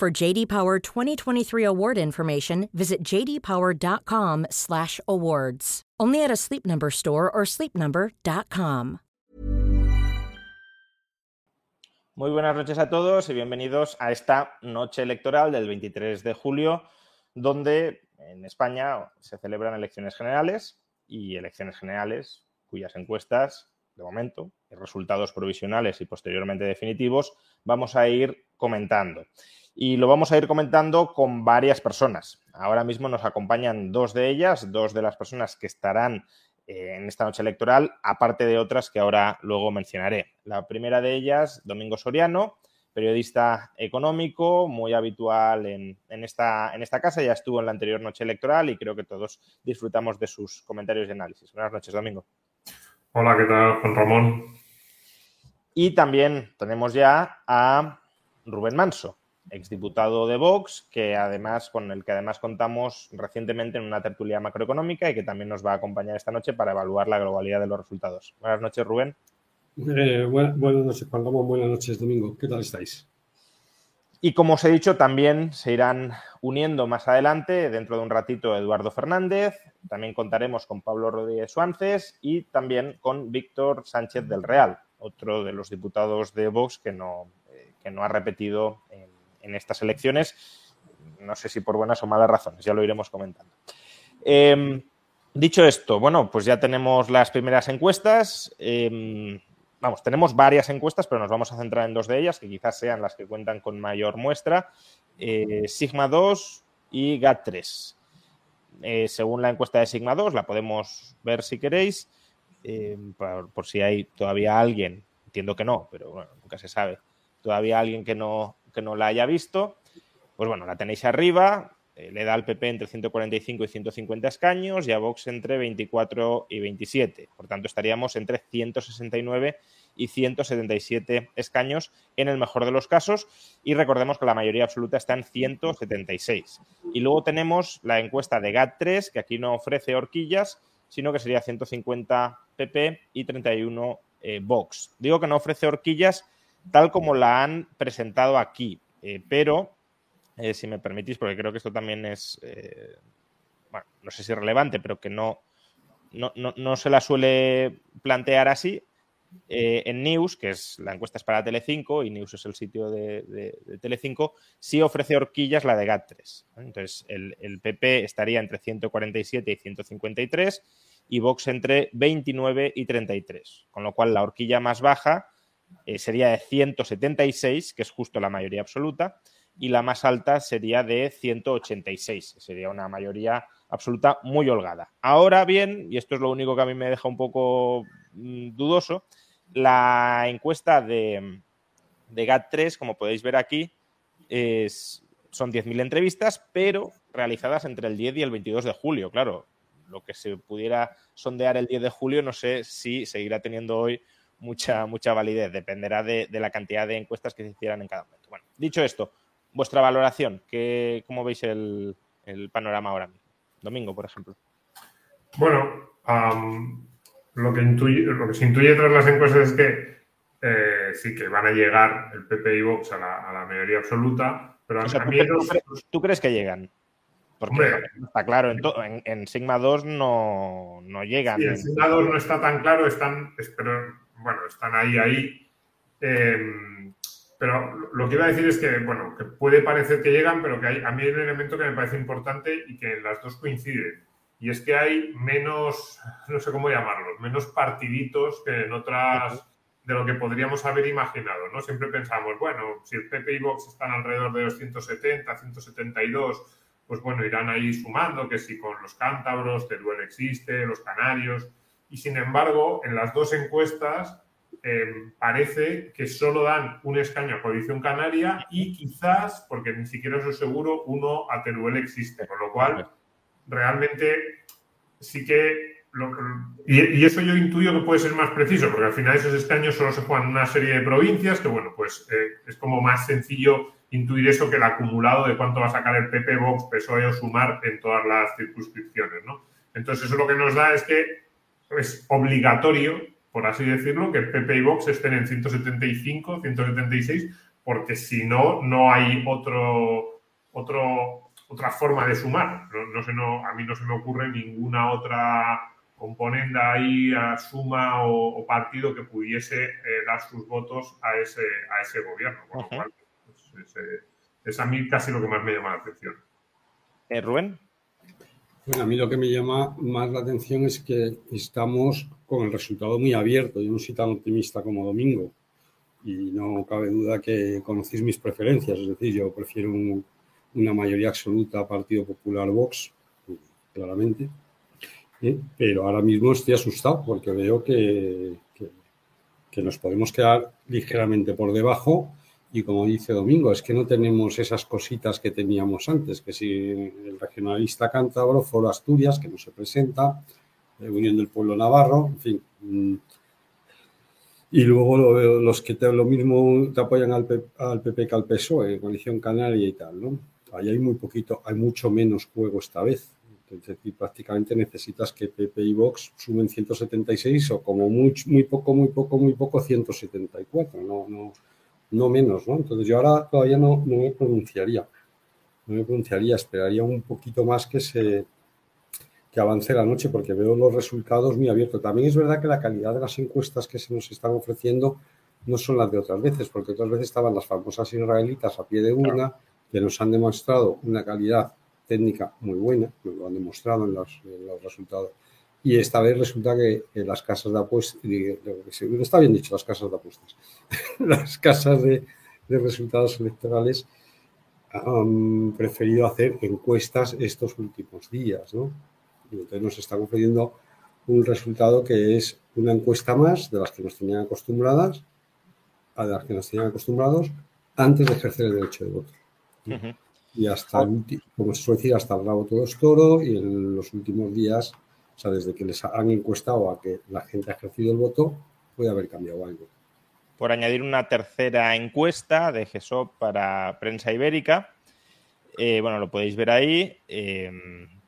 For JD Power 2023 award information, visit jdpower.com/awards. Only at a Sleep Number store or sleepnumber.com. Muy buenas noches a todos y bienvenidos a esta noche electoral del 23 de julio, donde en España se celebran elecciones generales y elecciones generales cuyas encuestas, de momento, resultados provisionales y posteriormente definitivos, vamos a ir comentando y lo vamos a ir comentando con varias personas. Ahora mismo nos acompañan dos de ellas, dos de las personas que estarán eh, en esta noche electoral, aparte de otras que ahora luego mencionaré. La primera de ellas, Domingo Soriano, periodista económico, muy habitual en, esta, en esta casa, ya estuvo en la anterior noche electoral y creo que todos disfrutamos de sus comentarios y análisis. Buenas noches, Domingo. Hola, ¿qué tal, Juan Ramón? Y también tenemos ya a Rubén Manso, exdiputado de Vox, que además, con el que además contamos recientemente en una tertulia macroeconómica y que también nos va a acompañar esta noche para evaluar la globalidad de los resultados. Buenas noches, Rubén. Eh, buenas, noches, Juan Ramón. Buenas noches, Domingo. ¿Qué tal estáis? Y como os he dicho, también se irán uniendo más adelante, dentro de un ratito, Eduardo Fernández. También contaremos con Pablo Rodríguez Suárez y también con Víctor Sánchez del Real, otro de los diputados de Vox que no, eh, que no ha repetido en en estas elecciones. No sé si por buenas o malas razones, ya lo iremos comentando. Em, dicho esto, bueno, pues ya tenemos las primeras encuestas. Em, vamos, tenemos varias encuestas, pero nos vamos a centrar en dos de ellas, que quizás sean las que cuentan con mayor muestra. Eh, Sigma 2 y GAT3. Eh, según la encuesta de Sigma 2, la podemos ver si queréis, em, por, por, si hay todavía alguien, entiendo que no, pero bueno, nunca se sabe, todavía alguien que no, que no la haya visto, pues bueno, la tenéis arriba, eh, le da al PP entre 145 y 150 escaños y a Vox entre 24 y 27. Por tanto, estaríamos entre 169 y 177 escaños en el mejor de los casos y recordemos que la mayoría absoluta está en 176. Y luego tenemos la encuesta de GAT3, que aquí no ofrece horquillas, sino que sería 150 PP y 31 eh, Vox. Digo que no ofrece horquillas tal como la han presentado aquí. Eh, pero, eh, si me permitís, porque creo que esto también es, eh, no sé si relevante, pero que no, no, se la suele plantear así. en News, que es la encuesta es para Telecinco y News es el sitio de, de, Telecinco, sí ofrece horquillas la de GAT3. Entonces, el, el, PP estaría entre 147 y 153 y Vox entre 29 y 33, con lo cual la horquilla más baja eh, sería de 176, que es justo la mayoría absoluta, y la más alta sería de 186, sería una mayoría absoluta muy holgada. Ahora bien, y esto es lo único que a mí me deja un poco mm, dudoso, la encuesta de, de GAT3, como podéis ver aquí, es, son 10.000 entrevistas, pero realizadas entre el 10 y el 22 de julio. Claro, lo que se pudiera sondear el 10 de julio, no sé si seguirá teniendo hoy mucha, mucha validez. Dependerá de, la cantidad de encuestas que se hicieran en cada momento. Bueno, dicho esto, vuestra valoración, ¿qué, ¿cómo veis el, panorama ahora mismo? Domingo, por ejemplo. Bueno, lo, que lo que se intuye tras las encuestas es que eh, sí que van a llegar el PP y Vox a la, mayoría absoluta, pero ¿tú, crees, que llegan? Porque está claro, en, Sigma 2 no, no llegan. Sí, en Sigma 2 no está tan claro, están, pero bueno, están ahí, ahí. Em, pero lo que iba a decir es que, bueno, que puede parecer que llegan, pero que hay, a mí hay un elemento que me parece importante y que las dos coinciden. Y es que hay menos, no sé cómo llamarlos, menos partiditos que en otras de lo que podríamos haber imaginado, ¿no? Siempre pensamos, bueno, si el PP y Vox están alrededor de los 170, 172, pues bueno, irán ahí sumando, que si con los cántabros, Teruel existe, los canarios, y sin embargo, en las dos encuestas em, parece que solo dan un escaño a Coalición Canaria y quizás, porque ni siquiera eso es seguro, uno a Teruel existe, con lo cual realmente sí que y, eso yo intuyo que puede ser más preciso, porque al final esos escaños solo se juegan en una serie de provincias, que bueno, pues eh, es como más sencillo intuir eso que el acumulado de cuánto va a sacar el PP, Vox, PSOE o Sumar en todas las circunscripciones, ¿no? Entonces eso lo que nos da es que es obligatorio, por así decirlo, que el PP y Vox estén en 175, 176, porque si no, no hay otro, otro, otra forma de sumar. No, sé, no, a mí no se me ocurre ninguna otra componente ahí, a suma o, partido que pudiese eh, dar sus votos a ese, a ese gobierno. Con lo cual, pues, es, a mí casi lo que más me llama la atención. Eh, Rubén. Bueno, a mí lo que me llama más la atención es que estamos con el resultado muy abierto. Yo no soy tan optimista como Domingo y no cabe duda que conocéis mis preferencias. Es decir, yo prefiero una mayoría absoluta Partido Popular Vox, claramente. ¿eh? Pero ahora mismo estoy asustado porque veo que, que nos podemos quedar ligeramente por debajo y como dice Domingo, es que no tenemos esas cositas que teníamos antes, que si el regionalista cántabro, Foro Asturias, que no se presenta, eh, Unión del Pueblo Navarro, en fin. Mm. Y luego los que te, lo mismo te apoyan al, PP que al PSOE, Coalición Canaria y tal, ¿no? Ahí hay muy poquito, hay mucho menos juego esta vez. Entonces, prácticamente necesitas que PP y Vox suben 176 o como muy, muy poco, muy poco, muy poco 174. No, no, no menos, ¿no? Entonces yo ahora todavía no, me pronunciaría, no me pronunciaría, esperaría un poquito más que se que avance la noche porque veo los resultados muy abiertos. También es verdad que la calidad de las encuestas que se nos están ofreciendo no son las de otras veces, porque otras veces estaban las famosas israelitas a pie de urna, que nos han demostrado una calidad técnica muy buena, lo han demostrado en los resultados y esta vez resulta que, las casas de apuestas, está bien dicho, las casas de apuestas, las casas de, resultados electorales han preferido hacer encuestas estos últimos días, ¿no? Y entonces nos están ofreciendo un resultado que es una encuesta más de las que nos tenían acostumbradas, a las que nos tenían acostumbrados antes de ejercer el derecho de voto. Y hasta, como se suele decir, hasta el rabo todo es toro y en los últimos días o sea, desde que les han encuestado a que la gente ha ejercido el voto, puede haber cambiado algo. Por añadir una tercera encuesta de GESOP para Prensa Ibérica, eh, bueno, lo podéis ver ahí. Eh,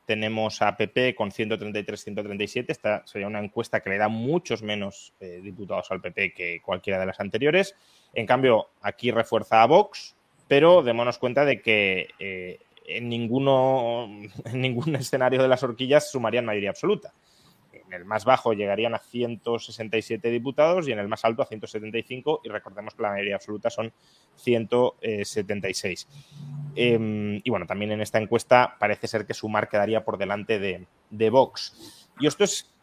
tenemos a PP con 133-137. Esta sería una encuesta que le da muchos menos eh, diputados al PP que cualquiera de las anteriores. En cambio, aquí refuerza a Vox, pero démonos cuenta de que en, ningún escenario de las horquillas sumarían mayoría absoluta. En el más bajo llegarían a 167 diputados y en el más alto a 175 y recordemos que la mayoría absoluta son 176. Em, y bueno, también en esta encuesta parece ser que Sumar quedaría por delante de, de Vox. Y esto es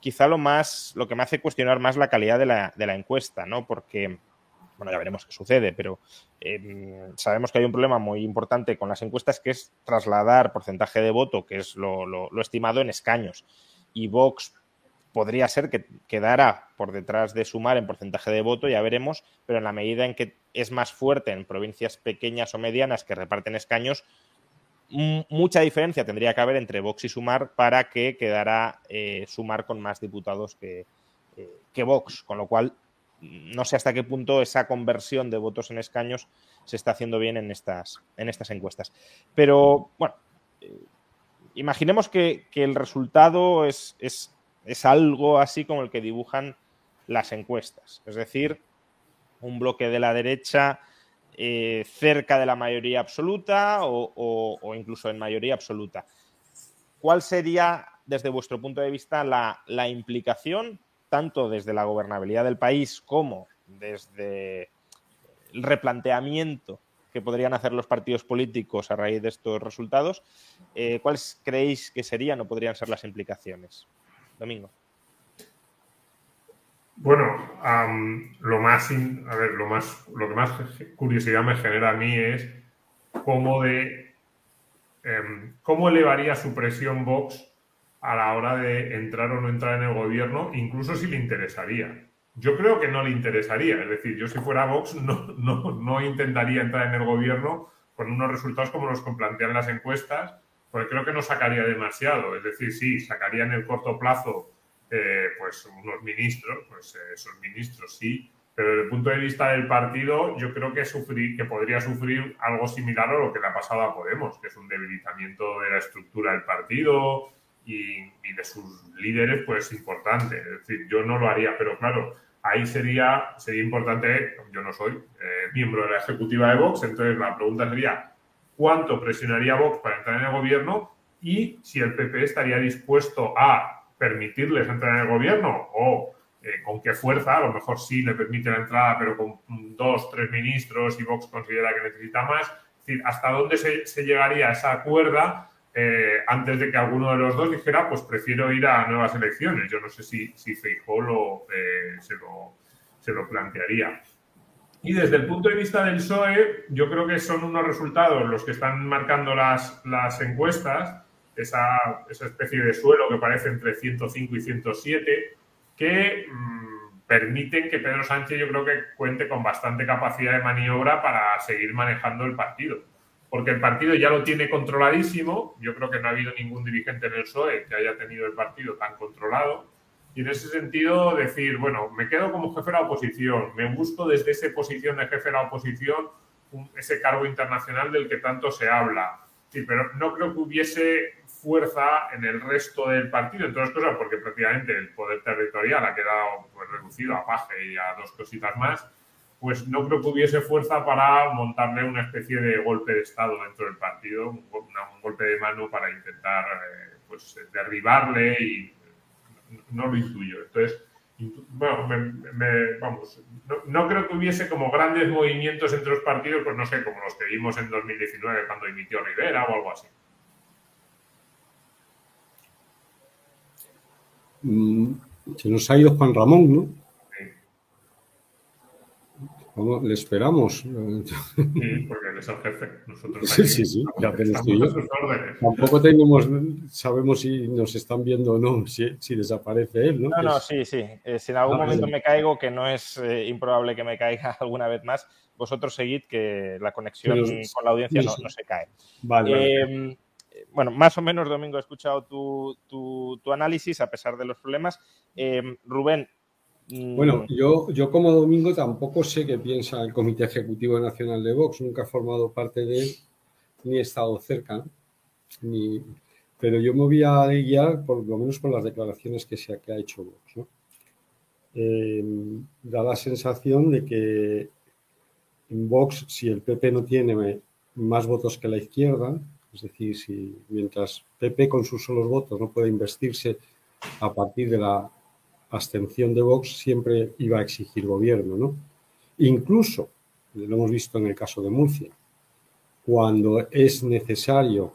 quizá lo más, lo que me hace cuestionar más la calidad de la, de la encuesta, ¿no? Porque bueno, ya veremos qué sucede, pero em, sabemos que hay un problema muy importante con las encuestas que es trasladar porcentaje de voto, que es lo, estimado en escaños. Y Vox podría ser que quedara por detrás de sumar en porcentaje de voto, ya veremos, pero en la medida en que es más fuerte en provincias pequeñas o medianas que reparten escaños, mucha diferencia tendría que haber entre Vox y Sumar para que quedara eh, Sumar con más diputados que, eh, que Vox, con lo cual no sé hasta qué punto esa conversión de votos en escaños se está haciendo bien en estas, en estas encuestas. Pero bueno, eh, imaginemos que, el resultado es, algo así como el que dibujan las encuestas. Es decir, un bloque de la derecha eh, cerca de la mayoría absoluta o, incluso en mayoría absoluta. ¿Cuál sería, desde vuestro punto de vista, la, la implicación tanto desde la gobernabilidad del país como desde el replanteamiento que podrían hacer los partidos políticos a raíz de estos resultados, eh, ¿cuáles creéis que serían o podrían ser las implicaciones? Domingo. Bueno, lo más, a ver, lo más, lo que más curiosidad me genera a mí es cómo de em, cómo elevaría su presión Vox a la hora de entrar o no entrar en el gobierno, incluso si le interesaría. yo creo que no le interesaría. Es decir, yo si fuera Vox no, no, no intentaría entrar en el gobierno con unos resultados como los que plantean las encuestas, porque creo que no sacaría demasiado. Es decir, sí, sacaría en el corto plazo eh, pues unos ministros, pues eh, esos ministros sí, pero desde el punto de vista del partido, yo creo que, sufrir, que podría sufrir algo similar a lo que le ha pasado a Podemos, que es un debilitamiento de la estructura del partido y, de sus líderes, pues importante. Es decir, yo no lo haría, pero claro, ahí sería, sería importante, yo no soy eh, miembro de la ejecutiva de Vox, entonces la pregunta sería, ¿cuánto presionaría Vox para entrar en el gobierno? Y si el PP estaría dispuesto a permitirles entrar en el gobierno o eh, con qué fuerza, a lo mejor sí le permite la entrada, pero con dos, tres ministros y Vox considera que necesita más. Es decir, ¿hasta dónde se, se llegaría esa cuerda eh, antes de que alguno de los dos dijera, pues prefiero ir a nuevas elecciones. Yo no sé si, si Feijóo eh, se, lo, se lo plantearía. Y desde el punto de vista del PSOE, yo creo que son unos resultados los que están marcando las, las encuestas, esa, esa especie de suelo que parece entre 105 y 107, que mmm, permiten que Pedro Sánchez yo creo que cuente con bastante capacidad de maniobra para seguir manejando el partido porque el partido ya lo tiene controladísimo. Yo creo que no ha habido ningún dirigente en el PSOE que haya tenido el partido tan controlado. Y en ese sentido, decir, bueno, me quedo como jefe de la oposición, me busco desde esa posición de jefe de la oposición ese cargo internacional del que tanto se habla. Sí, pero no creo que hubiese fuerza en el resto del partido, entre otras cosas, porque prácticamente el poder territorial ha quedado pues, reducido a paje y a dos cositas más pues no creo que hubiese fuerza para montarle una especie de golpe de Estado dentro del partido, un, golpe de mano para intentar eh, pues, derribarle y no lo intuyo. Entonces, bueno, vamos, no, creo que hubiese como grandes movimientos entre los partidos, pues no sé, como los que vimos en 2019 cuando dimitió Rivera o algo así. Mm, se nos ha ido Juan Ramón, ¿no? Le esperamos. Sí, porque él es el jefe. Nosotros sí, sí, sí. Ya Tampoco tenemos, sabemos si nos están viendo o no, si, si desaparece él, ¿no? No, no, sí, sí. Eh, si en algún ah, momento me caigo, que no es eh, improbable que me caiga alguna vez más, vosotros seguid que la conexión con la audiencia no, no, se cae. Vale, eh, Bueno, más o menos, Domingo, he escuchado tu, tu, tu análisis a pesar de los problemas. Rubén, bueno, mm. yo, yo como domingo tampoco sé qué piensa el Comité Ejecutivo Nacional de Vox, nunca he formado parte de él, ni he estado cerca, ni, pero yo me voy a guiar por lo menos por las declaraciones que, se, que ha hecho Vox. ¿no? Eh, da la sensación de que en Vox, si el PP no tiene más votos que la izquierda, es decir, si mientras PP con sus solos votos no puede investirse a partir de la abstención de Vox siempre iba a exigir gobierno, ¿no? Incluso, lo hemos visto en el caso de Murcia, cuando es necesario,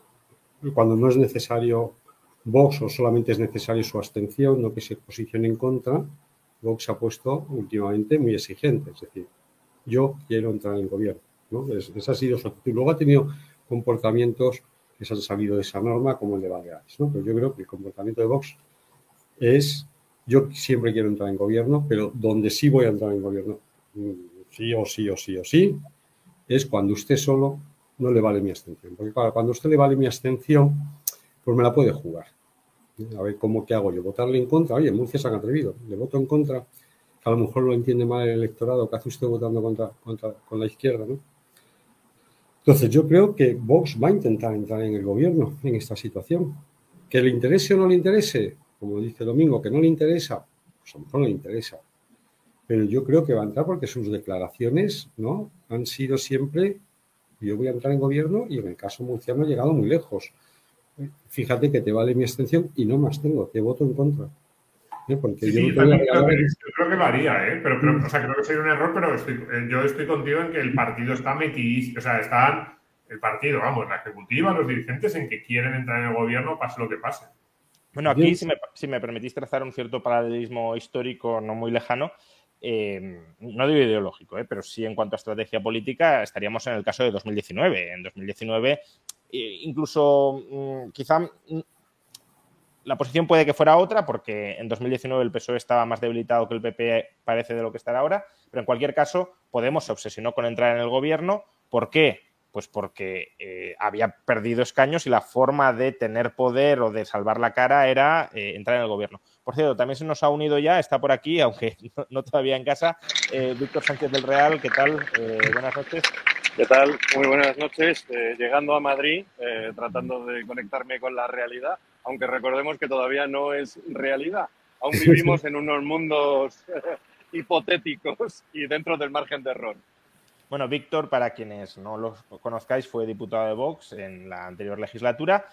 cuando no es necesario Vox o solamente es necesario su abstención, no que se posicione en contra, Vox ha puesto últimamente muy exigente, es decir, yo quiero entrar en gobierno, ¿no? esa ha sido su actitud. Luego ha tenido comportamientos que se han salido de esa norma, como el de Baleares, ¿no? Pero yo creo que el comportamiento de Vox es yo siempre quiero entrar en gobierno, pero donde sí voy a entrar en gobierno, sí o sí o sí o sí, es cuando usted solo no le vale mi abstención. Porque claro, cuando usted le vale mi abstención, pues me la puede jugar. A ver cómo qué hago yo. Votarle en contra. Oye, Murcia se han atrevido. Le voto en contra. a lo mejor lo entiende mal el electorado. ¿Qué hace usted votando contra, contra, con la izquierda? ¿no? Entonces, yo creo que Vox va a intentar entrar en el gobierno en esta situación. Que le interese o no le interese, como dice Domingo, que no le interesa, pues a lo mejor no le interesa. Pero yo creo que va a entrar porque sus declaraciones ¿no? han sido siempre, yo voy a entrar en gobierno y en el caso murciano he llegado muy lejos. Fíjate que te vale mi extensión y no más tengo, te voto en contra. ¿Eh? Porque yo, creo que, lo haría, ¿eh? pero creo, o sea, creo que sería un error, pero eh, yo estoy contigo en que el partido está metidísimo, o sea, están el partido, vamos, la ejecutiva, los dirigentes en que quieren entrar en el gobierno, pase lo que pase. Bueno, aquí, si me, si me, permitís trazar un cierto paralelismo histórico no muy lejano, eh, no digo ideológico, eh, pero sí en cuanto a estrategia política, estaríamos en el caso de 2019. En 2019, eh, incluso mm, quizá mm, la posición puede que fuera otra, porque en 2019 el PSOE estaba más debilitado que el PP parece de lo que está ahora, pero en cualquier caso, Podemos se obsesionó con entrar en el gobierno. ¿Por qué? Pues porque eh, había perdido escaños y la forma de tener poder o de salvar la cara era eh, entrar en el gobierno. Por cierto, también se nos ha unido ya, está por aquí, aunque no, todavía en casa, eh, Víctor Sánchez del Real. ¿Qué tal? buenas noches. ¿Qué tal? Muy buenas noches. llegando a Madrid, tratando de conectarme con la realidad aunque recordemos que todavía no es realidad. Aún vivimos en unos mundos hipotéticos y dentro del margen de error. Bueno, Víctor, para quienes no lo conozcáis, fue diputado de Vox en la anterior legislatura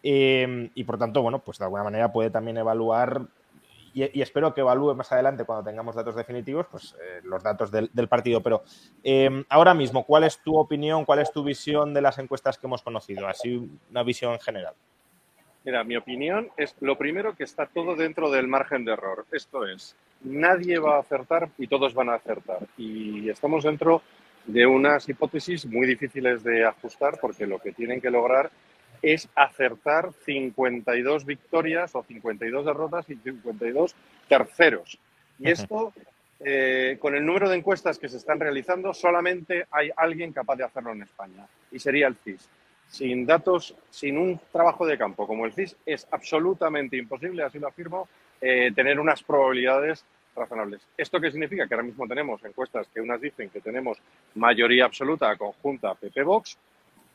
eh, y, por tanto, bueno, pues de alguna manera puede también evaluar y, espero que evalúe más adelante cuando tengamos datos definitivos, pues eh, los datos del, partido. Pero eh, ahora mismo, ¿cuál es tu opinión, cuál es tu visión de las encuestas que hemos conocido? Así una visión en general. Mira, mi opinión es lo primero que está todo dentro del margen de error. Esto es, nadie va a acertar y todos van a acertar. Y estamos dentro de unas hipótesis muy difíciles de ajustar porque lo que tienen que lograr es acertar 52 victorias o 52 derrotas y 52 terceros. Y esto, eh, con el número de encuestas que se están realizando, solamente hay alguien capaz de hacerlo en España y sería el CIS sin datos, sin un trabajo de campo como el CIS, es absolutamente imposible, así lo afirmo, eh, tener unas probabilidades razonables. ¿Esto qué significa? Que ahora mismo tenemos encuestas que unas dicen que tenemos mayoría absoluta conjunta PP-Vox.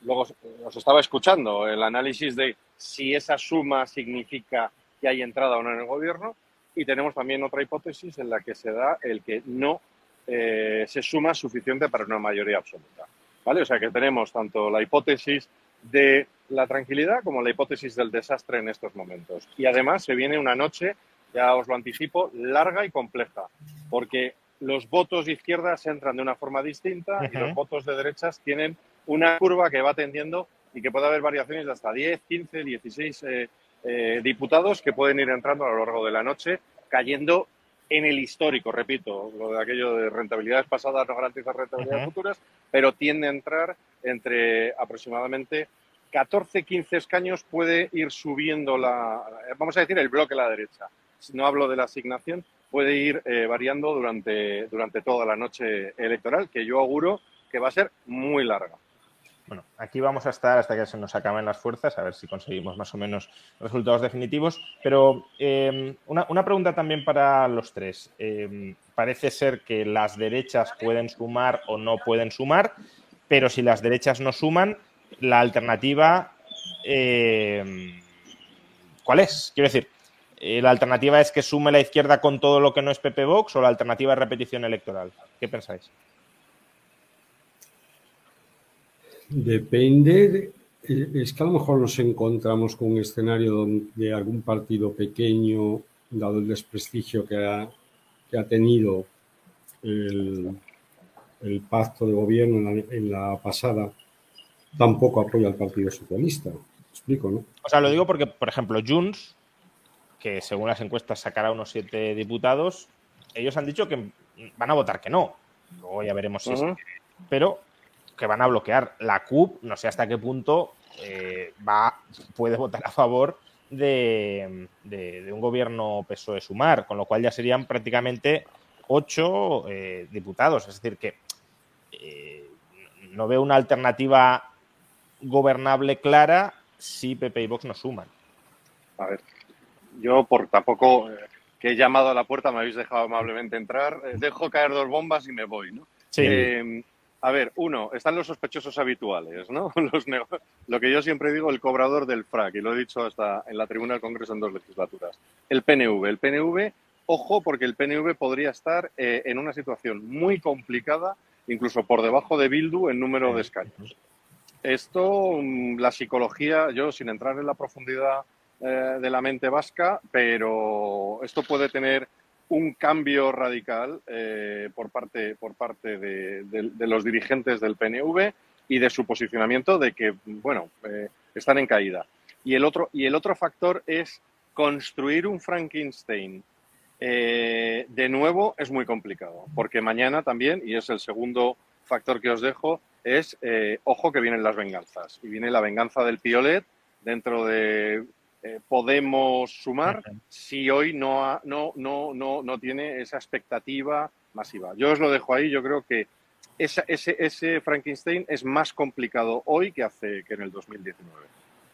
Luego os estaba escuchando el análisis de si esa suma significa que hay entrada o no en el gobierno. Y tenemos también otra hipótesis en la que se da el que no eh, se suma suficiente para una mayoría absoluta. ¿Vale? O sea que tenemos tanto la hipótesis de la tranquilidad como la hipótesis del desastre en estos momentos. Y además se viene una noche, ya os lo anticipo, larga y compleja, porque los votos de izquierdas entran de una forma distinta y los votos de derechas tienen una curva que va tendiendo y que puede haber variaciones de hasta 10, 15, 16 diputados que pueden ir entrando a lo largo de la noche, cayendo en el histórico, repito, lo de aquello de rentabilidades pasadas no garantiza rentabilidades futuras, pero tiende a entrar entre aproximadamente 14, 15 escaños, puede ir subiendo la, vamos a decir, el bloque a la derecha. No hablo de la asignación, puede ir eh, variando durante, durante toda la noche electoral, que yo auguro que va a ser muy larga. Bueno, aquí vamos a estar hasta que se nos acaben las fuerzas, a ver si conseguimos más o menos resultados definitivos. Pero em, una, pregunta también para los tres. Em, parece ser que las derechas pueden sumar o no pueden sumar, pero si las derechas no suman, la alternativa, em, ¿cuál es? Quiero decir, ¿la alternativa es que sume la izquierda con todo lo que no es PP Vox o la alternativa es repetición electoral? ¿Qué pensáis? Depende, eh, es que a lo mejor nos encontramos con un escenario de algún partido pequeño, dado el desprestigio que ha, que ha tenido el, pacto de gobierno en la, pasada, tampoco apoya al Partido Socialista. explico, ¿no? O sea, lo digo porque, por ejemplo, Junts, que según las encuestas sacará unos siete diputados, ellos han dicho que van a votar que no. Luego ya veremos si es. Pero que van a bloquear. La CUP, no sé hasta qué punto eh, va, puede votar a favor de, un gobierno PSOE sumar, con lo cual ya serían prácticamente ocho eh, diputados. Es decir, que eh, no veo una alternativa gobernable clara si PP y Vox no suman. A ver, yo por tampoco que he llamado a la puerta, me habéis dejado amablemente entrar, dejo caer dos bombas y me voy, ¿no? Sí. A ver, uno, están los sospechosos habituales, ¿no? lo que yo siempre digo, el cobrador del FRAC, y lo he dicho hasta en la tribuna del Congreso en dos legislaturas. El PNV. El PNV, ojo, porque el PNV podría estar eh, en una situación muy complicada, incluso por debajo de Bildu en número de escaños. Esto, mm, la psicología, yo sin entrar en la profundidad eh, de la mente vasca, pero esto puede tener un cambio radical eh, por parte, por parte de, los dirigentes del PNV y de su posicionamiento de que, bueno, eh, están en caída. Y el, otro, y el otro factor es construir un Frankenstein de nuevo es muy complicado, porque mañana también, y es el segundo factor que os dejo, es, ojo que vienen las venganzas. Y viene la venganza del Piolet dentro de eh, podemos sumar si hoy no, no, no, no, no tiene esa expectativa masiva. Yo os lo dejo ahí, yo creo que ese, ese Frankenstein es más complicado hoy que hace que en el 2019.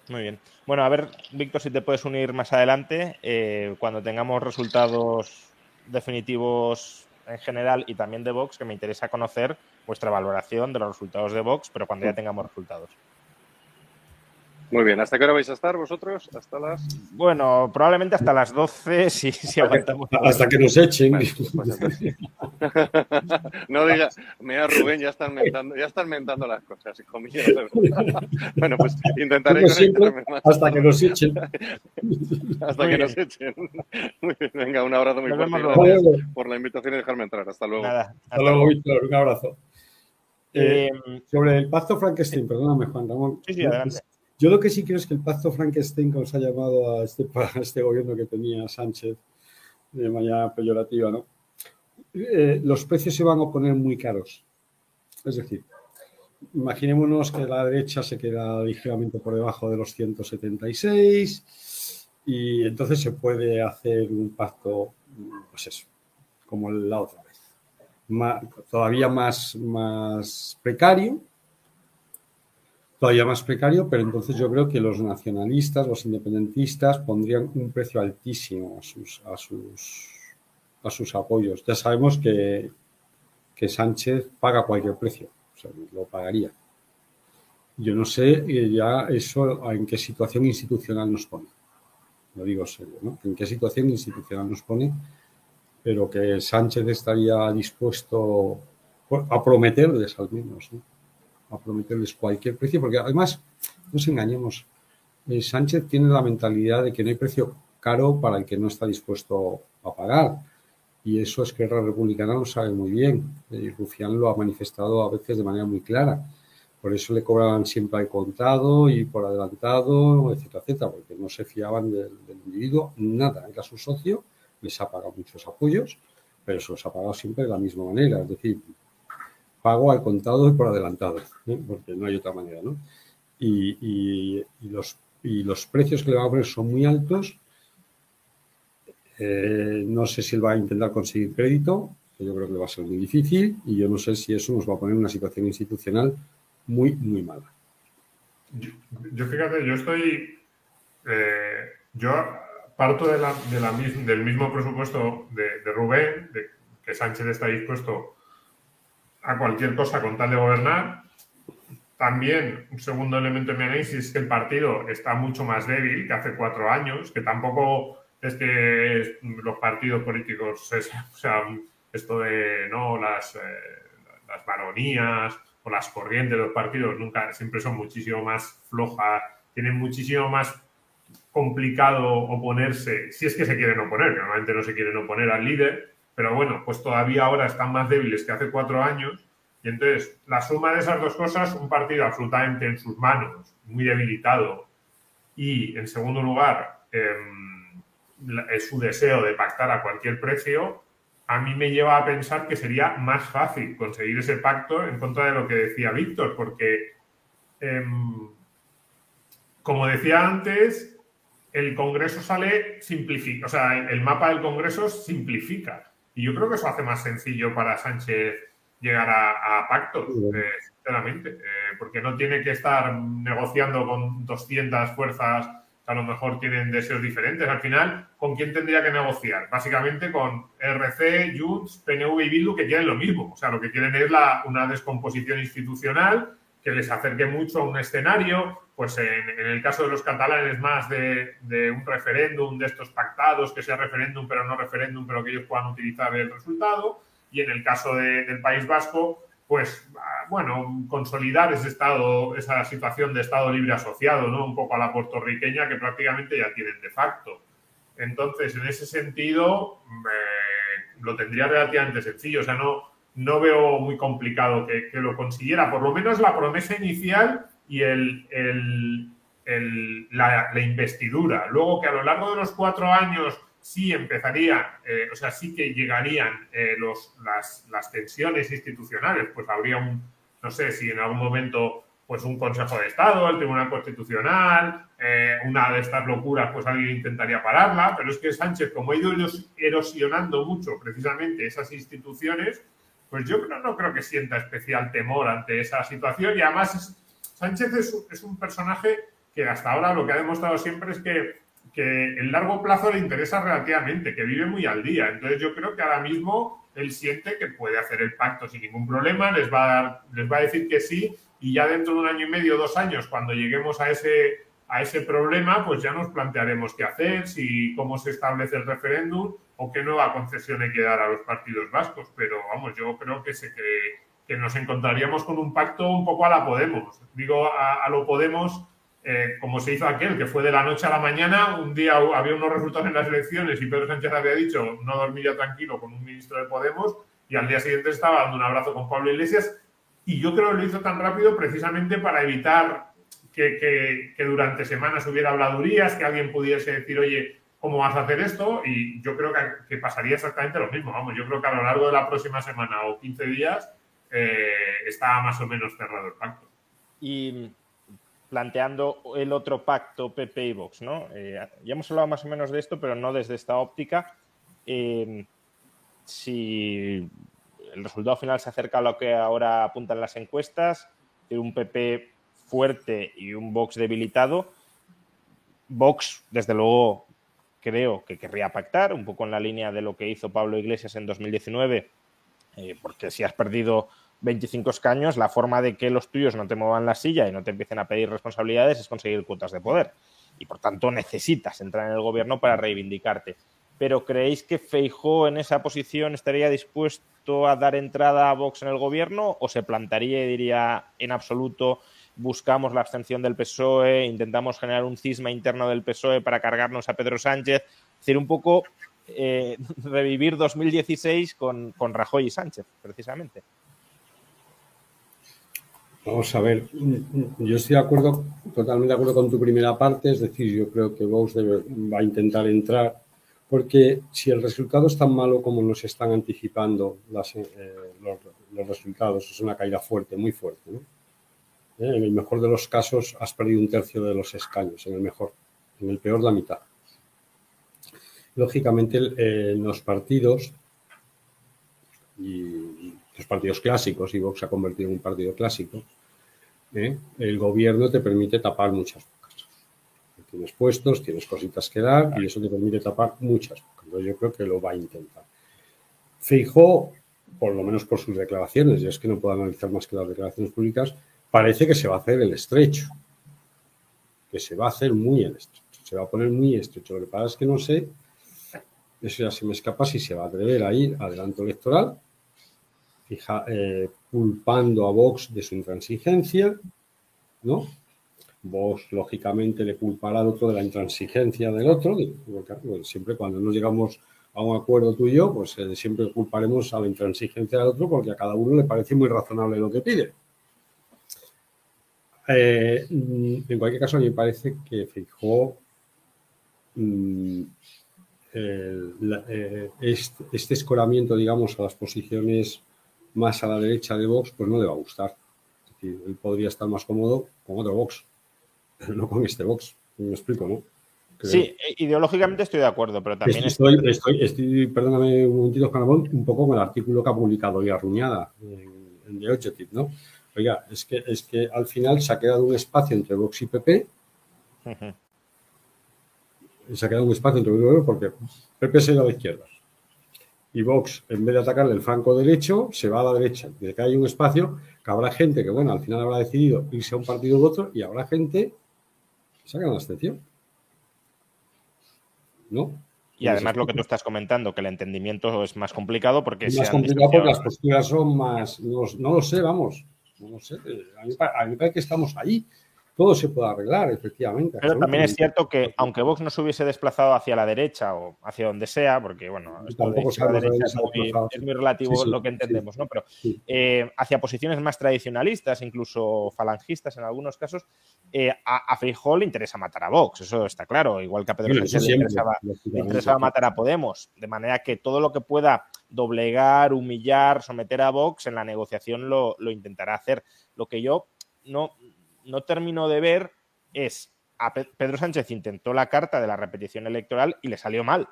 Muy bien. Bueno, a ver, Víctor, si te puedes unir más adelante, eh, cuando tengamos resultados definitivos en general y también de Vox, que me interesa conocer vuestra valoración de los resultados de Vox, pero cuando ya tengamos resultados. Muy bien, ¿hasta qué hora vais a estar vosotros? ¿Hasta las...? Bueno, probablemente hasta las 12 si, si aguantamos. Hasta que nos echen. Pues no digas, mira Rubén, ya están mentando, ya están mentando las cosas, hijo mío. bueno, pues intentaré siempre, Hasta que nos echen. hasta que nos echen. Muy bien, venga, un abrazo muy fuerte. Gracias por la invitación y dejarme entrar. Hasta luego. hasta, luego, Víctor. Un abrazo. Eh, eh, sobre el pacto Frankenstein, perdóname, Juan Ramón. Sí, sí, adelante. Yo lo que sí creo es que el pacto Frankenstein, como se ha llamado a este, este gobierno que tenía Sánchez de manera peyorativa, ¿no? Eh, los precios se van a poner muy caros. Es decir, imaginémonos que la derecha se queda ligeramente por debajo de los 176 y entonces se puede hacer un pacto, pues eso, como la otra vez, todavía más precario, todavía más precario, pero entonces yo creo que los nacionalistas, los independentistas pondrían un precio altísimo a sus, a sus, a sus apoyos. Ya sabemos que, que Sánchez paga cualquier precio, lo pagaría. Yo no sé eh, ya eso en qué situación institucional nos pone. Lo digo serio, ¿no? En qué situación institucional nos pone, pero que Sánchez estaría dispuesto a prometerles al menos, ¿no? A prometerles cualquier precio, porque además, no nos engañemos, eh, Sánchez tiene la mentalidad de que no hay precio caro para el que no está dispuesto a pagar. Y eso es que la Republicana lo sabe muy bien. Y Rufián lo ha manifestado a veces de manera muy clara. Por eso le cobraban siempre al contado y por adelantado, etcétera, etcétera, porque no se fiaban del, individuo nada. Era su socio, les ha pagado muchos apoyos, pero se los ha pagado siempre de la misma manera. Es decir, pago al contado y por adelantado, ¿eh? porque no hay otra manera, ¿no? Y, los, precios que le va a poner son muy altos. Eh, no sé si él va a intentar conseguir crédito, que yo creo que le va a ser muy difícil, y yo no sé si eso nos va a poner en una situación institucional muy, muy mala. Yo, fíjate, yo estoy. Eh, yo parto de la, del mismo presupuesto de, de Rubén, de que Sánchez está dispuesto a cualquier cosa con tal de gobernar. También un segundo elemento de mi análisis es que el partido está mucho más débil que hace cuatro años, que tampoco es que los partidos políticos, o sea, esto de no las, eh, las varonías o las corrientes de los partidos nunca siempre son muchísimo más flojas, tienen muchísimo más complicado oponerse, si es que se quieren oponer, normalmente no se quieren oponer al líder, pero bueno, pues todavía ahora están más débiles que hace cuatro años. Y entonces, la suma de esas dos cosas, un partido absolutamente en sus manos, muy debilitado, y en segundo lugar, em, es su deseo de pactar a cualquier precio, a mí me lleva a pensar que sería más fácil conseguir ese pacto en contra de lo que decía Víctor, porque, em, como decía antes, el Congreso sale simplifica, o sea, el mapa del Congreso simplifica. Y yo creo que eso hace más sencillo para Sánchez llegar a, pactos, eh, sinceramente, eh, porque no tiene que estar negociando con 200 fuerzas que a lo mejor tienen deseos diferentes. Al final, ¿con quién tendría que negociar? Básicamente con RC, Junts, PNV y Bildu, que quieren lo mismo. O sea, lo que quieren es la, una descomposición institucional que les acerque mucho a un escenario, pues en, el caso de los catalanes más de, un referéndum, de estos pactados, que sea referéndum pero no referéndum, pero que ellos puedan utilizar el resultado, y en el caso del País Vasco, pues ah, bueno, consolidar ese estado, esa situación de estado libre asociado, ¿no? Un poco a la puertorriqueña que prácticamente ya tienen de facto. Entonces, en ese sentido, eh, lo tendría relativamente sencillo, o sea, no, no veo muy complicado que, lo consiguiera. Por lo menos la promesa inicial y el, la, investidura. Luego que a lo largo de los cuatro años sí empezarían, eh, o sea, sí que llegarían eh, los, las, tensiones institucionales, pues habría un, no sé si en algún momento pues un Consejo de Estado, el Tribunal Constitucional, eh, una de estas locuras, pues alguien intentaría pararla, pero es que Sánchez, como ha ido erosionando mucho precisamente esas instituciones, pues yo no creo que sienta especial temor ante esa situación y además Sánchez es, un personaje que hasta ahora lo que ha demostrado siempre es que, que en largo plazo le interesa relativamente, que vive muy al día. Entonces yo creo que ahora mismo él siente que puede hacer el pacto sin ningún problema, les va les va a decir que sí y ya dentro de un año y medio, dos años, cuando lleguemos a ese, a ese problema, pues ya nos plantearemos qué hacer, si cómo se establece el referéndum o qué nueva concesión hay que dar a los partidos vascos. Pero vamos, yo creo que, se, que, nos encontraríamos con un pacto un poco a la Podemos. Digo a, lo Podemos, eh, como se hizo aquel, que fue de la noche a la mañana, un día había unos resultados en las elecciones y Pedro Sánchez había dicho no dormía tranquilo con un ministro de Podemos y al día siguiente estaba dando un abrazo con Pablo Iglesias y yo creo que lo hizo tan rápido precisamente para evitar que, durante semanas hubiera habladurías, que alguien pudiese decir, oye, ¿cómo vas a hacer esto? Y yo creo que, pasaría exactamente lo mismo. Vamos, yo creo que a lo largo de la próxima semana o 15 días eh, está más o menos cerrado el pacto. Y planteando el otro pacto PP y Vox, ¿no? Eh, ya hemos hablado más o menos de esto, pero no desde esta óptica. Eh, si el resultado final se acerca a lo que ahora apuntan las encuestas, de un PP fuerte y un Vox debilitado. Vox, desde luego, creo que querría pactar, un poco en la línea de lo que hizo Pablo Iglesias en 2019, eh, porque si has perdido 25 escaños, la forma de que los tuyos no te muevan la silla y no te empiecen a pedir responsabilidades es conseguir cuotas de poder. Y por tanto necesitas entrar en el gobierno para reivindicarte pero ¿creéis que Feijó en esa posición estaría dispuesto a dar entrada a Vox en el gobierno o se plantaría y diría en absoluto buscamos la abstención del PSOE, intentamos generar un cisma interno del PSOE para cargarnos a Pedro Sánchez? Es decir, un poco eh, revivir 2016 con, con Rajoy y Sánchez, precisamente. Vamos a ver, yo estoy de acuerdo, totalmente de acuerdo con tu primera parte, es decir, yo creo que Vox va a intentar entrar porque si el resultado es tan malo como nos están anticipando eh, los, resultados, es una caída fuerte, muy fuerte. ¿no? Eh, en el mejor de los casos has perdido un tercio de los escaños, en el mejor, en el peor la mitad. Lógicamente, eh, los partidos y los partidos clásicos, y Vox se ha convertido en un partido clásico, el gobierno te permite tapar muchas tienes puestos, tienes cositas que dar y eso te permite tapar muchas. yo creo que lo va a intentar. Fijo, por lo menos por sus declaraciones, y es que no puedo analizar más que las declaraciones públicas, parece que se va a hacer el estrecho, que se va a hacer muy el estrecho, se va a poner muy estrecho. Lo que pasa es que no sé, eso ya se me escapa, si se va a atrever a ir adelanto electoral, fija, eh, culpando a Vox de su intransigencia, ¿no? Vos, lógicamente, le culpará al otro de la intransigencia del otro, porque siempre cuando nos llegamos a un acuerdo tú y yo, pues eh, siempre culparemos a la intransigencia del otro porque a cada uno le parece muy razonable lo que pide. Eh, mm, en cualquier caso, a mí me parece que fijó mm, eh, este, este, escoramiento, digamos, a las posiciones más a la derecha de Vox, pues no le va a gustar. él podría estar más cómodo con otro Vox no con este box. Me explico, ¿no? Sí, ideológicamente estoy de acuerdo, pero también estoy, estoy, estoy, perdóname un momentito, Canabón, un poco con el artículo que ha publicado hoy Arruñada en, en The Objective, ¿no? Oiga, es que, es que al final se ha quedado un espacio entre Vox y PP. Se ha quedado un espacio entre Vox y porque PP se va a la izquierda. Y Vox, en vez de atacarle el flanco derecho, se va a la derecha. Desde que hay un espacio, que habrá gente que, bueno, al final habrá decidido irse a un partido u otro y habrá gente sacan la abstención. ¿No? Y además lo que tú estás comentando, que el entendimiento es más complicado porque... Es más complicado porque las posturas son más... No, lo sé, vamos. No lo sé. A mí, a mí me parece que estamos ahí todo se puede arreglar, efectivamente. Pero también es cierto que, aunque Vox no se hubiese desplazado hacia la derecha o hacia donde sea, porque, bueno, es, muy, relativo lo que entendemos, ¿no? Pero eh, hacia posiciones más tradicionalistas, incluso falangistas en algunos casos, eh, a, a le interesa matar a Vox, eso está claro, igual que a Pedro Sánchez le interesaba, matar a Podemos, de manera que todo lo que pueda doblegar, humillar, someter a Vox en la negociación lo, lo intentará hacer. Lo que yo no no termino de ver es a Pedro Sánchez intentó la carta de la repetición electoral y le salió mal.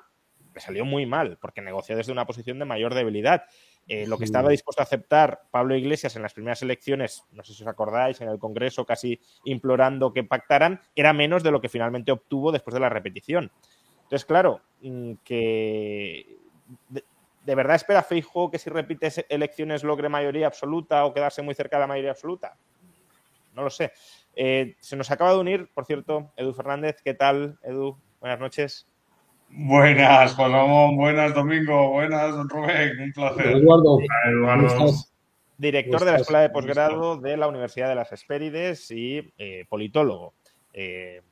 Le salió muy mal, porque negoció desde una posición de mayor debilidad. Eh, lo que estaba dispuesto a aceptar Pablo Iglesias en las primeras elecciones, no sé si os acordáis, en el Congreso casi implorando que pactaran, era menos de lo que finalmente obtuvo después de la repetición. Entonces, claro, mm, que de, verdad espera Feijo que si repite elecciones logre mayoría absoluta o quedarse muy cerca de la mayoría absoluta. No lo sé. Eh, se nos acaba de unir, por cierto, Edu Fernández. ¿Qué tal, Edu? Buenas noches. Buenas, Juan Ramón. Buenas, Domingo. Buenas, Rubén. Un placer. Eduardo. Eduardo. Director de la Escuela de Posgrado de la Universidad de las Hespérides y eh, politólogo. Eh,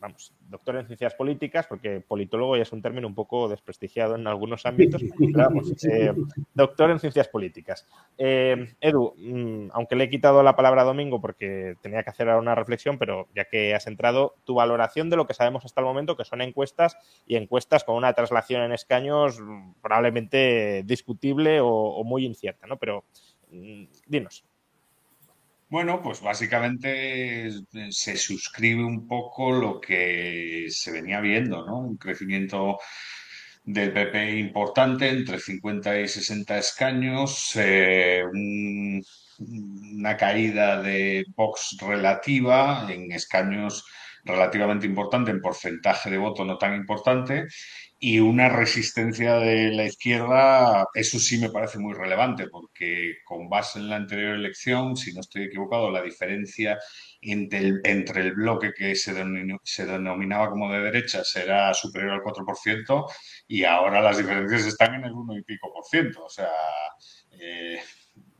vamos, doctor en ciencias políticas, porque politólogo ya es un término un poco desprestigiado en algunos ámbitos, vamos, eh, doctor en ciencias políticas. Eh, Edu, mm, aunque le he quitado la palabra domingo porque tenía que hacer una reflexión, pero ya que has entrado, tu valoración de lo que sabemos hasta el momento, que son encuestas y encuestas con una traslación en escaños probablemente discutible o, o muy incierta, ¿no? Pero mm, dinos. Bueno, pues básicamente eh, se suscribe un poco lo que se venía viendo, ¿no? Un crecimiento del PP importante, entre 50 y 60 escaños, eh, una caída de Vox relativa en escaños relativamente importante, en porcentaje de voto no tan importante, y una resistencia de la izquierda, eso sí me parece muy relevante, porque con base en la anterior elección, si no estoy equivocado, la diferencia entre el, entre el bloque que se, se denominaba como de derecha será superior al 4%, y ahora las diferencias están en el 1 y pico por ciento. O sea, eh,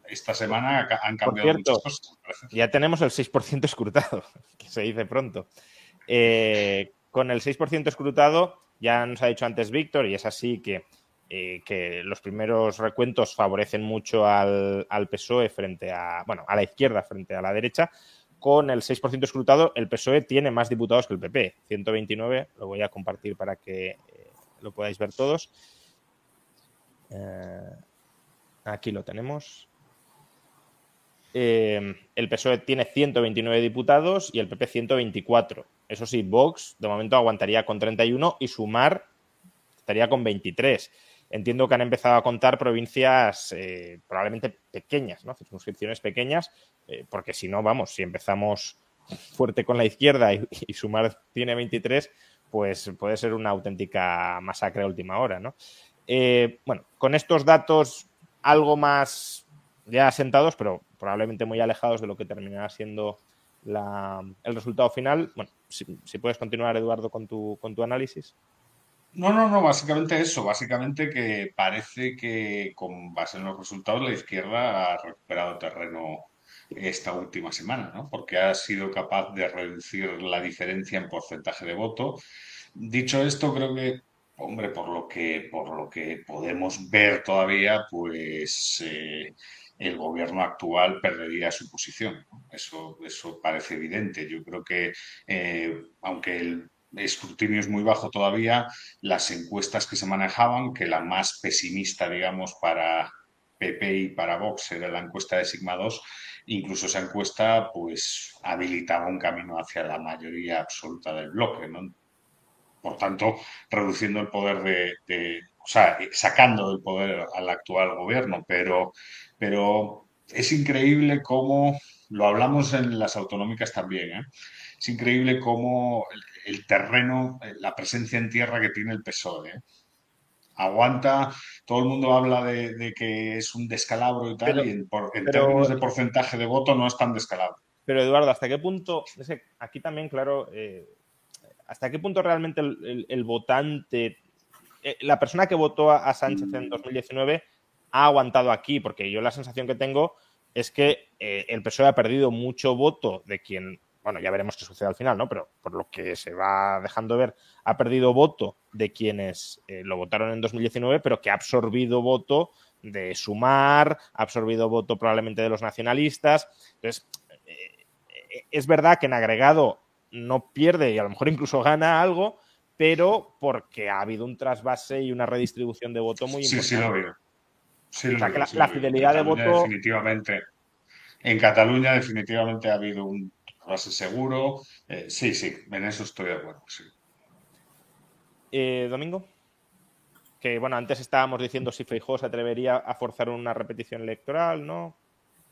esta semana han cambiado muchas cosas. Ya tenemos el 6% escrutado, que se dice pronto. Eh, con el 6% escrutado ya nos ha dicho antes Víctor, y es así que, eh, que los primeros recuentos favorecen mucho al, PSOE frente a, bueno, a la izquierda frente a la derecha. Con el 6% escrutado, el PSOE tiene más diputados que el PP, 129. Lo voy a compartir para que eh, lo podáis ver todos. Eh, aquí lo tenemos. El PSOE tiene 129 diputados y el PP 124. Eso sí, Vox de momento aguantaría con 31 y Sumar estaría con 23. Entiendo que han empezado a contar provincias eh, probablemente pequeñas, ¿no? circunscripciones pequeñas, eh, porque si no, vamos, si empezamos fuerte con la izquierda y, Sumar tiene 23, pues puede ser una auténtica masacre a última hora, ¿no? Eh, bueno, con estos datos algo más ya asentados, pero probablemente muy alejados de lo que terminará siendo el resultado final. Bueno, si, puedes continuar, Eduardo, con tu, con tu análisis. No, no, no, básicamente eso, básicamente que parece que con base en los resultados la izquierda ha recuperado terreno esta última semana, ¿no? Porque ha sido capaz de reducir la diferencia en porcentaje de voto. Dicho esto, creo que, hombre, por lo que, por lo que podemos ver todavía, pues eh, el gobierno actual perdería su posición. Eso, eso parece evidente. Yo creo que, eh, aunque el escrutinio es muy bajo todavía, las encuestas que se manejaban, que la más pesimista, digamos, para PP y para Vox era la encuesta de Sigma 2, incluso esa encuesta pues habilitaba un camino hacia la mayoría absoluta del bloque, Por tanto, reduciendo el poder de, de o sea, sacando del poder al actual gobierno, pero pero es increíble cómo, lo hablamos en las autonómicas también, ¿eh? es increíble cómo el, terreno, la presencia en tierra que tiene el PSOE. ¿eh? Aguanta, todo el mundo habla de, que es un descalabro y tal, y en, términos de porcentaje de voto no es tan descalabro. Pero Eduardo, ¿hasta qué punto, aquí también, claro, eh, ¿hasta qué punto realmente el, votante, la persona que votó a Sánchez en 2019 ha aguantado aquí, porque yo la sensación que tengo es que eh, el PSOE ha perdido mucho voto de quien, bueno, ya veremos qué sucede al final, ¿no? Pero por lo que se va dejando ver, ha perdido voto de quienes eh, lo votaron en 2019, pero que ha absorbido voto de Sumar, ha absorbido voto probablemente de los nacionalistas. Entonces, eh, es verdad que en agregado no pierde y a lo mejor incluso gana algo, pero porque ha habido un trasvase y una redistribución de voto muy importante. Sí, sí, lo veo la, fidelidad de voto. Definitivamente. En Cataluña, definitivamente ha habido un base seguro. Eh, sí, sí, en eso estoy de acuerdo. Eh, Domingo. Que bueno, antes estábamos diciendo si Feijóo se atrevería a forzar una repetición electoral, ¿no?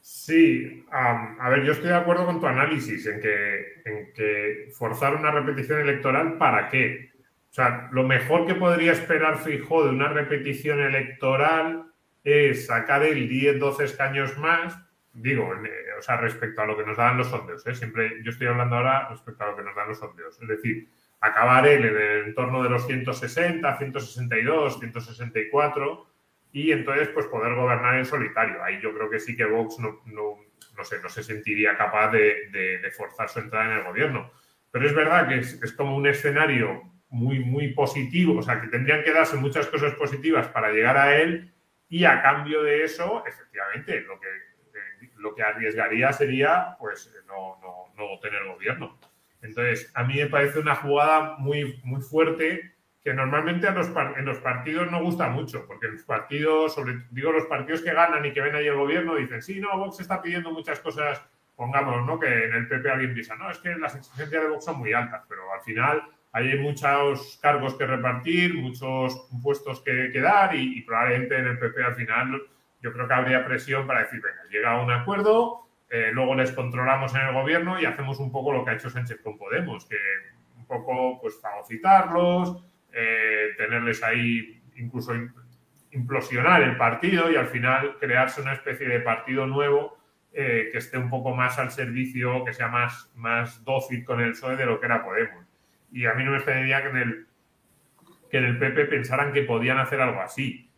Sí, a ver, yo estoy de acuerdo con tu análisis en que, en que forzar una repetición electoral, ¿para qué? O sea, lo mejor que podría esperar Feijóo de una repetición electoral es sacar el 10, 12 escaños más, digo, o sea, respecto a lo que nos dan los sondeos, ¿eh? siempre yo estoy hablando ahora respecto a lo que nos dan los sondeos, es decir, acabar él en el entorno de los 160, 162, 164 y entonces pues poder gobernar en solitario. Ahí yo creo que sí que Vox no, no, no sé, no se sentiría capaz de, forzar su entrada en el gobierno. Pero es verdad que es, como un escenario muy, muy positivo, o sea, que tendrían que darse muchas cosas positivas para llegar a él y a cambio de eso, efectivamente, lo que, eh, lo que arriesgaría sería pues no, no, no tener gobierno. Entonces, a mí me parece una jugada muy, muy fuerte que normalmente los, en los partidos no gusta mucho, porque los partidos, sobre, digo, los partidos que ganan y que ven ahí el gobierno dicen, sí, no, Vox está pidiendo muchas cosas, pongamos, ¿no? Que en el PP alguien piensa, no, es que las exigencias de Vox son muy altas, pero al final hay muchos cargos que repartir, muchos puestos que, que dar y, probablemente en el PP al final yo creo que habría presión para decir, venga, llega un acuerdo, eh, luego les controlamos en el gobierno y hacemos un poco lo que ha hecho Sánchez con Podemos, que un poco pues fagocitarlos, eh, tenerles ahí, incluso implosionar el partido y al final crearse una especie de partido nuevo eh, que esté un poco más al servicio, que sea más, más dócil con el PSOE de lo que era Podemos. Y a mí no me extrañaría que en el, que en el PP pensaran que podían hacer algo así.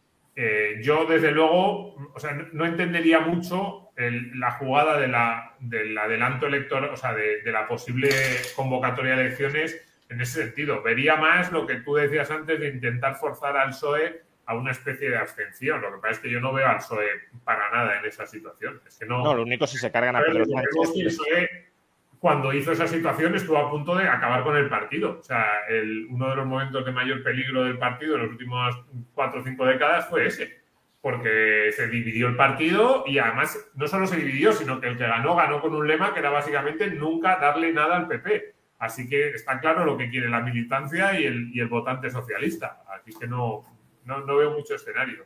yo, desde luego, o sea, no entendería mucho la jugada de la, del adelanto electoral, o sea, de, la posible convocatoria de elecciones en ese sentido. Vería más lo que tú decías antes de intentar forzar al PSOE a una especie de abstención. Lo que pasa es que yo no veo al PSOE para nada en esa situación. Es que no, no lo único si se cargan a Pedro Sánchez. El PSOE, cuando hizo esa situación, estuvo a punto de acabar con el partido. O sea, el, uno de los momentos de mayor peligro del partido en las últimas cuatro o cinco décadas fue ese porque se dividió el partido y además no solo se dividió, sino que el que ganó, ganó con un lema que era básicamente nunca darle nada al PP. Así que está claro lo que quiere la militancia y el, y el votante socialista. Así que no, no, no veo mucho escenario.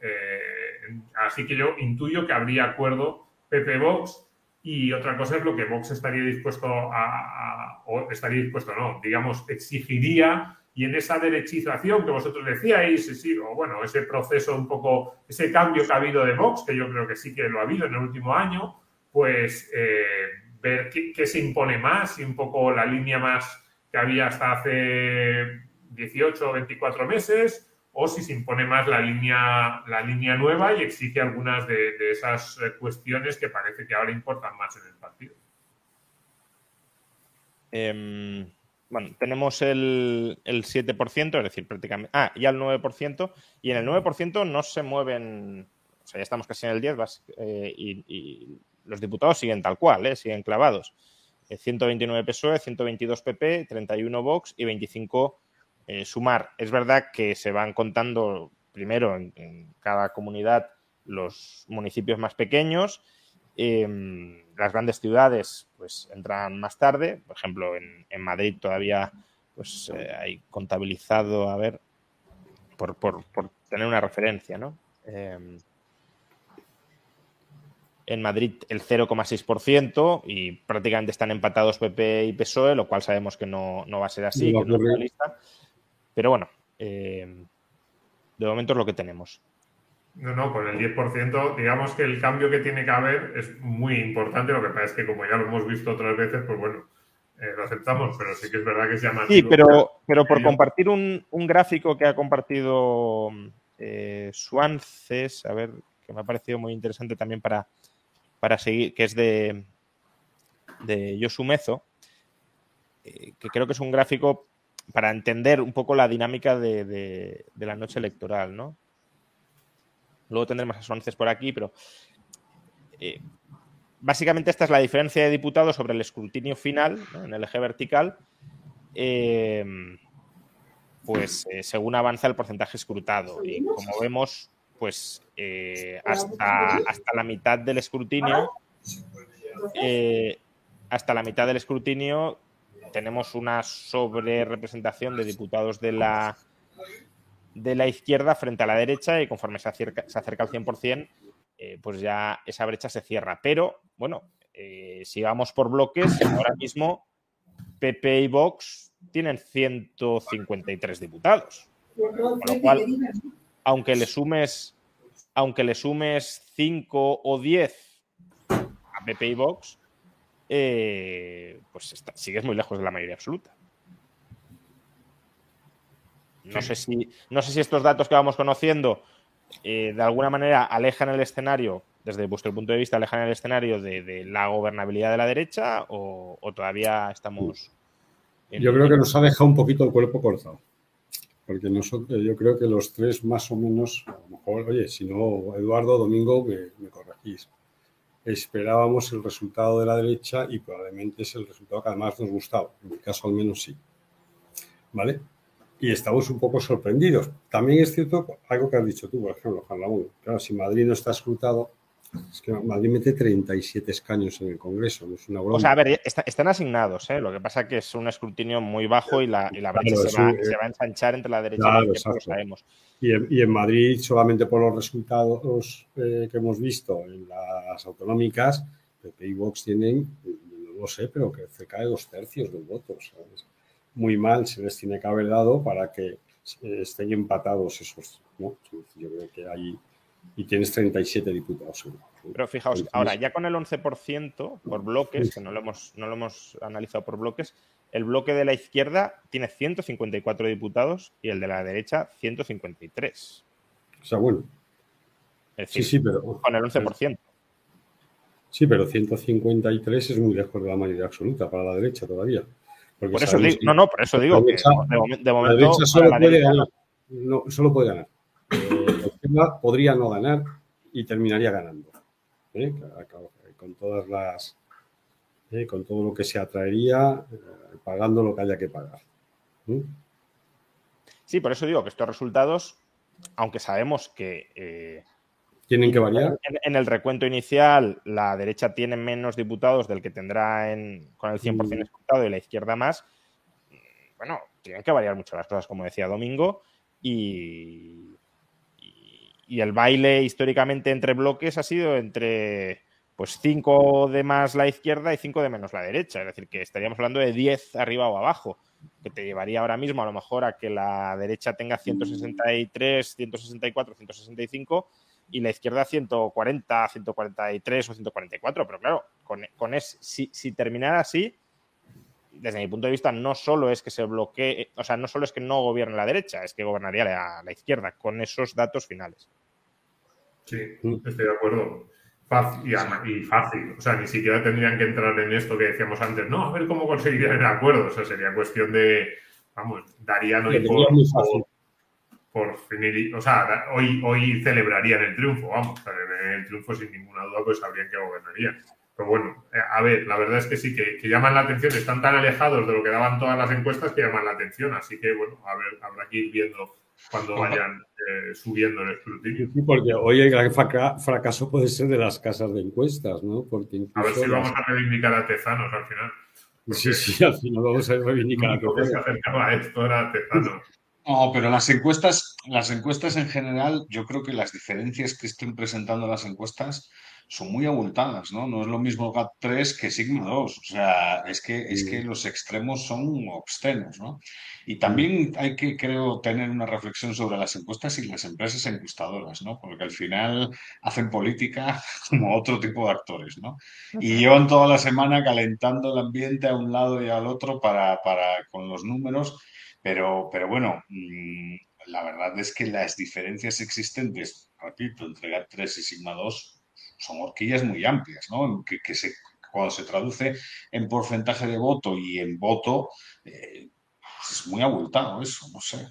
Eh, así que yo intuyo que habría acuerdo PP-Vox y otra cosa es lo que Vox estaría dispuesto a, o estaría dispuesto, no, digamos, exigiría y en esa derechización que vosotros decíais, o bueno, ese proceso un poco, ese cambio que ha habido de Vox, que yo creo que sí que lo ha habido en el último año, pues eh, ver qué, se impone más y un poco la línea más que había hasta hace 18 o 24 meses, o si se impone más la línea, la línea nueva y exige algunas de, esas eh, cuestiones que parece que ahora importan más en el partido. Eh, bueno, tenemos el, el 7%, es decir, prácticamente. Ah, ya el 9%, y en el 9% no se mueven. O sea, ya estamos casi en el 10, eh, y, y, los diputados siguen tal cual, eh, siguen clavados. 129 PSOE, 122 PP, 31 Vox y 25 eh, Sumar. Es verdad que se van contando primero en, en cada comunidad los municipios más pequeños. Eh, las grandes ciudades pues entran más tarde, por ejemplo en, en Madrid todavía pues eh, hay contabilizado, a ver, por, por, por tener una referencia, ¿no? Eh, en Madrid el 0,6% y prácticamente están empatados PP y PSOE, lo cual sabemos que no, no va a ser así, no, que no es realista. Pero bueno, eh, de momento es lo que tenemos. No, no, con el 10%, digamos que el cambio que tiene que haber es muy importante. Lo que pasa es que, como ya lo hemos visto otras veces, pues bueno, eh, lo aceptamos, pero sí que es verdad que se llama. Sí, pero, pero por compartir un, un, gráfico que ha compartido eh, Suances, a ver, que me ha parecido muy interesante también para, para seguir, que es de, de Yosumezo, eh, que creo que es un gráfico para entender un poco la dinámica de, de, de la noche electoral, ¿no? Luego tendremos a Suárez por aquí, pero eh, básicamente esta es la diferencia de diputados sobre el escrutinio final, ¿no? en el eje vertical, eh, pues eh, según avanza el porcentaje escrutado. Y como vemos, pues eh, hasta, hasta, la mitad del escrutinio, hasta la mitad del escrutinio tenemos una sobre representación de diputados de la, de la izquierda frente a la derecha y conforme se acerca, se acerca al 100%, eh, pues ya esa brecha se cierra. Pero, bueno, eh, si vamos por bloques, ahora mismo PP y Vox tienen 153 diputados. Con lo cual, aunque le sumes, aunque le sumes 5 o 10 a PP y Vox, eh, pues está, sigues muy lejos de la mayoría absoluta. No sé si, no sé si estos datos que vamos conociendo eh, de alguna manera alejan el escenario, desde vuestro punto de vista, alejan el escenario de, de la gobernabilidad de la derecha o, o todavía estamos. En... Yo creo que nos ha dejado un poquito el cuerpo cortado. Porque nosotros, yo creo que los tres más o menos, a lo mejor, oye, si no, Eduardo, Domingo, me, me corregís. Esperábamos el resultado de la derecha y probablemente es el resultado que además nos gustaba. En mi caso, al menos sí. ¿Vale? y estamos un poco sorprendidos. También es cierto algo que has dicho tú, por ejemplo, Juan Ramón. Claro, si Madrid no está escrutado, es que Madrid mete 37 escaños en el Congreso, no es una broma. O sea, a ver, está, están asignados, ¿eh? lo que pasa es que es un escrutinio muy bajo y la, y la brecha claro, se, va, se, va, a ensanchar entre la derecha claro, y la izquierda, lo sabemos. Y en, y en, Madrid, solamente por los resultados eh, que hemos visto en las autonómicas, PP y Vox tienen, no lo sé, pero que cerca de dos tercios de votos, ¿sabes? muy mal se les tiene que haber dado para que estén empatados esos. ¿no? Yo creo que hay. Y tienes 37 diputados. Pero fijaos, ahora ya con el 11% por bloques, que no lo, hemos, no lo hemos analizado por bloques, el bloque de la izquierda tiene 154 diputados y el de la derecha 153. O sea, bueno. Es decir, sí, sí, pero. Con el 11%. Sí, pero 153 es muy lejos de la mayoría absoluta para la derecha todavía. Porque por eso digo, no, no, por eso digo derecha, que de, de, momento. La derecha solo la puede derecha, ganar. No, solo puede ganar. Eh, la podría no ganar y terminaría ganando. ¿eh? Con todas las. ¿eh? Con todo lo que se atraería, eh, pagando lo que haya que pagar. Sí, por eso digo que estos resultados, aunque sabemos que eh, tienen que variar. En, en, el recuento inicial, la derecha tiene menos diputados del que tendrá en, con el 100% escrutado y la izquierda más. Bueno, tienen que variar mucho las cosas, como decía Domingo, y, y, el baile históricamente entre bloques ha sido entre pues 5 de más la izquierda y 5 de menos la derecha. Es decir, que estaríamos hablando de 10 arriba o abajo, que te llevaría ahora mismo a lo mejor a que la derecha tenga 163, 164, 165 y la izquierda 140, 143 o 144. Pero claro, con, con es, si, si, terminara así, desde mi punto de vista, no solo es que se bloquee, o sea, no solo es que no gobierne la derecha, es que gobernaría la, la izquierda con esos datos finales. Sí, estoy de acuerdo. Fácil, y fácil. O sea, ni siquiera tendrían que entrar en esto que decíamos antes. No, a ver cómo conseguirían el acuerdo. O sea, sería cuestión de, vamos, darían hoy por, por, por finir, o sea, hoy, hoy celebrarían el triunfo, vamos, el triunfo sin ninguna duda, pues sabrían que gobernarían. Pero bueno, eh, a ver, la verdad es que sí, que, que, llaman la atención, están tan alejados de lo que daban todas las encuestas que llaman la atención, así que bueno, a ver, habrá que ir viendo cuando vayan eh, subiendo el escrutinio. Sí, porque hoy el gran fracaso puede ser de las casas de encuestas, ¿no? Porque a ver si vamos a reivindicar a Tezanos al final. Sí, sí, al final vamos a reivindicar a Tezanos. se acercaba a esto era Tezanos. No, pero las encuestas, las encuestas en general, yo creo que las diferencias que estén presentando las encuestas son muy abultadas, ¿no? No es lo mismo GAT3 que Sigma 2. O sea, es que, es que los extremos son obscenos, ¿no? Y también hay que, creo, tener una reflexión sobre las encuestas y las empresas encuestadoras, ¿no? Porque al final hacen política como otro tipo de actores, ¿no? Y llevan toda la semana calentando el ambiente a un lado y al otro para, para con los números. Pero, pero bueno, mmm, la verdad es que las diferencias existentes, repito, entre GAT3 y Sigma 2 son horquillas muy amplias, ¿no? Que, que se, cuando se traduce en porcentaje de voto y en voto, eh, es muy abultado eso, no sé.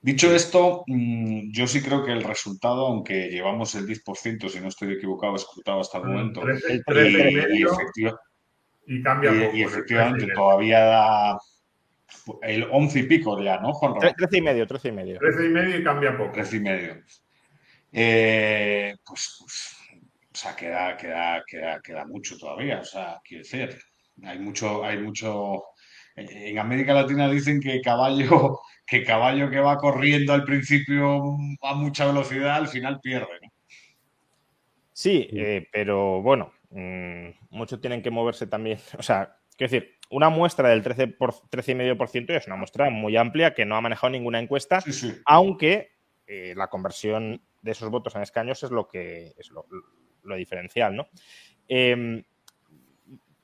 Dicho esto, mmm, yo sí creo que el resultado, aunque llevamos el 10%, si no estoy equivocado, escrutado hasta el momento, 13, 13 y, y, y, efectiva, y, cambia y, poco, y efectivamente todavía da el 11 y pico ya, ¿no, Juan 13 y medio, 13 y medio. 13 y medio y cambia poco. 13 y medio. Eh, pues, pues O sea, queda, queda, queda, queda mucho todavía. O sea, quiero decir, hay mucho, hay mucho. En América Latina dicen que caballo, que caballo que va corriendo al principio a mucha velocidad, al final pierde. ¿no? Sí, eh, pero bueno, mmm, muchos tienen que moverse también. O sea, quiero decir, una muestra del 13,5% por, 13 es una muestra muy amplia que no ha manejado ninguna encuesta, Sí, sí. aunque eh, la conversión de esos votos en escaños es lo que es lo, lo diferencial, ¿no? Eh,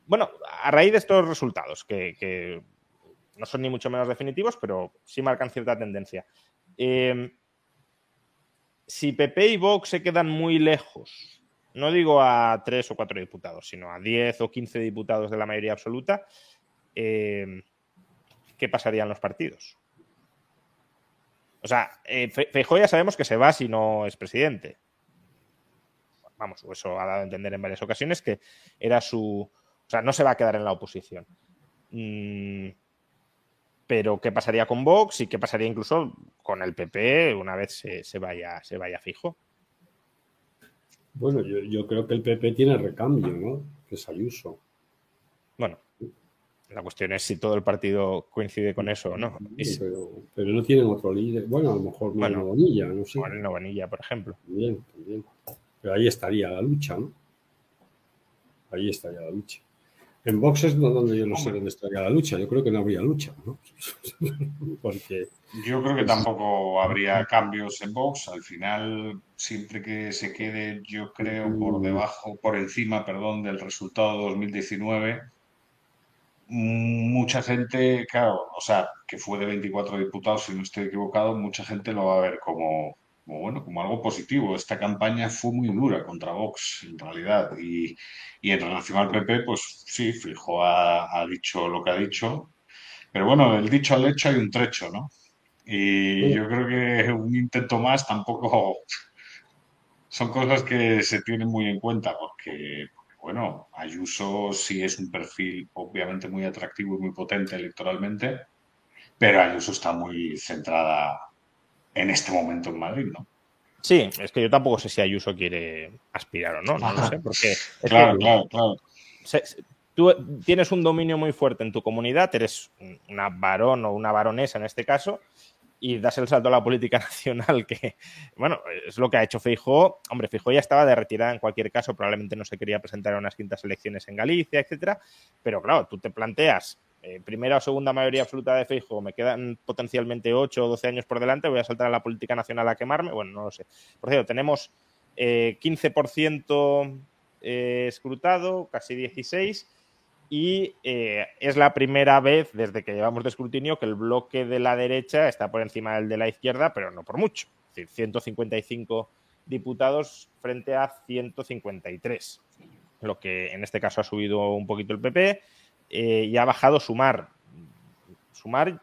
bueno, a raíz de estos resultados, que, no son ni mucho menos definitivos, pero sí marcan cierta tendencia. Eh, si PP y Vox se quedan muy lejos, no digo a tres o cuatro diputados, sino a 10 o 15 diputados de la mayoría absoluta, eh, ¿qué pasaría en los partidos? O sea, eh, Feijóo ya sabemos que se va si no es presidente. Vamos, eso ha dado a entender en varias ocasiones que era su. O sea, no se va a quedar en la oposición. Mm, pero ¿qué pasaría con Vox y qué pasaría incluso con el PP una vez se, se vaya, se vaya fijo? Bueno, yo, yo, creo que el PP tiene recambio, ¿no? Que es Ayuso. Bueno, la cuestión es si todo el partido coincide con eso o no. Sí, pero, pero, no tienen otro líder. Bueno, a lo mejor bueno, Bonilla, no sé. Moreno Bonilla, por ejemplo. También, también. Pero ahí estaría la lucha, ¿no? Ahí estaría la lucha. En Vox es donde yo no sé dónde estaría la lucha. Yo creo que no habría lucha, ¿no? Porque. Yo creo que tampoco habría cambios en Vox. Al final, siempre que se quede, yo creo, por debajo, por encima, perdón, del resultado de 2019, mucha gente, claro, o sea, que fue de 24 diputados, si no estoy equivocado, mucha gente lo va a ver como, como, bueno, como algo positivo. Esta campaña fue muy dura contra Vox, en realidad. Y, y en relación al PP, pues sí, Fijo ha, ha, dicho lo que ha dicho. Pero bueno, del dicho al hecho hay un trecho, ¿no? Y sí. yo creo que un intento más tampoco son cosas que se tienen muy en cuenta, porque, bueno, Ayuso sí es un perfil obviamente muy atractivo y muy potente electoralmente, pero Ayuso está muy centrada en este momento en Madrid, ¿no? Sí, es que yo tampoco sé si Ayuso quiere aspirar o no, no lo sé, porque... claro, que, claro, claro. Se, tú tienes un dominio muy fuerte en tu comunidad, eres una varón o una varonesa en este caso, y das el salto a la política nacional, que, bueno, es lo que ha hecho Feijó. Hombre, Feijó ya estaba de retirada en cualquier caso, probablemente no se quería presentar a unas quintas elecciones en Galicia, etcétera, pero claro, tú te planteas eh, primera o segunda mayoría absoluta de Feijo, me quedan potencialmente 8 o 12 años por delante, voy a saltar a la política nacional a quemarme, bueno, no lo sé. Por cierto, tenemos eh, 15% eh, escrutado, casi 16%, y eh, es la primera vez desde que llevamos de escrutinio que el bloque de la derecha está por encima del de la izquierda, pero no por mucho. Es decir, 155 diputados frente a 153, lo que en este caso ha subido un poquito el PP eh, y ha bajado Sumar. Sumar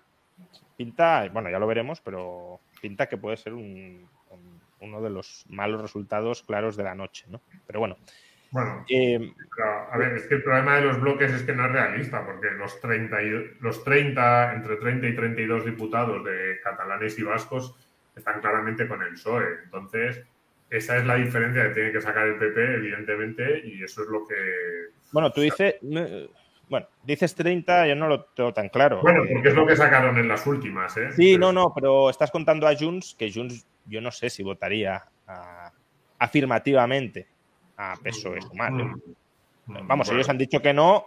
pinta, bueno, ya lo veremos, pero pinta que puede ser un, un, uno de los malos resultados claros de la noche, ¿no? Pero bueno. Bueno, eh, a ver, es que el problema de los bloques es que no es realista, porque los 30, y, los 30 entre 30 y 32 diputados de catalanes y vascos están claramente con el PSOE. Entonces, esa es la diferencia que tiene que sacar el PP, evidentemente, y eso es lo que... Bueno, tú dices... Bueno, dices 30, yo no lo tengo tan claro. Bueno, porque es lo que sacaron en las últimas, ¿eh? Sí, no, no, pero estás contando a Junts, que Junts yo no sé si votaría uh, afirmativamente a PSOE sumar. ¿eh? Vamos, bueno. ellos han dicho que no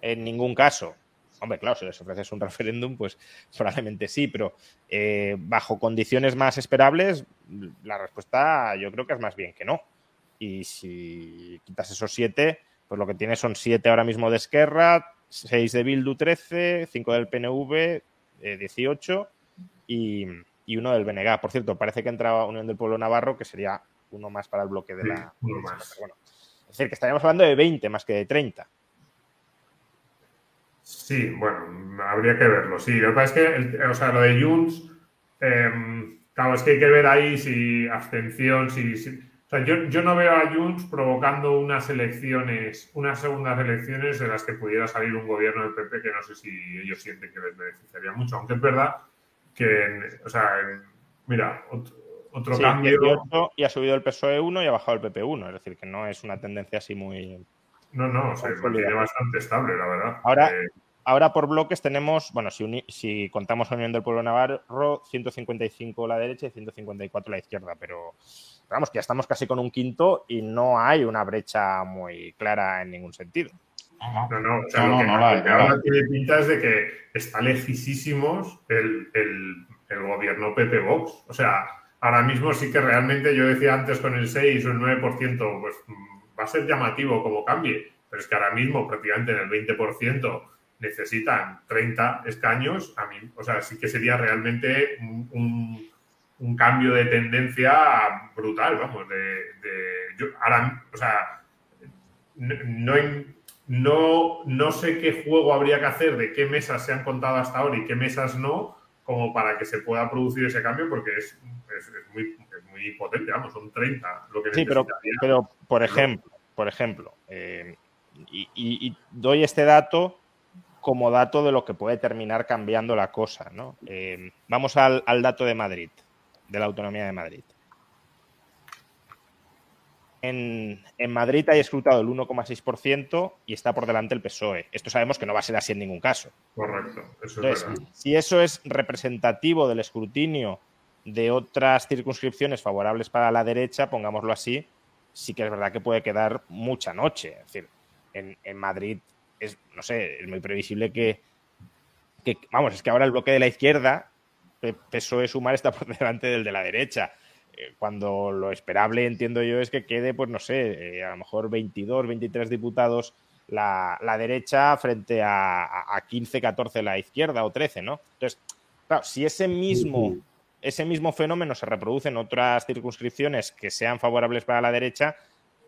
en ningún caso. Hombre, claro, si les ofreces un referéndum, pues probablemente sí, pero eh, bajo condiciones más esperables, la respuesta yo creo que es más bien que no. Y si quitas esos siete, pues lo que tiene son siete ahora mismo de Esquerra, seis de Bildu 13, cinco del PNV eh, 18 y, y, uno del BNG. Por cierto, parece que entraba Unión del Pueblo Navarro, que sería uno más para el bloque de la... Sí, uno más. Bueno, es decir, que estaríamos hablando de 20 más que de 30. Sí, bueno, habría que verlo. Sí, lo que pasa es que, el, o sea, lo de Junts, eh, claro, es que hay que ver ahí si abstención, si... sea, yo, yo, no veo a Junts provocando unas elecciones, unas segundas elecciones en las que pudiera salir un gobierno del PP que no sé si ellos sienten que les beneficiaría mucho. Aunque es verdad que, en, o sea, en, mira, otro Sí, cambio. 18 y ha subido el PSOE 1 y ha bajado el PP 1. Es decir, que no es una tendencia así muy. No, no, se mantiene bastante estable, la verdad. Ahora, Eh, ahora por bloques tenemos, bueno, si, uni- si contamos a Unión del Pueblo Navarro, 155 la derecha y 154 la izquierda, pero vamos, que ya estamos casi con un quinto y no hay una brecha muy clara en ningún sentido. No, no, o sea, No, lo que, no, no lo que ahora tiene pinta es de que está lejísimos el, el- el gobierno PP Vox. O sea, ahora mismo sí que realmente yo decía antes con el 6 o el 9%, pues mm, va a ser llamativo como cambie, pero es que ahora mismo prácticamente en el 20% necesitan 30 escaños. A mí, o sea, sí que sería realmente un, un- un cambio de tendencia brutal, vamos, de, de- yo ahora, o sea, no, no, no, sé qué juego habría que hacer, de qué mesas se han contado hasta ahora y qué mesas no, como para que se pueda producir ese cambio, porque es, es- es muy, es muy potente, vamos, son 30 lo que Sí, pero, pero por ejemplo, por ejemplo, eh, y, y- y doy este dato como dato de lo que puede terminar cambiando la cosa, ¿no? Eh, vamos al, al dato de Madrid, de la autonomía de Madrid. En, en Madrid hay escrutado el 1,6% y está por delante el PSOE. Esto sabemos que no va a ser así en ningún caso. Correcto, eso Entonces, si eso es representativo del escrutinio de otras circunscripciones favorables para la derecha, pongámoslo así, sí que es verdad que puede quedar mucha noche. Es decir, en, en Madrid es, no sé, es muy previsible que, que- vamos, es que ahora el bloque de la izquierda, PSOE sumar está por delante del de la derecha. Eh, Cuando lo esperable, entiendo yo, es que quede, pues no sé, eh, a lo mejor 22, 23 diputados la, la derecha frente a, a- a 15, 14 la izquierda o 13, ¿no? Entonces, claro, si ese mismo, ese mismo fenómeno se reproduce en otras circunscripciones que sean favorables para la derecha,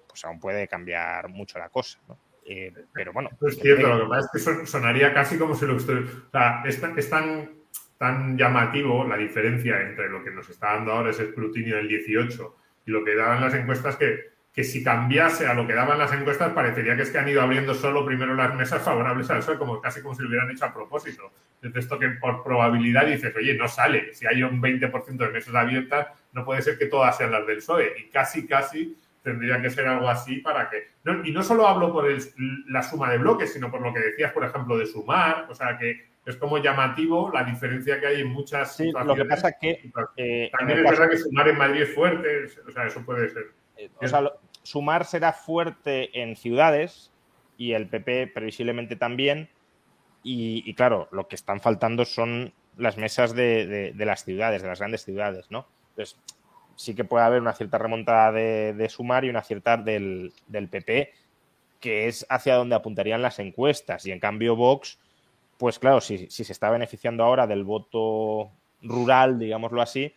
pues aún puede cambiar mucho la cosa, ¿no? Eh, pero bueno, Eso es cierto, lo que pasa es que son- sonaría casi como si lo estoy. O sea, es, tan- es tan, tan llamativo la diferencia entre lo que nos está dando ahora ese escrutinio del 18 y lo que daban las encuestas que, que si cambiase a lo que daban las encuestas parecería que es que han ido abriendo solo primero las mesas favorables al PSOE, como casi como si lo hubieran hecho a propósito. Es esto que por probabilidad dices, oye, no sale. Si hay un 20% de mesas abiertas, no puede ser que todas sean las del PSOE. Y casi, casi tendría que ser algo así para que... no- y no solo hablo por el- la suma de bloques, sino por lo que decías, por ejemplo, de sumar. O sea, que es como llamativo la diferencia que hay en muchas sí, lo que situaciones. pasa que eh, También es verdad que sumar en Madrid es fuerte, o sea, eso puede ser. Eh, o sea, lo- sumar será fuerte en ciudades y el PP previsiblemente también. Y, y claro, lo que están faltando son las mesas de, de- de las ciudades, de las grandes ciudades, ¿no? Entonces, sí que puede haber una cierta remontada de, de sumar y una cierta del, del PP, que es hacia donde apuntarían las encuestas. Y en cambio, Vox, pues claro, si, si se está beneficiando ahora del voto rural, digámoslo así,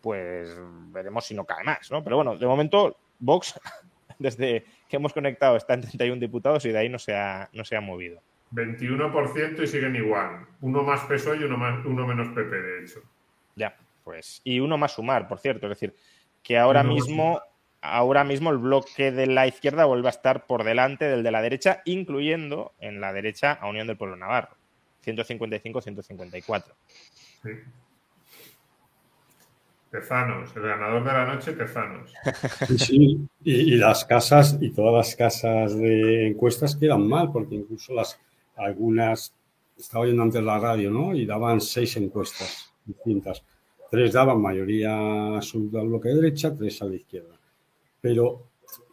pues veremos si no cae más, ¿no? Pero bueno, de momento, Vox, desde que hemos conectado, está en 31 diputados y de ahí no se ha, no se ha movido. 21% y siguen igual. Uno más PSOE y uno, más, uno menos PP, de hecho. Ya, pues. Y uno más sumar, por cierto. Es decir, que ahora Uno mismo, ahora mismo el bloque de la izquierda vuelve a estar por delante del de la derecha, incluyendo en la derecha a Unión del Pueblo Navarro. 155-154. Sí. Tezanos, el ganador de la noche, Tezanos. Sí. Y, y las casas y todas las casas de encuestas quedan mal, porque incluso las algunas, estaba oyendo antes la radio, ¿no? Y daban seis encuestas distintas. Tres daban mayoría absoluta al bloque de derecha, tres a la izquierda. Pero,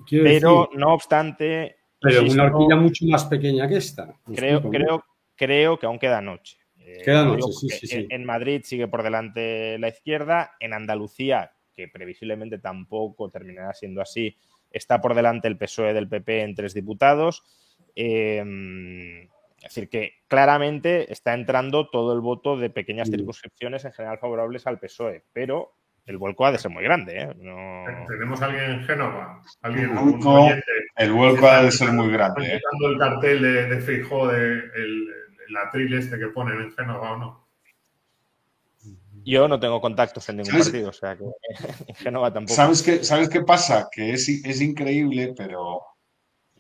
quiero Pero, decir, no obstante, pero insisto, una horquilla mucho más pequeña que esta. ¿Me creo, explico, no? creo, creo que aún queda noche. Eh, Queda noche, sí, sí, sí. En, en Madrid sigue por delante la izquierda, en Andalucía, que previsiblemente tampoco terminará siendo así, está por delante el PSOE del PP en tres diputados. Eh, es decir, que claramente está entrando todo el voto de pequeñas Mm. circunscripciones en general favorables al PSOE, pero el vuelco ha de ser muy grande. ¿eh? No- Tenemos a alguien en Génova, alguien, El algún vuelco-. El vuelco ha de ser muy grande. ¿Están ¿eh? quitando el cartel de, de Feijóo, de, el, el atril este que ponen en Génova o no? Yo no tengo contactos en ningún ¿Sabes? partido, o sea que en Génova tampoco. ¿Sabes qué, ¿Sabes qué pasa? Que es, es increíble, pero.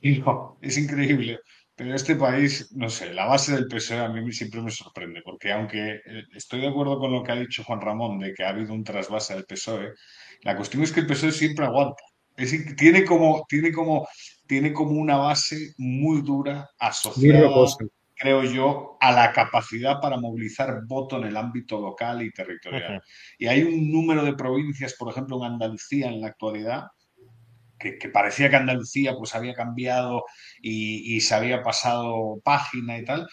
no, es increíble. Pero este país, no sé, la base del PSOE a mí siempre me sorprende, porque aunque eh, estoy de acuerdo con lo que ha dicho Juan Ramón de que ha habido un trasvase del PSOE, la cuestión es que el PSOE siempre aguanta. Es tiene como, tiene como, tiene como una base muy dura asociada, creo yo, a la capacidad para movilizar voto en el ámbito local y territorial. Y hay un número de provincias, por ejemplo, en Andalucía en la actualidad, que, parecía que Andalucía pues había cambiado y, se había pasado página y tal,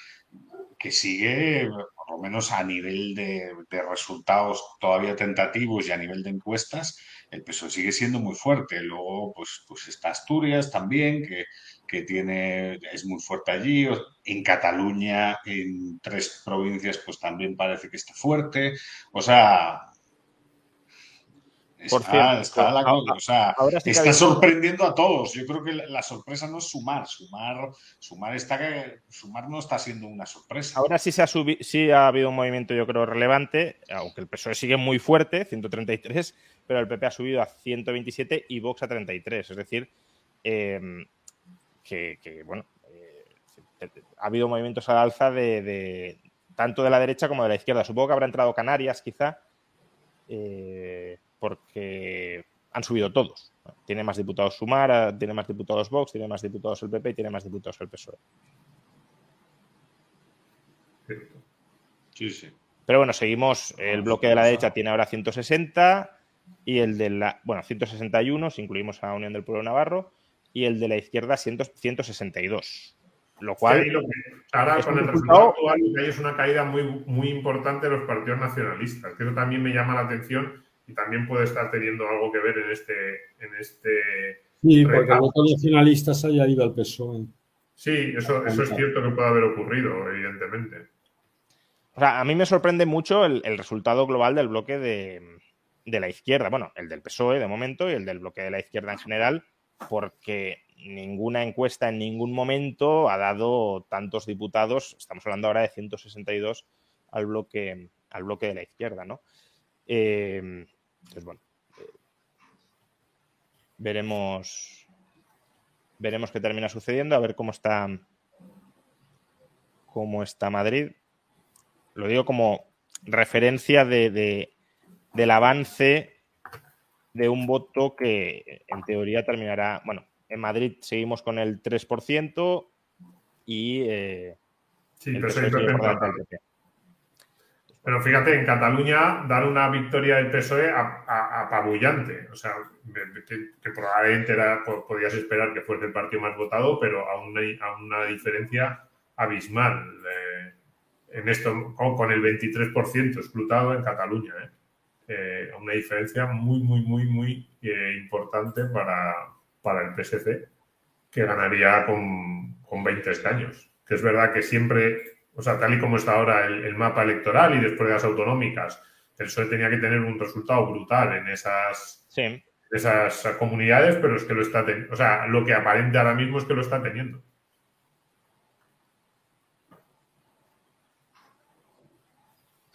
que sigue, por lo menos a nivel de, resultados todavía tentativos y a nivel de encuestas, el peso sigue siendo muy fuerte. Luego, pues, pues está Asturias también, que, que tiene, es muy fuerte allí. En Cataluña, en tres provincias, pues también parece que está fuerte. O sea, Está, está, sorprendiendo a todos. Yo creo que la, sorpresa no es sumar. Sumar, sumar, está que, sumar no está siendo una sorpresa. Ahora sí, se ha sí ha habido un movimiento, yo creo, relevante, aunque el PSOE sigue muy fuerte, 133, pero el PP ha subido a 127 y Vox a 33. Es decir, em, que, bueno, eh, ha habido movimientos al alza de, tanto de la derecha como de la izquierda. Supongo que habrá entrado Canarias, quizá. Eh, porque han subido todos. Tiene más diputados Sumar, tiene más diputados Vox, tiene más diputados el PP y tiene más diputados el PSOE. Sí, sí. Pero bueno, seguimos. El bloque de la derecha tiene ahora 160 y el de la. Bueno, 161, si incluimos a Unión del Pueblo Navarro, y el de la izquierda 162. Lo cual. ahora con el resultado actual hay es una caída muy, muy importante de los partidos nacionalistas, que eso también me llama la atención y también puede estar teniendo algo que ver en este. En este sí, porque el voto nacionalista se haya ido al PSOE. Sí, eso, eso es cierto que puede haber ocurrido, evidentemente. O sea, a mí me sorprende mucho el, resultado global del bloque de, de, la izquierda. Bueno, el del PSOE de momento y el del bloque de la izquierda en general, porque ninguna encuesta en ningún momento ha dado tantos diputados. Estamos hablando ahora de 162 al bloque, al bloque de la izquierda, ¿no? Eh, entonces, bueno, eh, veremos, veremos qué termina sucediendo, a ver cómo está, cómo está Madrid. Lo digo como referencia de, del avance de un voto que en teoría terminará, bueno, en Madrid seguimos con el 3% y eh, sí, pero pero fíjate, en Cataluña dar una victoria del PSOE apabullante. O sea, que, probablemente era, podías esperar que fuese el partido más votado, pero a una, a una diferencia abismal. Eh, en esto, con, el 23% escrutado en Cataluña. ¿eh? Eh, una diferencia muy, muy, muy, muy importante para, para el PSC, que ganaría con, con 20 escaños. Que es verdad que siempre o sea, tal y como está ahora el, mapa electoral y después de las autonómicas, el PSOE tenía que tener un resultado brutal en esas, esas comunidades, pero es que lo está teniendo. O sea, lo que aparente ahora mismo es que lo está teniendo.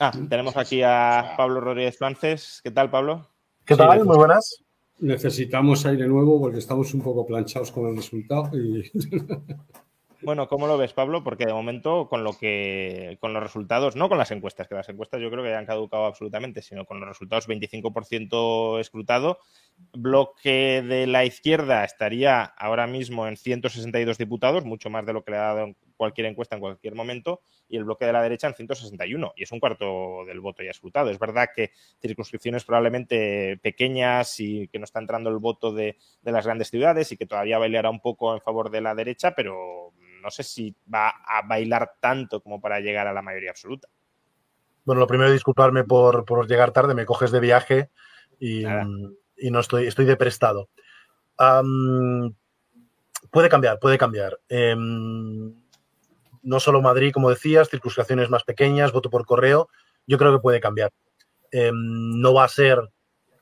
Ah, tenemos aquí a Pablo Rodríguez Frances. ¿Qué tal, Pablo? ¿Qué tal? Muy buenas. Necesitamos aire nuevo porque estamos un poco planchados con el resultado y Bueno, ¿cómo lo ves, Pablo? Porque de momento, con lo que, con los resultados, no con las encuestas, que las encuestas yo creo que ya han caducado absolutamente, sino con los resultados 25% escrutado, bloque de la izquierda estaría ahora mismo en 162 diputados, mucho más de lo que le ha dado en cualquier encuesta en cualquier momento, y el bloque de la derecha en 161, y es un cuarto del voto ya escrutado. Es verdad que circunscripciones probablemente pequeñas y que no está entrando el voto de, de las grandes ciudades y que todavía bailará un poco en favor de la derecha, pero no sé si va a bailar tanto como para llegar a la mayoría absoluta. Bueno, lo primero, disculparme por, por llegar tarde, me coges de viaje y, no estoy, estoy de prestado. puede cambiar, puede cambiar. Em, no solo Madrid, como decías, circunscripciones más pequeñas, voto por correo, yo creo que puede cambiar. Em, no va a ser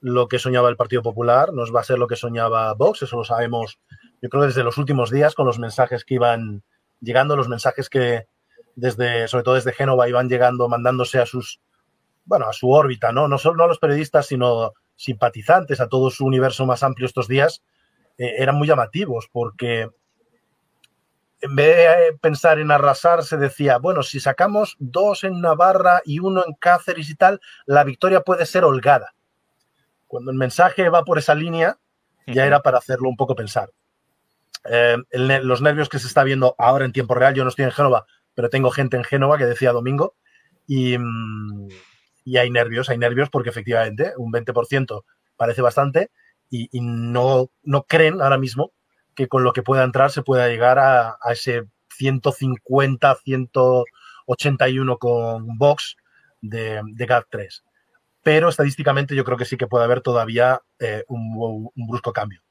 lo que soñaba el Partido Popular, no va a ser lo que soñaba Vox, eso lo sabemos yo creo desde los últimos días con los mensajes que iban llegando, los mensajes que desde, sobre todo desde Génova, iban llegando, mandándose a sus, bueno, a su órbita, ¿no? No solo a los periodistas, sino simpatizantes, a todo su universo más amplio estos días, eh, eran muy llamativos porque en vez de pensar en arrasar, se decía, bueno, si sacamos dos en Navarra y uno en Cáceres y tal, la victoria puede ser holgada. Cuando el mensaje va por esa línea, ya era para hacerlo un poco pensar. Eh, los nervios que se está viendo ahora en tiempo real, yo no estoy en Génova, pero tengo gente en Génova que decía domingo, y, y hay nervios, hay nervios porque efectivamente un 20% parece bastante y, no, no creen ahora mismo que con lo que pueda entrar se pueda llegar a, ese 150, 181 con Vox de, de GAT3. Pero estadísticamente yo creo que sí que puede haber todavía eh, un, brusco cambio.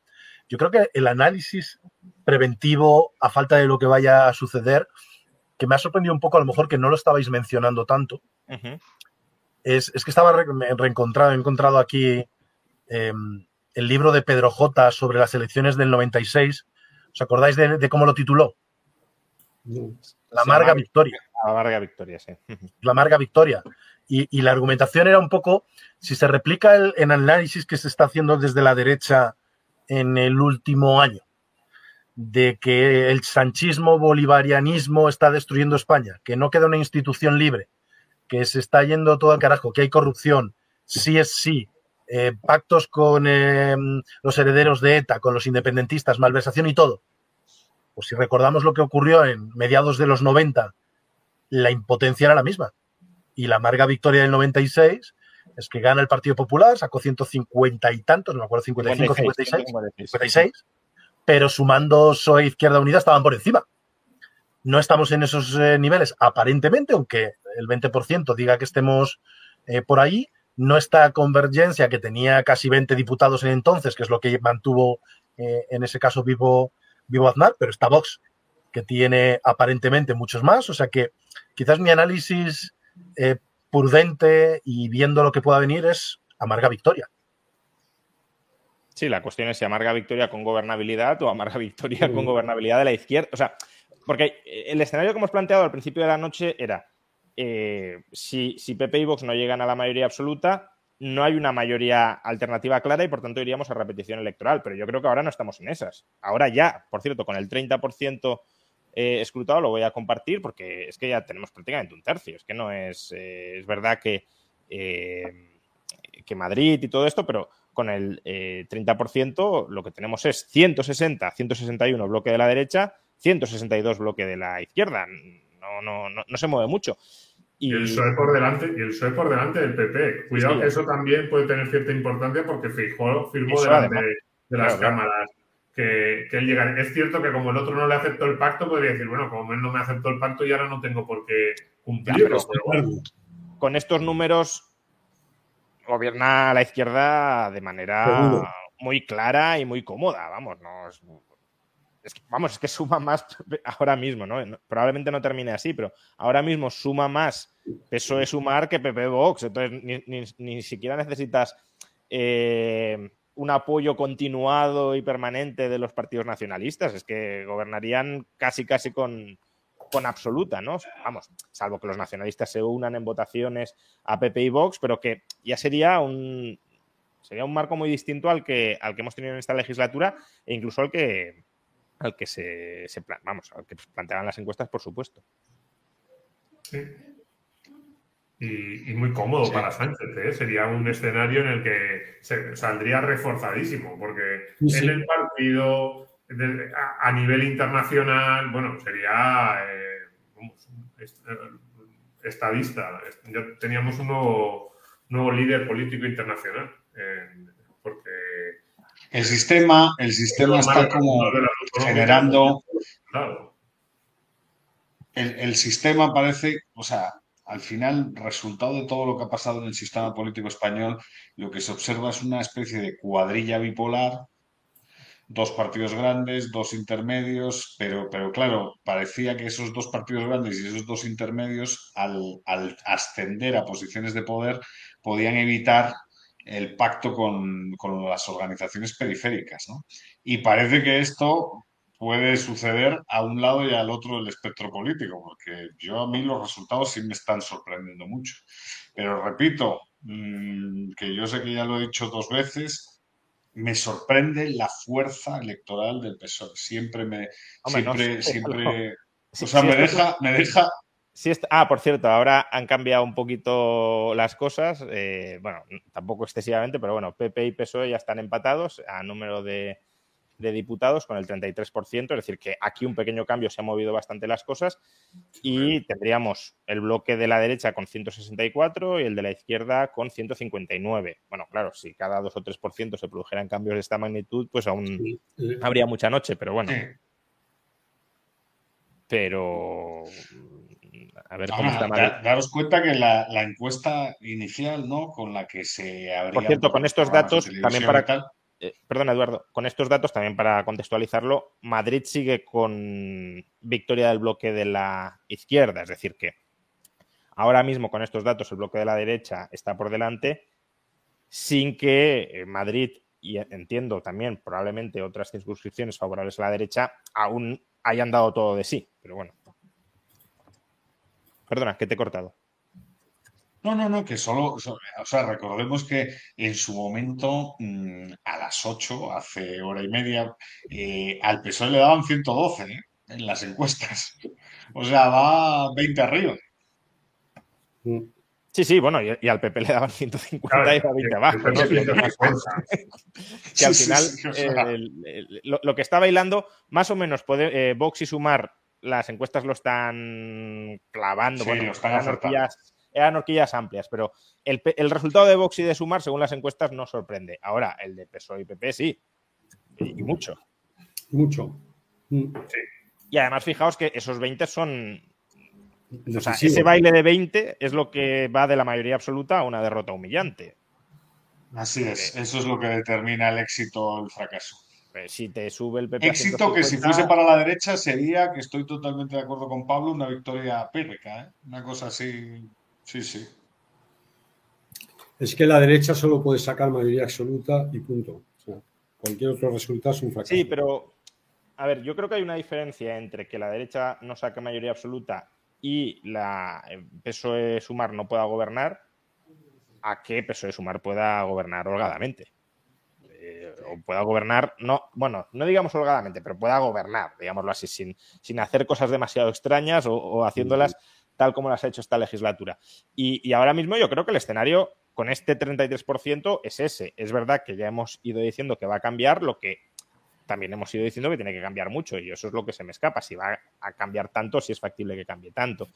Yo creo que el análisis preventivo, a falta de lo que vaya a suceder, que me ha sorprendido un poco, a lo mejor que no lo estabais mencionando tanto, es, que estaba reencontrado, he encontrado aquí em, el libro de Pedro J sobre las elecciones del 96. ¿Os acordáis de, cómo lo tituló? La amarga victoria. La amarga victoria, sí. La amarga victoria. Y, la argumentación era un poco, si se replica el, análisis que se está haciendo desde la derecha en el último año, de que el sanchismo bolivarianismo está destruyendo España, que no queda una institución libre, que se está yendo todo al carajo, que hay corrupción, sí es sí, eh, pactos con em, los herederos de ETA, con los independentistas, malversación y todo. Pues si recordamos lo que ocurrió en mediados de los 90, la impotencia era la misma. Y la amarga victoria del 96 es que gana el Partido Popular, sacó 150 y tantos, no me acuerdo, 55, 56, 56, pero sumando PSOE Izquierda Unida estaban por encima. No estamos en esos eh, niveles, aparentemente, aunque el 20% diga que estemos eh, por ahí, no está Convergencia, que tenía casi 20 diputados en entonces, que es lo que mantuvo eh, en ese caso vivo, vivo Aznar, pero está Vox, que tiene aparentemente muchos más. O sea que quizás mi análisis eh, prudente y viendo lo que pueda venir es amarga victoria. Sí, la cuestión es si amarga victoria con gobernabilidad o amarga victoria con gobernabilidad de la izquierda. O sea, porque el escenario que hemos planteado al principio de la noche era eh, si, si PP y Vox no llegan a la mayoría absoluta, no hay una mayoría alternativa clara y por tanto iríamos a repetición electoral. Pero yo creo que ahora no estamos en esas. Ahora ya, por cierto, con el 30% eh, escrutado lo voy a compartir porque es que ya tenemos prácticamente un tercio. Es que no es. Eh, es verdad que, que Madrid y todo esto, pero con el 30% lo que tenemos es 160, 161 bloque de la derecha, 162 bloque de la izquierda. No, no, no, no se mueve mucho. Y... el PSOE por delante, y el PSOE por delante del PP. Cuidado que eso también puede tener cierta importancia porque Feijóo firmó delante de, las cámaras que, él llega. Es cierto que como el otro no le aceptó el pacto, podría decir, bueno, como él no me aceptó el pacto y ahora no tengo por qué cumplirlo. Con estos números gobierna la izquierda de manera muy clara y muy cómoda, vamos, no vamos, es que suma más ahora mismo, ¿no? Probablemente no termine así, pero ahora mismo suma más PSOE sumar que PP Vox. Entonces, ni, siquiera necesitas eh, un apoyo continuado y permanente de los partidos nacionalistas. Es que gobernarían casi, casi con, con absoluta, ¿no? Vamos, salvo que los nacionalistas se unan en votaciones a PP y Vox, pero que ya sería un sería un marco muy distinto al que, al que hemos tenido en esta legislatura e incluso al que al que se, vamos, al que planteaban las encuestas, por supuesto. Y, muy cómodo para Sánchez, ¿eh? sería un escenario en el que saldría reforzadísimo, porque en el partido, a, nivel internacional, bueno, sería eh, eh, estadista. Ya teníamos un nuevo, líder político internacional, porque el sistema, el sistema está como generando. El, sistema parece, o sea, al final, resultado de todo lo que ha pasado en el sistema político español, lo que se observa es una especie de cuadrilla bipolar, dos partidos grandes, dos intermedios, pero, pero claro, parecía que esos dos partidos grandes y esos dos intermedios, al, ascender a posiciones de poder, podían evitar el pacto con, las organizaciones periféricas. Y parece que esto puede suceder a un lado y al otro del espectro político, porque yo a mí los resultados sí me están sorprendiendo mucho. Pero repito, mm, que yo sé que ya lo he dicho dos veces, me sorprende la fuerza electoral del PSOE. Siempre me. siempre, siempre. o sea, me, deja, me deja. ah, por cierto, ahora han cambiado un poquito las cosas. Eh, bueno, tampoco excesivamente, pero bueno, PP y PSOE ya están empatados a número de, de diputados con el 33%, es decir, que aquí un pequeño cambio se ha movido bastante las cosas y tendríamos el bloque de la derecha con 164 y el de la izquierda con 159. Bueno, claro, si cada 2 o 3% se produjeran cambios de esta magnitud, pues aún habría mucha noche, pero bueno. Pero a ver cómo está Daros cuenta que la, encuesta inicial, ¿no? Con la que se. Por cierto, con estos datos, también para. Eh, perdón, Eduardo, con estos datos, también para contextualizarlo, Madrid sigue con victoria del bloque de la izquierda, es decir, que ahora mismo con estos datos el bloque de la derecha está por delante, sin que eh, Madrid, y entiendo también probablemente otras circunscripciones favorables a la derecha, aún hayan dado todo de sí, pero bueno. Perdona, que te he cortado. No, no, no, que solo, o sea, recordemos que en su momento, mm, a las 8, hace hora y media, eh, al PSOE le daban 112 ¿eh? en las encuestas. O sea, va 20 arriba. Sí, sí, bueno, y, al PP le daban 150 y va 20 abajo. que al final lo, que está bailando, más o menos, puede, eh, Vox y Sumar, las encuestas lo están clavando. bueno, lo están eran horquillas amplias, pero el, resultado de Vox y de Sumar, según las encuestas, no sorprende. Ahora, el de PSOE y PP sí, y, mucho. Mucho. Mm. Y además, fijaos que esos 20 son. O sea, ese baile de 20 es lo que va de la mayoría absoluta a una derrota humillante. Así es, eso es lo que determina el éxito o el fracaso. Pues si te sube el PP. Éxito que si fuese para la derecha sería, que estoy totalmente de acuerdo con Pablo, una victoria pírrica, ¿eh? una cosa así Sí, sí. Es que la derecha solo puede sacar mayoría absoluta y punto. cualquier otro resultado es un fracaso. Sí, pero a ver, yo creo que hay una diferencia entre que la derecha no saque mayoría absoluta y la PSOE Sumar no pueda gobernar a que PSOE Sumar pueda gobernar holgadamente. Eh, o pueda gobernar, no, bueno, no digamos holgadamente, pero pueda gobernar, digámoslo así, sin, sin hacer cosas demasiado extrañas o haciéndolas tal como las ha hecho esta legislatura. Y, ahora mismo yo creo que el escenario con este 33% es ese. Es verdad que ya hemos ido diciendo que va a cambiar, lo que también hemos ido diciendo que tiene que cambiar mucho y eso es lo que se me escapa, si va a cambiar tanto, si es factible que cambie tanto.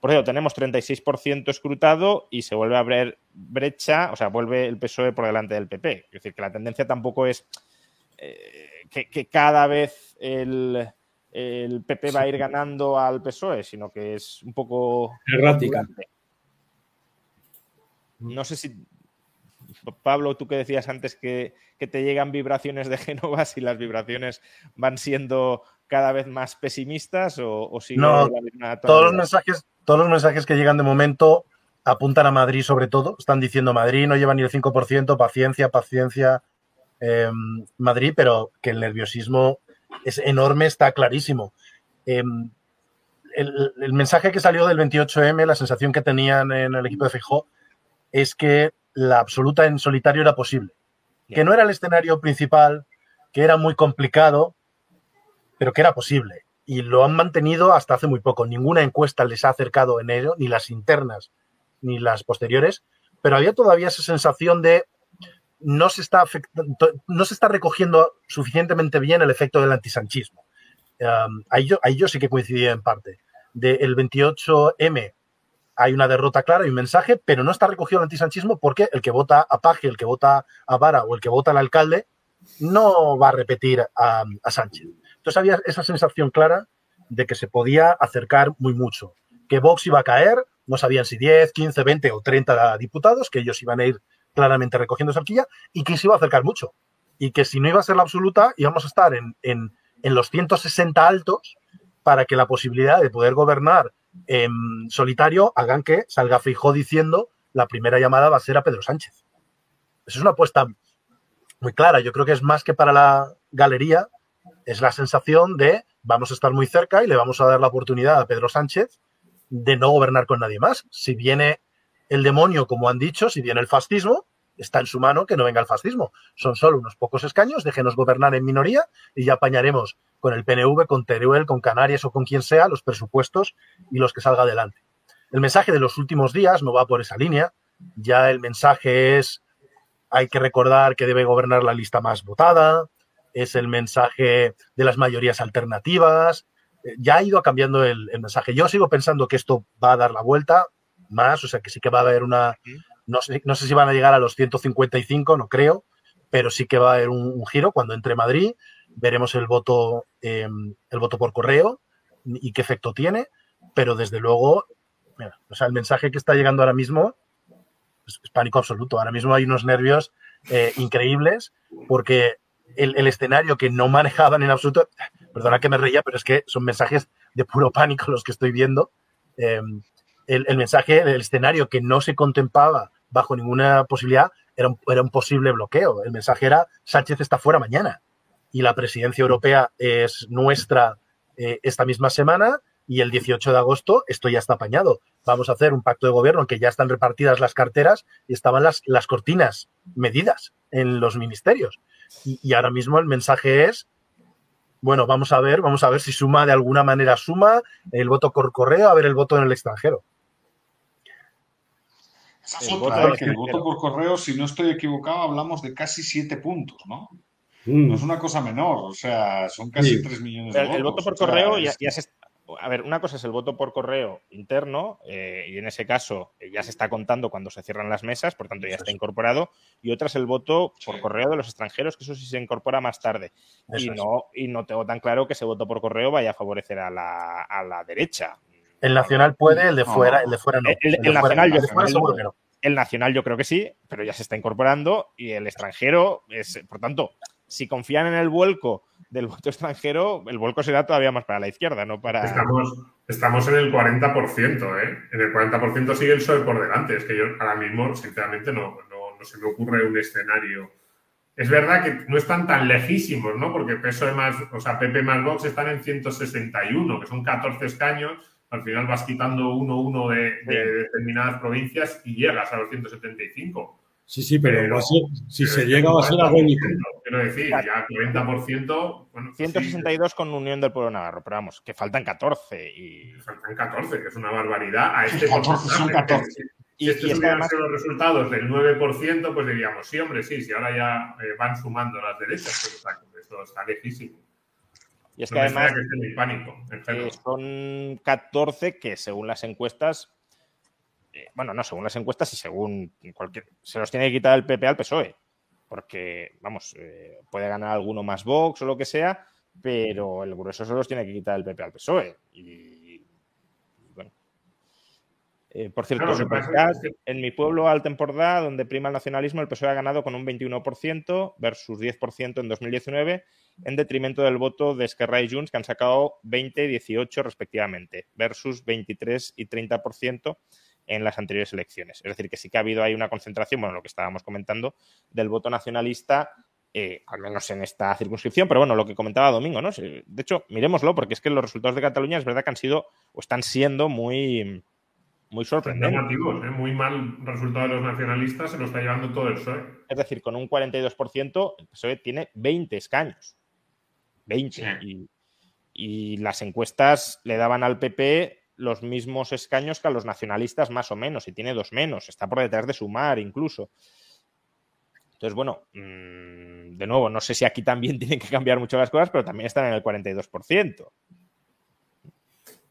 Por eso tenemos 36% escrutado y se vuelve a abrir brecha, o sea, vuelve el PSOE por delante del PP. Es decir, que la tendencia tampoco es eh, que, cada vez el, el PP va a ir ganando al PSOE, sino que es un poco errática. No sé si Pablo, tú que decías antes que, te llegan vibraciones de Génova, si las vibraciones van siendo cada vez más pesimistas o, o no, todos los mensajes, todos los mensajes que llegan de momento apuntan a Madrid sobre todo. Están diciendo Madrid no lleva ni el 5%, paciencia, paciencia, em, Madrid, pero que el nerviosismo es enorme, está clarísimo. Em, el, mensaje que salió del 28M, la sensación que tenían en el equipo de Fijó, es que la absoluta en solitario era posible. Que no era el escenario principal, que era muy complicado, pero que era posible. Y lo han mantenido hasta hace muy poco. Ninguna encuesta les ha acercado en ello, ni las internas, ni las posteriores, pero había todavía esa sensación de no se está, no se está recogiendo suficientemente bien el efecto del antisanchismo. ahí, yo, sí que coincidía en parte. Del 28M hay una derrota clara, hay un mensaje, pero no está recogido el antisanchismo porque el que vota a Paje, el que vota a Vara o el que vota al alcalde no va a repetir a, a Sánchez. Entonces había esa sensación clara de que se podía acercar muy mucho. Que Vox iba a caer, no sabían si 10, 15, 20 o 30 diputados, que ellos iban a ir claramente recogiendo esa arquilla y que se iba a acercar mucho. Y que si no iba a ser la absoluta, íbamos a estar en, en, en los 160 altos para que la posibilidad de poder gobernar en solitario hagan que salga Fijó diciendo la primera llamada va a ser a Pedro Sánchez. Esa es una apuesta muy clara. Yo creo que es más que para la galería, es la sensación de vamos a estar muy cerca y le vamos a dar la oportunidad a Pedro Sánchez de no gobernar con nadie más. Si viene el demonio, como han dicho, si viene el fascismo, está en su mano que no venga el fascismo. Son solo unos pocos escaños, déjenos gobernar en minoría y ya apañaremos con el PNV, con Teruel, con Canarias o con quien sea los presupuestos y los que salga adelante. El mensaje de los últimos días no va por esa línea. Ya el mensaje es hay que recordar que debe gobernar la lista más votada, es el mensaje de las mayorías alternativas. Eh, ya ha ido cambiando el, el mensaje. Yo sigo pensando que esto va a dar la vuelta más, o sea que sí que va a haber una, no sé, no sé si van a llegar a los 155, no creo, pero sí que va a haber un, un giro cuando entre Madrid. Veremos el voto, eh, el voto por correo y qué efecto tiene, pero desde luego, mira, o sea, el mensaje que está llegando ahora mismo es, es pánico absoluto. Ahora mismo hay unos nervios eh, increíbles porque el, el, escenario que no manejaban en absoluto, perdona que me reía, pero es que son mensajes de puro pánico los que estoy viendo. Eh, el, el, mensaje, el escenario que no se contemplaba bajo ninguna posibilidad era un, era un, posible bloqueo. El mensaje era Sánchez está fuera mañana y la presidencia europea es nuestra eh, esta misma semana y el 18 de agosto esto ya está apañado. Vamos a hacer un pacto de gobierno en que ya están repartidas las carteras y estaban las, las cortinas medidas en los ministerios. Y, y ahora mismo el mensaje es bueno, vamos a ver, vamos a ver si suma de alguna manera suma el voto por correo, a ver el voto en el extranjero. Esa es otra, que el voto por correo, si no estoy equivocado, hablamos de casi siete puntos, ¿no? Mm. No es una cosa menor, o sea, son casi tres sí. millones de el, votos. El voto por correo ya, ya, se, a ver, una cosa es el voto por correo interno, eh, y en ese caso eh, ya se está contando cuando se cierran las mesas, por tanto ya está incorporado, y otra es el voto por correo de los extranjeros, que eso sí se incorpora más tarde. y no, y no tengo tan claro que ese voto por correo vaya a favorecer a la, a la derecha. El nacional puede, el de fuera, no. el de fuera no. El, el, el nacional, fuera, yo, fuera, el, no. el nacional yo creo que sí, pero ya se está incorporando, y el extranjero es, por tanto, si confían en el vuelco del voto extranjero, el vuelco será todavía más para la izquierda, no para. Estamos, estamos en el 40%, ¿eh? En el 40% sigue el PSOE por delante. Es que yo ahora mismo, sinceramente, no, no, no, se me ocurre un escenario. Es verdad que no están tan lejísimos, ¿no? Porque PSOE más, o sea, PP más Vox están en 161, que son 14 escaños. Al final vas quitando uno uno de, de determinadas provincias y llegas a los 175. Sí, sí, pero, pero ser, si pero se llega va a ser agónico. Quiero decir, ya 40%. Bueno, 162 sí. con Unión del Pueblo Navarro, pero vamos, que faltan 14. Y... Faltan 14, que es una barbaridad. A este 14 son 14. Si estos hubieran además... sido los resultados del 9%, pues diríamos, sí, hombre, sí, si ahora ya eh, van sumando las derechas, pero está, esto está lejísimo. Y es que además que pánico, eh, son 14 que según las encuestas eh, bueno, no, según las encuestas y según cualquier. Se los tiene que quitar el PP al PSOE. Porque, vamos, eh, puede ganar alguno más Vox o lo que sea, pero el grueso se los tiene que quitar el PP al PSOE. Y. Eh, por cierto, claro, que... en mi pueblo, Altemporda, donde prima el nacionalismo, el PSOE ha ganado con un 21% versus 10% en 2019, en detrimento del voto de Esquerra y Junts, que han sacado 20 y 18 respectivamente, versus 23 y 30% en las anteriores elecciones. Es decir, que sí que ha habido ahí una concentración, bueno, lo que estábamos comentando, del voto nacionalista, eh, al menos en esta circunscripción, pero bueno, lo que comentaba Domingo, ¿no? De hecho, miremoslo, porque es que los resultados de Cataluña es verdad que han sido o están siendo muy, muy sorprendentes. Llamativos, ¿eh? Muy mal resultado de los nacionalistas, se lo está llevando todo el PSOE. Es decir, con un 42%, el PSOE tiene 20 escaños. 20. Sí. Y, y las encuestas le daban al PP los mismos escaños que a los nacionalistas, más o menos, y tiene dos menos, está por detrás de Sumar incluso. Entonces, bueno, mmm, de nuevo, no sé si aquí también tienen que cambiar mucho las cosas, pero también están en el 42%.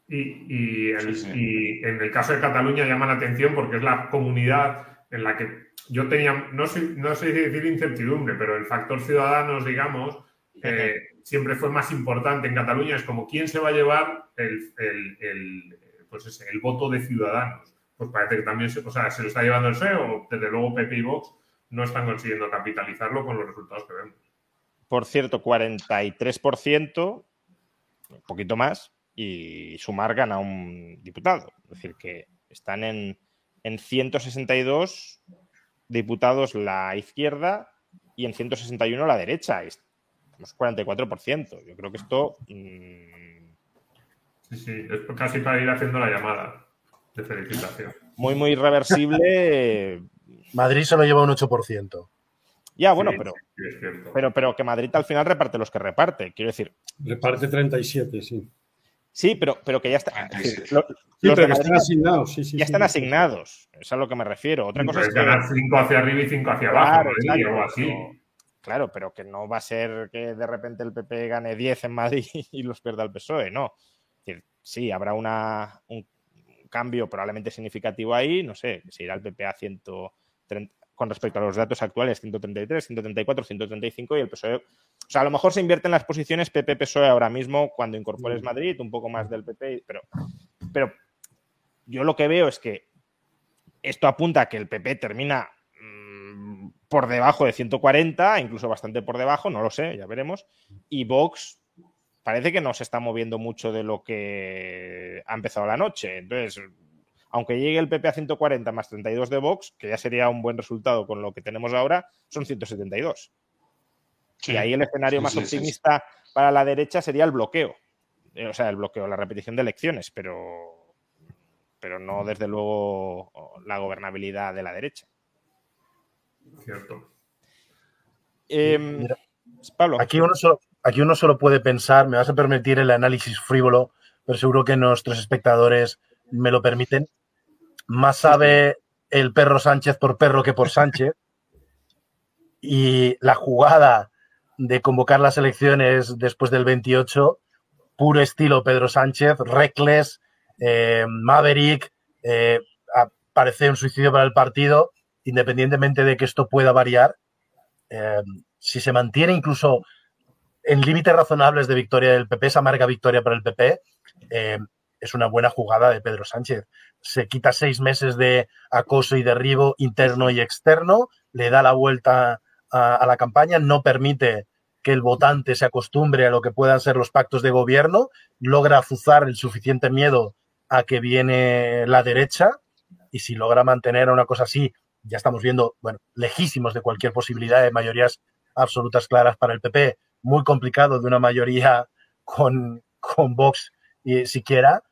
Y, y, el, sí, sí. y en el caso de Cataluña llama la atención porque es la comunidad en la que yo tenía, no sé, no sé decir incertidumbre, pero el factor ciudadanos, digamos, eh, siempre fue más importante en Cataluña, es como quién se va a llevar el, el, el, pues ese, el voto de ciudadanos. Pues parece que también se, o sea, se lo está llevando el PSOE o desde luego PP y Vox no están consiguiendo capitalizarlo con los resultados que vemos. Por cierto, 43%, un poquito más, y Sumar gana un diputado. Es decir, que están en, en 162 diputados la izquierda y en 161 la derecha. Estamos 44%. Yo creo que esto. Mmm... Sí, sí, es casi para ir haciendo la llamada de felicitación. Muy, muy reversible. Madrid se lo lleva un 8%. Ya, bueno, Sí, pero, sí, es cierto. pero, pero que Madrid al final reparte los que reparte. Quiero decir, Reparte 37, sí. Sí, pero, pero que ya está. Ah, es sí. lo- Sí, los pero Madrid están asignados, sí, sí. ya sí, están sí. asignados. Es a lo que me refiero. Otra cosa es que. ganar 5 hacia arriba y 5 hacia abajo, Claro, Madrid, o así. pero- Claro, pero que no va a ser que de repente el PP gane 10 en Madrid y los pierda el PSOE, no. Es decir, sí, habrá una, un cambio probablemente significativo ahí, no sé, se irá el PP a 130, con respecto a los datos actuales, 133, 134, 135 y el PSOE. O sea, a lo mejor se invierten las posiciones PP-PSOE ahora mismo cuando incorpores Madrid, un poco más del PP, pero, pero yo lo que veo es que esto apunta a que el PP termina mm, por debajo de 140, incluso bastante por debajo, no lo sé, ya veremos. Y Vox parece que no se está moviendo mucho de lo que ha empezado la noche. Entonces, aunque llegue el PP a 140 más 32 de Vox, que ya sería un buen resultado con lo que tenemos ahora, son 172. Sí. Y ahí el escenario Sí, más sí, sí, sí. optimista para la derecha sería el bloqueo. Eh, O sea, el bloqueo, la repetición de elecciones, pero, pero no desde luego la gobernabilidad de la derecha. Cierto. Eh, Mira, Pablo, Aquí uno, solo, aquí uno solo puede pensar, me vas a permitir el análisis frívolo, pero seguro que nuestros espectadores me lo permiten. Más sabe el perro Sánchez por perro que por Sánchez. Y la jugada de convocar las elecciones después del 28, puro estilo Pedro Sánchez, reckless, eh, Maverick, eh, parece un suicidio para el partido, independientemente de que esto pueda variar. eh, si se mantiene incluso en límites razonables de victoria del PP, esa amarga victoria para el PP, es una buena jugada de Pedro Sánchez. Se quita seis meses de acoso y derribo interno y externo, le da la vuelta a, la campaña, no permite que el votante se acostumbre a lo que puedan ser los pactos de gobierno, logra azuzar el suficiente miedo a que viene la derecha y si logra mantener una cosa así, ya estamos viendo, bueno, lejísimos de cualquier posibilidad de mayorías absolutas claras para el PP, muy complicado de una mayoría con, con Vox y siquiera.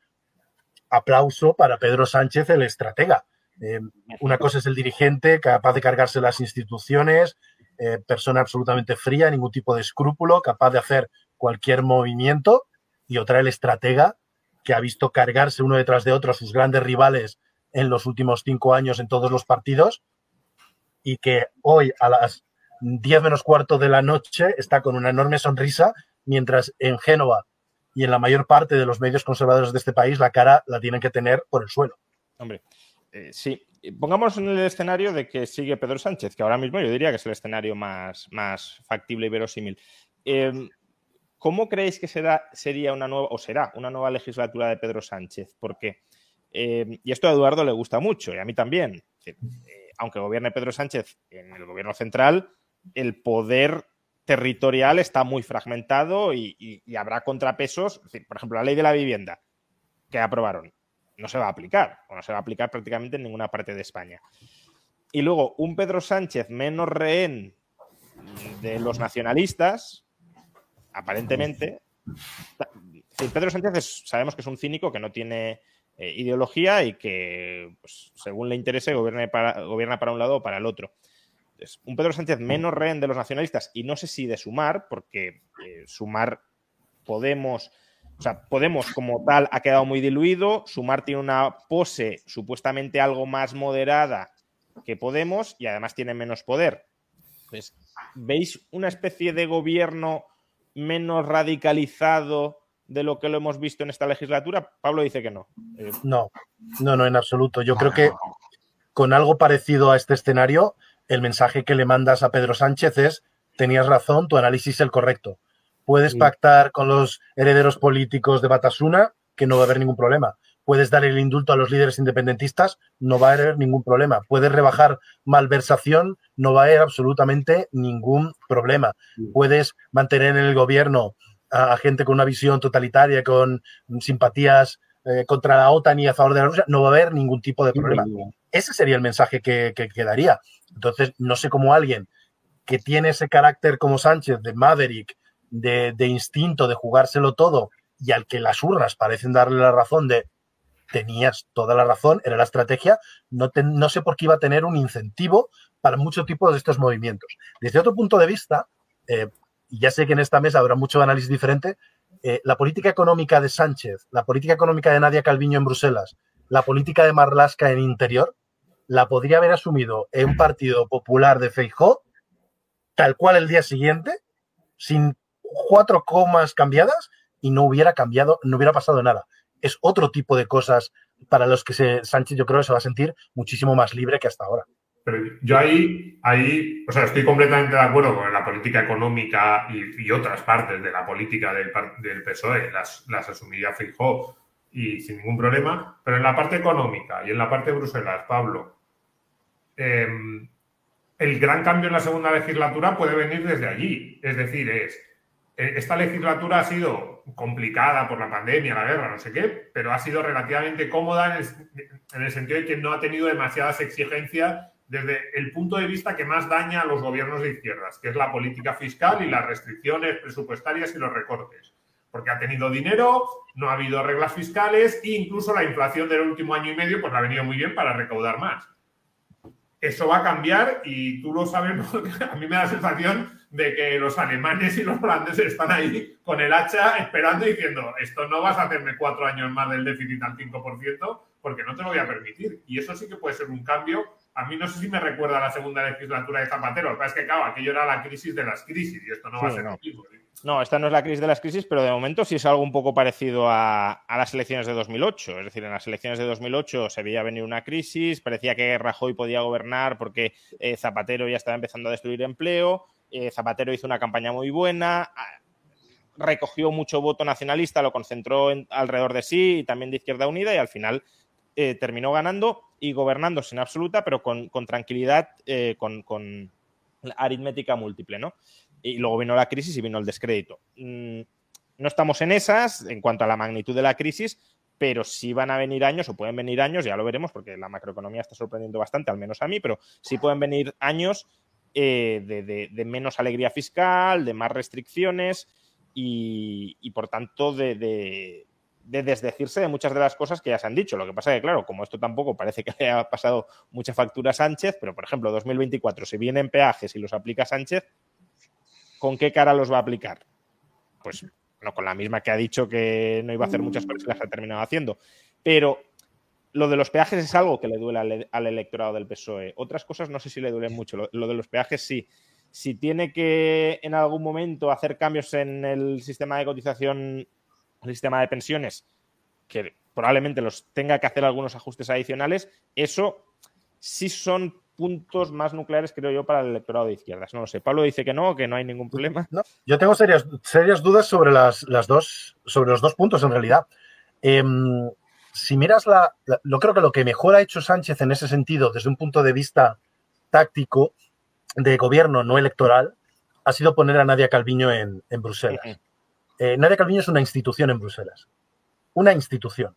Aplauso para Pedro Sánchez, el estratega. Eh, una cosa es el dirigente, capaz de cargarse las instituciones, eh, persona absolutamente fría, ningún tipo de escrúpulo, capaz de hacer cualquier movimiento, y otra el estratega, que ha visto cargarse uno detrás de otro a sus grandes rivales en los últimos cinco años en todos los partidos, y que hoy a las 10 menos cuarto de la noche está con una enorme sonrisa, mientras en Génova y en la mayor parte de los medios conservadores de este país la cara la tienen que tener por el suelo. Hombre, eh, sí. Pongamos en el escenario de que sigue Pedro Sánchez, que ahora mismo yo diría que es el escenario más, más factible y verosímil. Eh, ¿Cómo creéis que será, sería una nueva, o será una nueva legislatura de Pedro Sánchez? Porque, eh, y esto a Eduardo le gusta mucho, y a mí también. Eh, aunque gobierne Pedro Sánchez en el gobierno central, el poder territorial está muy fragmentado y, habrá contrapesos. Por ejemplo, la ley de la vivienda que aprobaron no se va a aplicar, o no se va a aplicar prácticamente en ninguna parte de España. Y luego, un Pedro Sánchez menos rehén de los nacionalistas, aparentemente. Pedro Sánchez es- sabemos que es un cínico que no tiene eh, ideología y que, pues, según le interese, gobierne para- gobierna para un lado o para el otro. Un Pedro Sánchez menos rehén de los nacionalistas y no sé si de sumar, porque eh, sumar Podemos, o sea, Podemos como tal ha quedado muy diluido, sumar tiene una pose supuestamente algo más moderada que Podemos y además tiene menos poder. Entonces, ¿veis una especie de gobierno menos radicalizado de lo que lo hemos visto en esta legislatura? Pablo dice que no. Eh, No, no, no, en absoluto. Yo creo que con algo parecido a este escenario, el mensaje que le mandas a Pedro Sánchez es, tenías razón, tu análisis es el correcto. Puedes Sí. pactar con los herederos políticos de Batasuna, que no va a haber ningún problema. Puedes dar el indulto a los líderes independentistas, no va a haber ningún problema. Puedes rebajar malversación, no va a haber absolutamente ningún problema. Sí. Puedes mantener en el gobierno a, a gente con una visión totalitaria, con simpatías eh, contra la OTAN y a favor de la Rusia, no va a haber ningún tipo de problema. Ese sería el mensaje que, que quedaría. Entonces, no sé cómo alguien que tiene ese carácter como Sánchez, de Maverick, de, de instinto, de jugárselo todo, y al que las urnas parecen darle la razón de tenías toda la razón, era la estrategia, no, no sé por qué iba a tener un incentivo para muchos tipos de estos movimientos. Desde otro punto de vista, eh, ya sé que en esta mesa habrá mucho análisis diferente, eh, la política económica de Sánchez, la política económica de Nadia Calviño en Bruselas, la política de Marlasca en Interior, la podría haber asumido en un partido popular de Feijó, tal cual el día siguiente, sin cuatro comas cambiadas, y no hubiera cambiado, no hubiera pasado nada. Es otro tipo de cosas para los que Sánchez yo creo que se va a sentir muchísimo más libre que hasta ahora. Pero yo ahí, ahí, o sea, estoy completamente de acuerdo con la política económica y, otras partes de la política del, del PSOE, las, las asumiría Fijó y sin ningún problema, pero en la parte económica y en la parte de Bruselas, Pablo, em, el gran cambio en la segunda legislatura puede venir desde allí. Es decir, es eh, esta legislatura ha sido complicada por la pandemia, la guerra, no sé qué, pero ha sido relativamente cómoda en el, sentido de que no ha tenido demasiadas exigencias desde el punto de vista que más daña a los gobiernos de izquierdas, que es la política fiscal y las restricciones presupuestarias y los recortes. Porque ha tenido dinero, no ha habido reglas fiscales e incluso la inflación del último año y medio pues le ha venido muy bien para recaudar más. Eso va a cambiar y tú lo sabes, porque a mí me da la sensación de que los alemanes y los holandeses están ahí con el hacha esperando y diciendo, esto no vas a hacerme cuatro años más del déficit al 5% porque no te lo voy a permitir. Y eso sí que puede ser un cambio. A mí no sé si me recuerda a la segunda legislatura de Zapatero. Lo que pasa es que, claro, aquello era la crisis de las crisis y esto no va a ser no. lo mismo. No, esta no es la crisis de las crisis, pero de momento sí es algo un poco parecido a, a, las elecciones de 2008. Es decir, en las elecciones de 2008 se veía venir una crisis, parecía que Rajoy podía gobernar porque eh, Zapatero ya estaba empezando a destruir empleo. Eh, Zapatero hizo una campaña muy buena, recogió mucho voto nacionalista, lo concentró en, alrededor de sí y también de Izquierda Unida y al final eh, terminó ganando y gobernando sin absoluta, pero con, con tranquilidad, eh, con, con, aritmética múltiple, ¿no? Y luego vino la crisis y vino el descrédito. Mm, no estamos en esas en cuanto a la magnitud de la crisis, pero sí van a venir años, o pueden venir años, ya lo veremos, porque la macroeconomía está sorprendiendo bastante, al menos a mí, pero sí pueden venir años eh, de, de, menos alegría fiscal, de más restricciones y, y por tanto, de, desdecirse de muchas de las cosas que ya se han dicho. Lo que pasa es que, claro, como esto tampoco parece que le haya pasado mucha factura a Sánchez, pero por ejemplo, 2024, si vienen peajes y los aplica Sánchez, ¿con qué cara los va a aplicar? Pues no con la misma que ha dicho que no iba a hacer muchas cosas y las ha terminado haciendo. Pero lo de los peajes es algo que le duele al, electorado del PSOE. Otras cosas no sé si le duelen mucho. Lo, de los peajes sí. Si tiene que en algún momento hacer cambios en el sistema de cotización, el sistema de pensiones, que probablemente los tenga que hacer algunos ajustes adicionales, eso sí son puntos más nucleares, creo yo, para el electorado de izquierdas. No lo sé. Pablo dice que no, que no hay ningún problema. No, yo tengo serias, serias dudas sobre, las, las dos, sobre los dos puntos, en realidad. Eh, si miras la, la, lo creo que lo que mejor ha hecho Sánchez en ese sentido, desde un punto de vista táctico de gobierno no electoral, ha sido poner a Nadia Calviño en, en Bruselas. Uh -huh. Eh, Nadia Calviño es una institución en Bruselas. Una institución.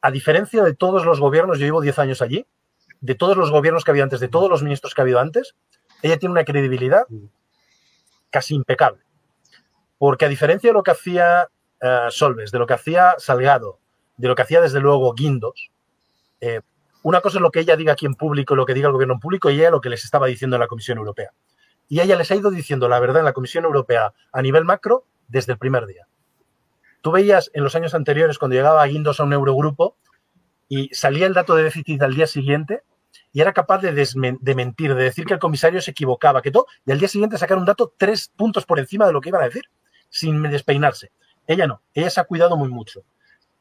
A diferencia de todos los gobiernos, yo llevo 10 años allí, de todos los gobiernos que había antes, de todos los ministros que ha habido antes, ella tiene una credibilidad casi impecable. Porque a diferencia de lo que hacía uh, Solves, de lo que hacía Salgado, de lo que hacía desde luego Guindos, eh, una cosa es lo que ella diga aquí en público, lo que diga el gobierno en público, y ella lo que les estaba diciendo en la Comisión Europea. Y ella les ha ido diciendo la verdad en la Comisión Europea a nivel macro desde el primer día. Tú veías en los años anteriores, cuando llegaba Guindos a un Eurogrupo y salía el dato de déficit al día siguiente, y era capaz de, de, mentir, de decir que el comisario se equivocaba, que todo, y al día siguiente sacar un dato tres puntos por encima de lo que iban a decir, sin despeinarse. Ella no, ella se ha cuidado muy mucho.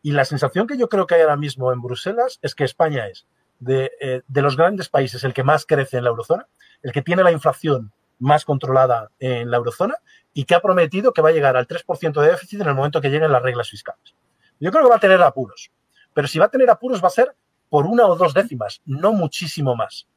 Y la sensación que yo creo que hay ahora mismo en Bruselas es que España es de, eh, de, los grandes países el que más crece en la eurozona, el que tiene la inflación más controlada en la eurozona y que ha prometido que va a llegar al 3% de déficit en el momento que lleguen las reglas fiscales. Yo creo que va a tener apuros, pero si va a tener apuros va a ser por una o dos décimas, no muchísimo más.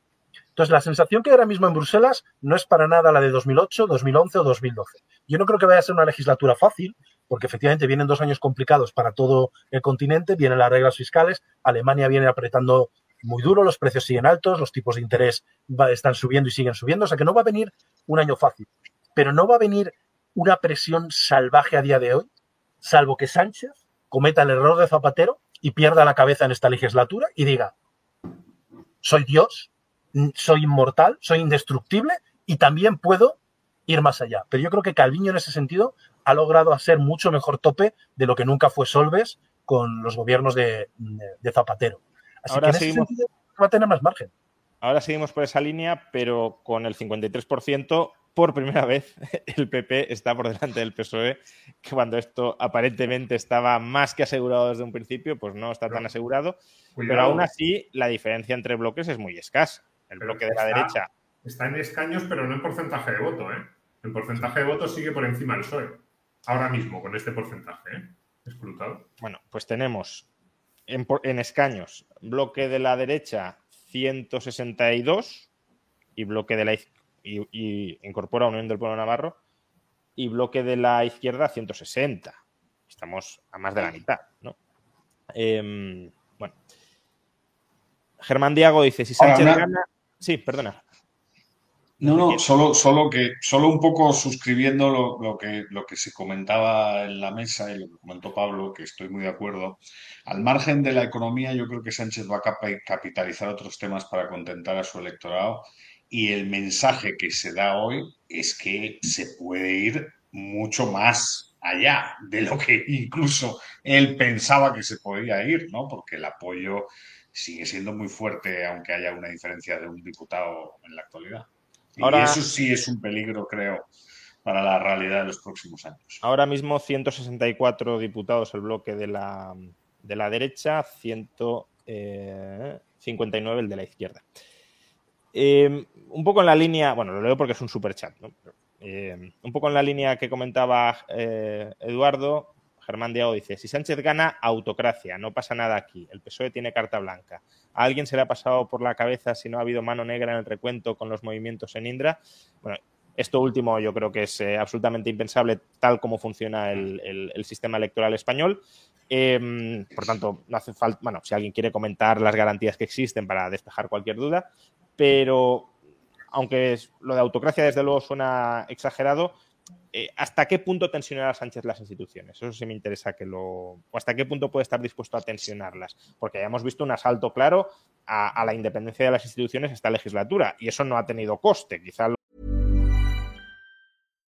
Entonces, la sensación que hay ahora mismo en Bruselas no es para nada la de 2008, 2011 o 2012. Yo no creo que vaya a ser una legislatura fácil, porque efectivamente vienen dos años complicados para todo el continente, vienen las reglas fiscales, Alemania viene apretando muy duro, los precios siguen altos, los tipos de interés están subiendo y siguen subiendo, o sea que no va a venir un año fácil, pero no va a venir una presión salvaje a día de hoy, salvo que Sánchez cometa el error de Zapatero y pierda la cabeza en esta legislatura y diga, soy Dios, soy inmortal, soy indestructible y también puedo ir más allá. Pero yo creo que Calviño en ese sentido ha logrado hacer mucho mejor tope de lo que nunca fue Solves con los gobiernos de, Zapatero. Así que en ese sentido va a tener más margen. Ahora seguimos por esa línea, pero con el 53%, por primera vez el PP está por delante del PSOE, que cuando esto aparentemente estaba más que asegurado desde un principio, pues no está tan asegurado. Pero aún así, la diferencia entre bloques es muy escasa. El bloque de la derecha. Está en escaños, pero no en porcentaje de voto. ¿eh? El porcentaje de voto sigue por encima del PSOE. Ahora mismo, con este porcentaje. ¿eh? Escrutado. Bueno, pues tenemos en, escaños bloque de la derecha 162 y bloque de la y, y incorpora Unión del Pueblo Navarro y bloque de la izquierda 160. Estamos a más de la mitad, ¿no? Em, bueno. Germán Diago dice, si Sánchez gana... Sí, perdona. No, no, solo, solo que, solo un poco suscribiendo lo, que, lo que se comentaba en la mesa y lo que comentó Pablo, que estoy muy de acuerdo. Al margen de la economía, yo creo que Sánchez va a capitalizar otros temas para contentar a su electorado. Y el mensaje que se da hoy es que se puede ir mucho más allá de lo que incluso él pensaba que se podía ir, ¿no? Porque el apoyo sigue siendo muy fuerte, aunque haya una diferencia de un diputado en la actualidad. Y eso sí es un peligro, creo, para la realidad de los próximos años. Ahora mismo 164 diputados el bloque de la, de la derecha, 159 eh, el de la izquierda. Eh, un poco en la línea, bueno, lo leo porque es un super chat, ¿no? Eh, un poco en la línea que comentaba Eduardo, Germán Diago dice, si Sánchez gana, autocracia, no pasa nada aquí, el PSOE tiene carta blanca. ¿A alguien se le ha pasado por la cabeza si no ha habido mano negra en el recuento con los movimientos en Indra? Bueno, esto último yo creo que es eh, absolutamente impensable tal como funciona el, sistema electoral español. Em, por tanto, no hace falta, bueno, si alguien quiere comentar las garantías que existen para despejar cualquier duda, pero aunque lo de autocracia desde luego suena exagerado, eh, ¿hasta qué punto tensionará Sánchez las instituciones? Eso sí me interesa que lo... o hasta qué punto puede estar dispuesto a tensionarlas. Porque ya hemos visto un asalto claro a, la independencia de las instituciones esta legislatura y eso no ha tenido coste. Quizá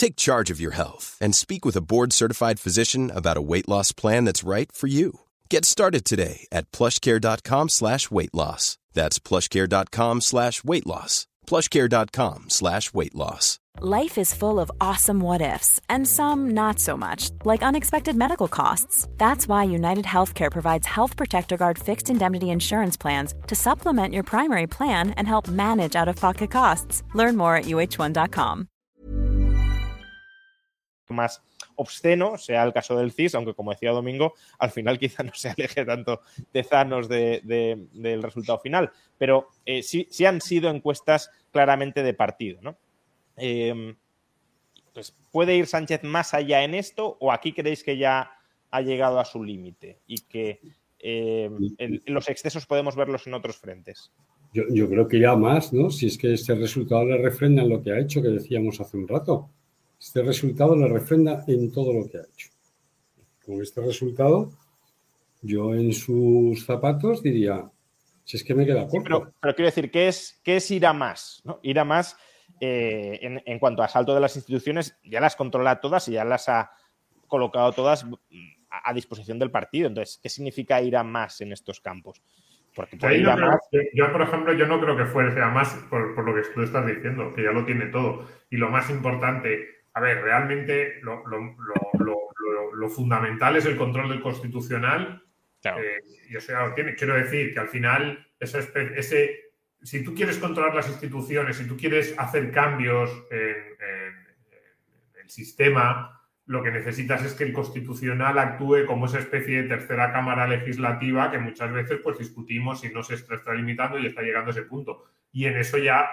Take charge of your health and speak with a board-certified physician about a weight loss plan that's right for you. Get started today at plushcare.com slash weight loss. That's plushcare.com slash weight loss. plushcare.com slash weight loss. Life is full of awesome what ifs and some not so much, like unexpected medical costs. That's why United Healthcare provides Health Protector Guard fixed indemnity insurance plans to supplement your primary plan and help manage out of pocket costs. Learn more at uh1.com. Más obsceno sea el caso del CIS, aunque como decía Domingo, al final quizá no se aleje tanto de Zanos de, de, del resultado final. Pero eh, sí, sí han sido encuestas claramente de partido, ¿no? Eh, pues, ¿Puede ir Sánchez más allá en esto o aquí creéis que ya ha llegado a su límite y que eh, los excesos podemos verlos en otros frentes? Yo, creo que ya más, ¿no? Si es que este resultado le refrenda en lo que ha hecho, que decíamos hace un rato. Este resultado le refrenda en todo lo que ha hecho. Con este resultado, yo en sus zapatos diría, si es que me queda corto. pero, quiero decir, ¿qué es, qué es ir a más? ¿no? Ir a más eh, en, cuanto a asalto de las instituciones, ya las controla todas y ya las ha colocado todas a, disposición del partido. Entonces, ¿qué significa ir a más en estos campos? Porque yo, por ejemplo, yo no creo que fuese a más por, lo que tú estás diciendo, que ya lo tiene todo. Y lo más importante a ver, realmente lo, fundamental es el control del constitucional. Eh, y eso ya lo tiene. Quiero decir que al final, ese, si tú quieres controlar las instituciones, si tú quieres hacer cambios en el sistema, lo que necesitas es que el constitucional actúe como esa especie de tercera cámara legislativa que muchas veces pues discutimos si no se está, limitando y está llegando a ese punto. Y en eso ya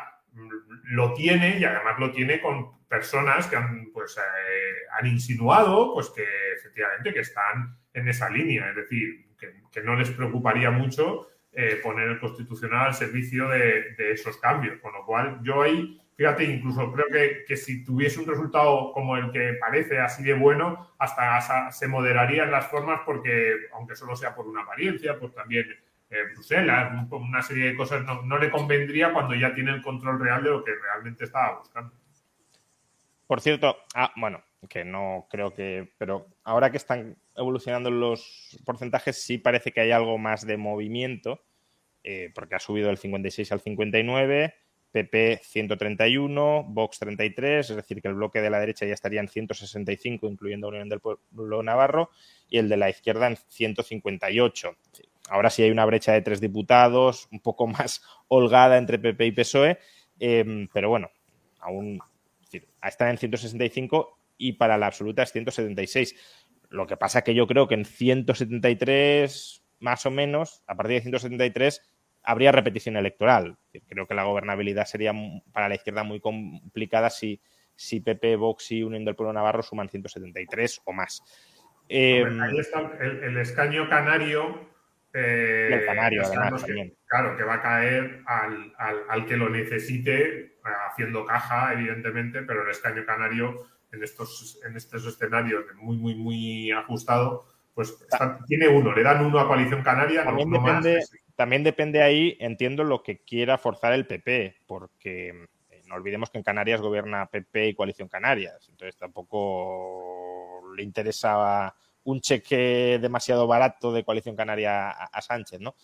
lo tiene y además lo tiene con personas que han, pues, eh, han insinuado pues, que efectivamente que están en esa línea, es decir, que, no les preocuparía mucho eh, poner el constitucional al servicio de, de, esos cambios. Con lo cual, yo ahí Fíjate, incluso creo que, si tuviese un resultado como el que parece así de bueno, hasta se moderarían las formas porque, aunque solo sea por una apariencia, pues también eh, Bruselas, una serie de cosas no, le convendría cuando ya tiene el control real de lo que realmente estaba buscando. Por cierto, ah, bueno, que no creo que, pero ahora que están evolucionando los porcentajes, sí parece que hay algo más de movimiento, eh, porque ha subido del 56 al 59 PP 131, Vox 33, es decir, que el bloque de la derecha ya estaría en 165, incluyendo Unión del Pueblo Navarro, y el de la izquierda en 158. Ahora sí hay una brecha de tres diputados, un poco más holgada entre PP y PSOE, em, pero bueno, aún están en 165 y para la absoluta es 176. Lo que pasa que yo creo que en 173, más o menos, a partir de 173, habría repetición electoral. Creo que la gobernabilidad sería para la izquierda muy complicada si, si PP, Vox y Unión del Pueblo Navarro suman 173 o más. Em, ahí está el, escaño canario. Eh, el canario, además, también. Claro, que va a caer al, que lo necesite, haciendo caja, evidentemente, pero el escaño canario en estos, en estos escenarios muy, muy, muy ajustado, pues tiene uno, le dan uno a Coalición Canaria. También depende, también depende ahí, entiendo, lo que quiera forzar el PP, porque eh, no olvidemos que en Canarias gobierna PP y Coalición Canarias, entonces tampoco le interesa un cheque demasiado barato de Coalición Canaria a, Sánchez, ¿no?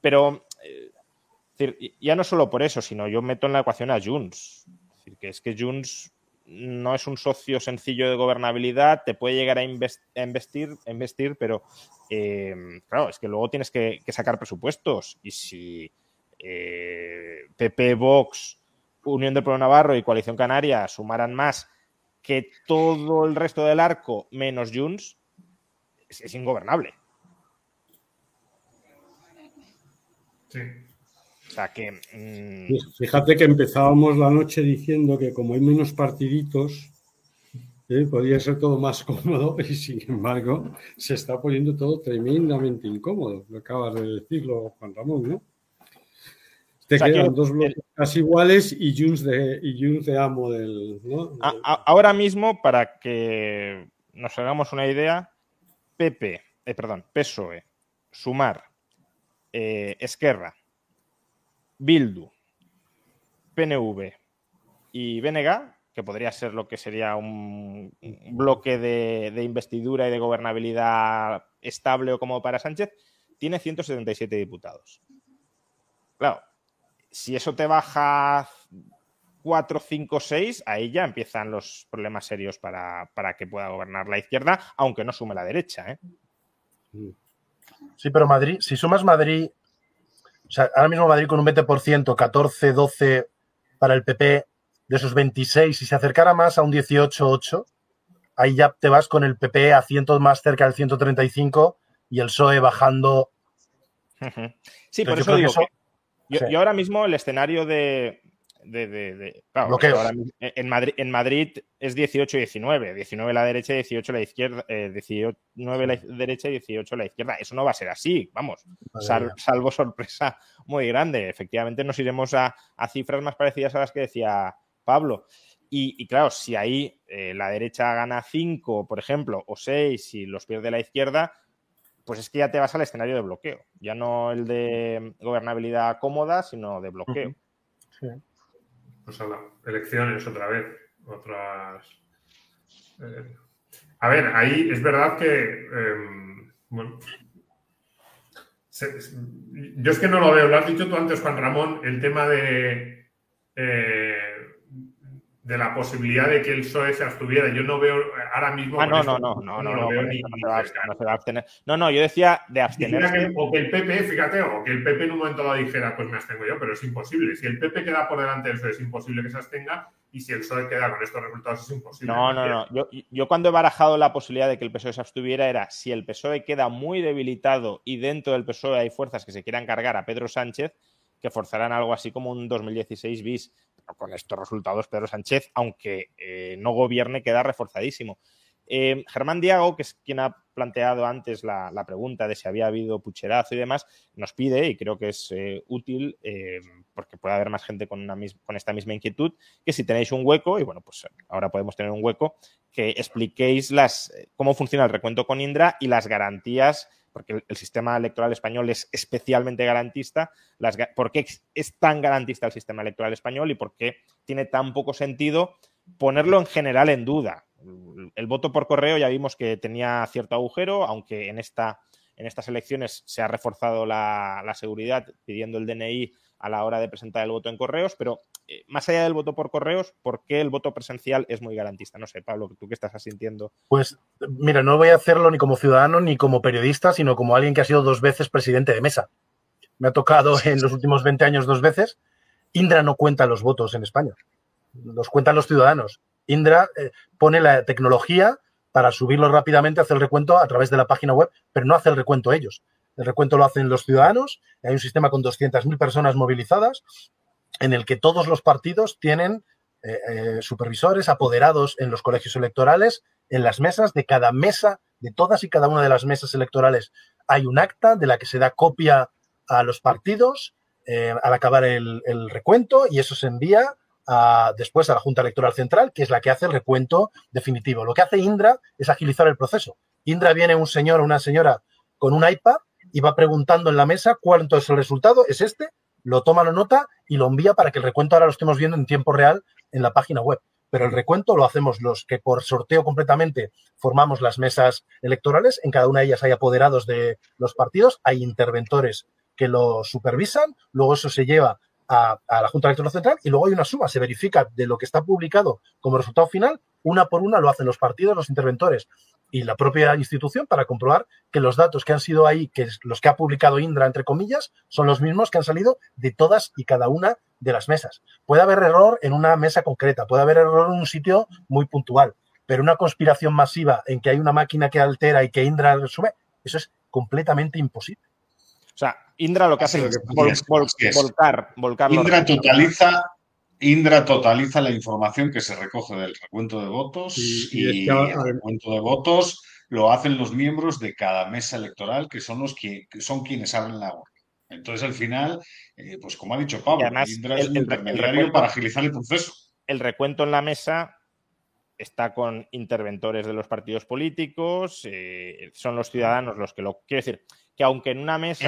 Pero eh, ya no solo por eso, sino yo meto en la ecuación a Junts. Es que es que Junts no es un socio sencillo de gobernabilidad, te puede llegar a, investir, investir, pero eh, claro, es que luego tienes que, sacar presupuestos. Y si PP, eh, Vox, Unión del Pueblo Navarro y Coalición Canaria sumaran más que todo el resto del arco menos Junts, es ingobernable. Sí. O sea que. Mm, fíjate que empezábamos la noche diciendo que como hay menos partiditos, ¿eh? podría ser todo más cómodo y sin embargo se está poniendo todo tremendamente incómodo. Lo acabas de decirlo, Juan Ramón, ¿no? Te quedan dos bloques casi iguales y Junts de, y de amo del. ahora mismo, para que nos hagamos una idea, PP, eh, perdón, PSOE, Sumar, eh, Esquerra, Bildu, PNV y BNG, que podría ser lo que sería un, bloque de, investidura y de gobernabilidad estable o como para Sánchez, tiene 177 diputados. Claro, si eso te baja 4, 5, 6, ahí ya empiezan los problemas serios para, que pueda gobernar la izquierda, aunque no sume la derecha. ¿eh? Sí, pero Madrid, si sumas Madrid o sea, ahora mismo Madrid con un 20%, 14, 12 para el PP, de esos 26, si se acercara más a un 18-8, ahí ya te vas con el PP a cientos más cerca del 135 y el PSOE bajando. Sí, por eso digo yo, ahora mismo el escenario de, de, en, Madrid, en Madrid es 18-19, 19 la derecha, 18 la izquierda, 19 eh, la derecha y 18 la izquierda. Eso no va a ser así, vamos, salvo sorpresa muy grande. Efectivamente nos iremos a, cifras más parecidas a las que decía Pablo. Y, claro, si ahí eh, la derecha gana 5, por ejemplo, o 6 y los pierde la izquierda, pues es que ya te vas al escenario de bloqueo. Ya no el de gobernabilidad cómoda, sino de bloqueo. Sí pues elecciones otra vez, otras... Eh, a ver, ahí es verdad que, em, bueno, yo es que no lo veo, lo has dicho tú antes, Juan Ramón, el tema de, eh, de la posibilidad de que el PSOE se abstuviera. Yo no veo ahora mismo. Ah, no, no, no, no, no, no, se va a abstener. No, no, yo decía de abstenerse. o que el PP, fíjate, o que el PP en un momento dado dijera, pues me abstengo yo, pero es imposible. Si el PP queda por delante del PSOE, es imposible que se abstenga. Y si el PSOE queda con estos resultados, es imposible. No, no, no. Yo, yo cuando he barajado la posibilidad de que el PSOE se abstuviera era si el PSOE queda muy debilitado y dentro del PSOE hay fuerzas que se quieran cargar a Pedro Sánchez, que forzarán algo así como un 2016 bis. con estos resultados, Pedro Sánchez, aunque eh, no gobierne, queda reforzadísimo. Eh, Germán Diago, que es quien ha planteado antes la, pregunta de si había habido pucherazo y demás, nos pide, y creo que es eh, útil, porque puede haber más gente con, con esta misma inquietud, que si tenéis un hueco, y bueno, pues ahora podemos tener un hueco, que expliquéis las, cómo funciona el recuento con Indra y las garantías porque el, sistema electoral español es especialmente garantista, por qué es tan garantista el sistema electoral español y por qué tiene tan poco sentido ponerlo en general en duda. El voto por correo ya vimos que tenía cierto agujero, aunque en, esta, en estas elecciones se ha reforzado la, la seguridad pidiendo el DNI a la hora de presentar el voto en correos, pero eh, más allá del voto por correos, ¿por qué el voto presencial es muy garantista? No sé, Pablo, ¿tú qué estás asintiendo? Pues mira, no voy a hacerlo ni como ciudadano ni como periodista, sino como alguien que ha sido dos veces presidente de mesa. Me ha tocado en los últimos 20 años dos veces. Indra no cuenta los votos en España, los cuentan los ciudadanos. Indra eh, pone la tecnología para subirlo rápidamente, hace el recuento a través de la página web, pero no hace el recuento ellos. El recuento lo hacen los ciudadanos. Hay un sistema con 200.000 personas movilizadas en el que todos los partidos tienen eh, eh, supervisores apoderados en los colegios electorales, en las mesas de cada mesa, de todas y cada una de las mesas electorales. Hay un acta de la que se da copia a los partidos eh, al acabar el, recuento y eso se envía después a la Junta Electoral Central, que es la que hace el recuento definitivo. Lo que hace Indra es agilizar el proceso. Indra viene un señor o una señora con un iPad y va preguntando en la mesa cuánto es el resultado, es este, lo toma, lo nota y lo envía para que el recuento ahora lo estemos viendo en tiempo real en la página web. Pero el recuento lo hacemos los que por sorteo completamente formamos las mesas electorales. En cada una de ellas hay apoderados de los partidos, hay interventores que lo supervisan, luego eso se lleva a, a, la Junta Electoral Central y luego hay una suma, se verifica de lo que está publicado como resultado final, una por una lo hacen los partidos, los interventores y la propia institución para comprobar que los datos que han sido ahí, que los que ha publicado Indra, entre comillas, son los mismos que han salido de todas y cada una de las mesas. Puede haber error en una mesa concreta, puede haber error en un sitio muy puntual, pero una conspiración masiva en que hay una máquina que altera y que Indra resume, eso es completamente imposible. O sea, Indra lo que hace es, volcar, volcar. Indra totaliza Indra totaliza la información que se recoge del recuento de votos y, el recuento de votos lo hacen los miembros de cada mesa electoral, que son los que, son quienes abren la urna. Entonces, al final, eh, pues como ha dicho Pablo, Indra es un intermediario para agilizar el proceso. El recuento en la mesa está con interventores de los partidos políticos, eh, son los ciudadanos los que lo... Quiero decir, que aunque en una mesa...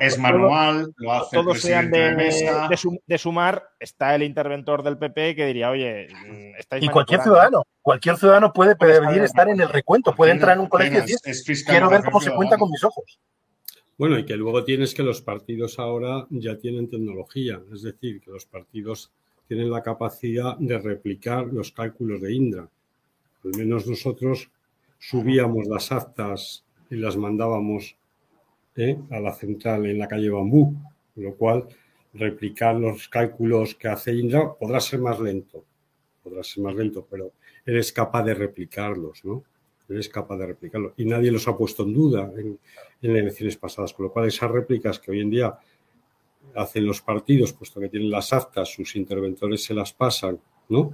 Es, manual, lo hace todos sean de, sumar, está el interventor del PP que diría, oye, mm, estáis... Y cualquier ciudadano, cualquier ciudadano puede pedir estar en el recuento, puede entrar en un colegio y decir, quiero ver cómo se cuenta con mis ojos. Bueno, y que luego tienes que los partidos ahora ya tienen tecnología, es decir, que los partidos tienen la capacidad de replicar los cálculos de Indra. Al menos nosotros subíamos las actas y las mandábamos a la central en la calle Bambú, con lo cual replicar los cálculos que hace Indra podrá ser más lento, podrá ser más lento, pero eres capaz de replicarlos, ¿no? Eres capaz de replicarlos. Y nadie los ha puesto en duda en, en elecciones pasadas, con lo cual esas réplicas que hoy en día hacen los partidos, puesto que tienen las actas, sus interventores se las pasan, ¿no?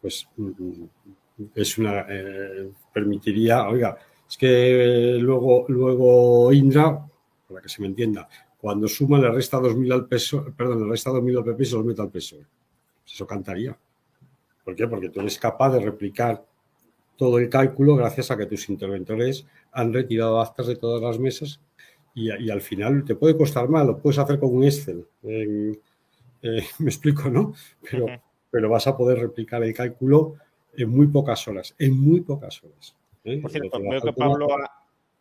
Pues mm, es una eh, permitiría, oiga, es que luego, luego Indra, para que se me entienda, cuando suma le resta 2.000 al peso, perdón, le resta 2.000 al PP y se los mete al peso. Eso cantaría. ¿Por qué? Porque tú eres capaz de replicar todo el cálculo gracias a que tus interventores han retirado actas de todas las mesas y, al final te puede costar mal, lo puedes hacer con un Excel. Eh, me explico, ¿no? Pero, pero vas a poder replicar el cálculo en muy pocas horas, en muy pocas horas. Por cierto, veo que Pablo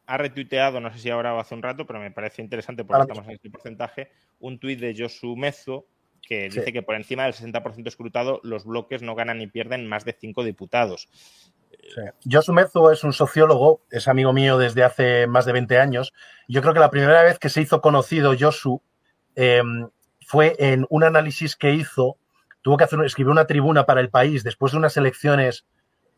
ha, retuiteado, no sé si ahora o hace un rato, pero me parece interesante porque estamos en este porcentaje, un tuit de Josu Mezo que dice que por encima del 60% escrutado los bloques no ganan ni pierden más de cinco diputados. Sí. Josu Mezu es un sociólogo, es amigo mío desde hace más de 20 años. Yo creo que la primera vez que se hizo conocido Josu eh, fue en un análisis que hizo, tuvo que hacer, escribir una tribuna para el país después de unas elecciones,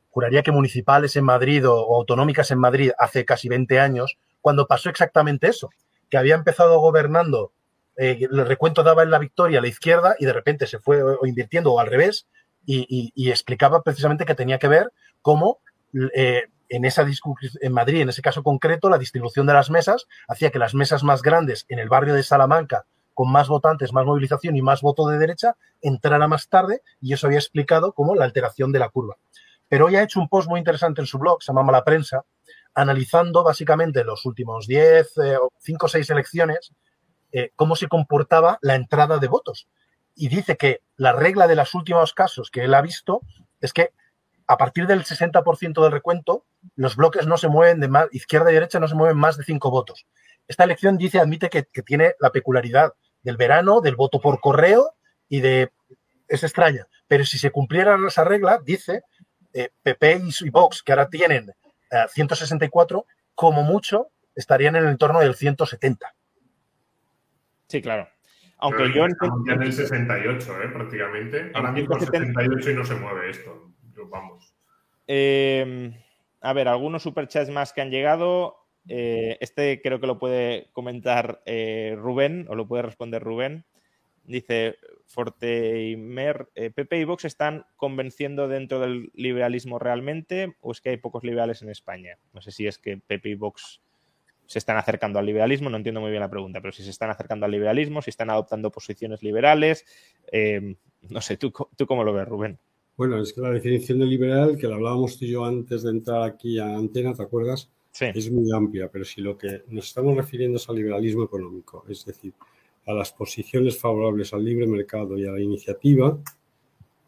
juraría que municipales en Madrid o, autonómicas en Madrid hace casi 20 años, cuando pasó exactamente eso, que había empezado gobernando eh, el recuento daba en la victoria a la izquierda y de repente se fue invirtiendo o al revés y explicaba precisamente que tenía que ver cómo eh, en esa en Madrid, en ese caso concreto, la distribución de las mesas hacía que las mesas más grandes en el barrio de Salamanca, con más votantes, más movilización y más voto de derecha, entrara más tarde y eso había explicado como la alteración de la curva. Pero hoy ha hecho un post muy interesante en su blog, se llama Mala Prensa, analizando básicamente los últimos 10, 5 o 6 elecciones, eh, cómo se comportaba la entrada de votos. Y dice que la regla de los últimos casos que él ha visto es que a partir del 60% del recuento, los bloques no se mueven de más, izquierda y derecha no se mueven más de 5 votos. Esta elección dice, admite que, que, tiene la peculiaridad del verano, del voto por correo y de... Es extraña, pero si se cumpliera esa regla, dice, eh, PP y Vox, que ahora tienen eh, 164, como mucho estarían en el entorno del 170. Sí, claro. Aunque Pero yo ya en el 68, ¿eh? prácticamente. Ahora mismo 78 y no se mueve esto. Vamos. Eh, a ver, algunos superchats más que han llegado. Eh, este creo que lo puede comentar eh, Rubén, o lo puede responder Rubén. Dice Forteimer, eh, ¿Pepe y Vox están convenciendo dentro del liberalismo realmente o es que hay pocos liberales en España? No sé si es que Pepe y Vox se están acercando al liberalismo, no entiendo muy bien la pregunta, pero si se están acercando al liberalismo, si están adoptando posiciones liberales, eh, no sé, ¿tú, ¿tú cómo lo ves, Rubén? Bueno, es que la definición de liberal, que la hablábamos tú y yo antes de entrar aquí a Antena, ¿te acuerdas? Sí. Es muy amplia, pero si lo que nos estamos refiriendo es al liberalismo económico, es decir, a las posiciones favorables al libre mercado y a la iniciativa,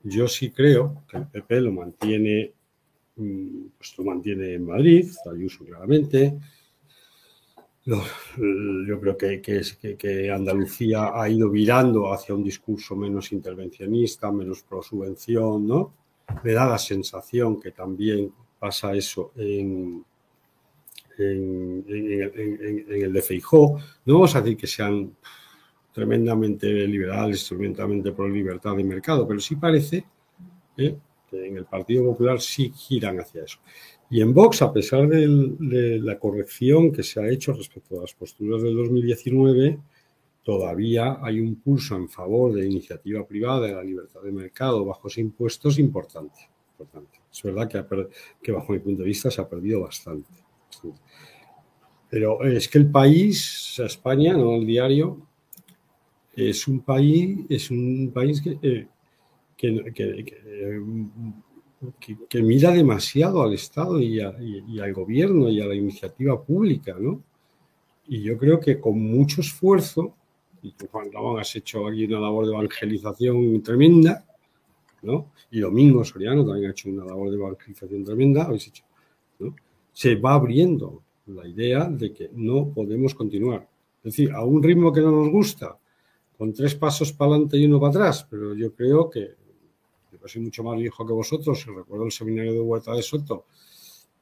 yo sí creo que el PP lo mantiene, pues lo mantiene en Madrid, Ayuso claramente. Yo creo que, que, Andalucía ha ido virando hacia un discurso menos intervencionista, menos pro subvención, ¿no? Me da la sensación que también pasa eso en, en el de Feijó. No vamos a decir que sean tremendamente liberales, tremendamente pro libertad de mercado, pero sí parece ¿eh? que en el Partido Popular sí giran hacia eso. Y en Vox, a pesar de, la corrección que se ha hecho respecto a las posturas del 2019, todavía hay un pulso en favor de iniciativa privada, de la libertad de mercado, bajos impuestos importante. importante. Es verdad que, que bajo mi punto de vista se ha perdido bastante. Pero es que el país, España, no el diario, es un país, es un país que, eh, que, que, que, mira demasiado al Estado y, a, y, y, al gobierno y a la iniciativa pública, ¿no? Y yo creo que con mucho esfuerzo, y tú, Juan Ramón, has hecho aquí una labor de evangelización tremenda, ¿no? Y Domingo Soriano también ha hecho una labor de evangelización tremenda, habéis hecho, ¿no? Se va abriendo la idea de que no podemos continuar. Es decir, a un ritmo que no nos gusta, con tres pasos para adelante y uno para atrás, pero yo creo que yo soy mucho más viejo que vosotros, recuerdo el seminario de Huerta de Soto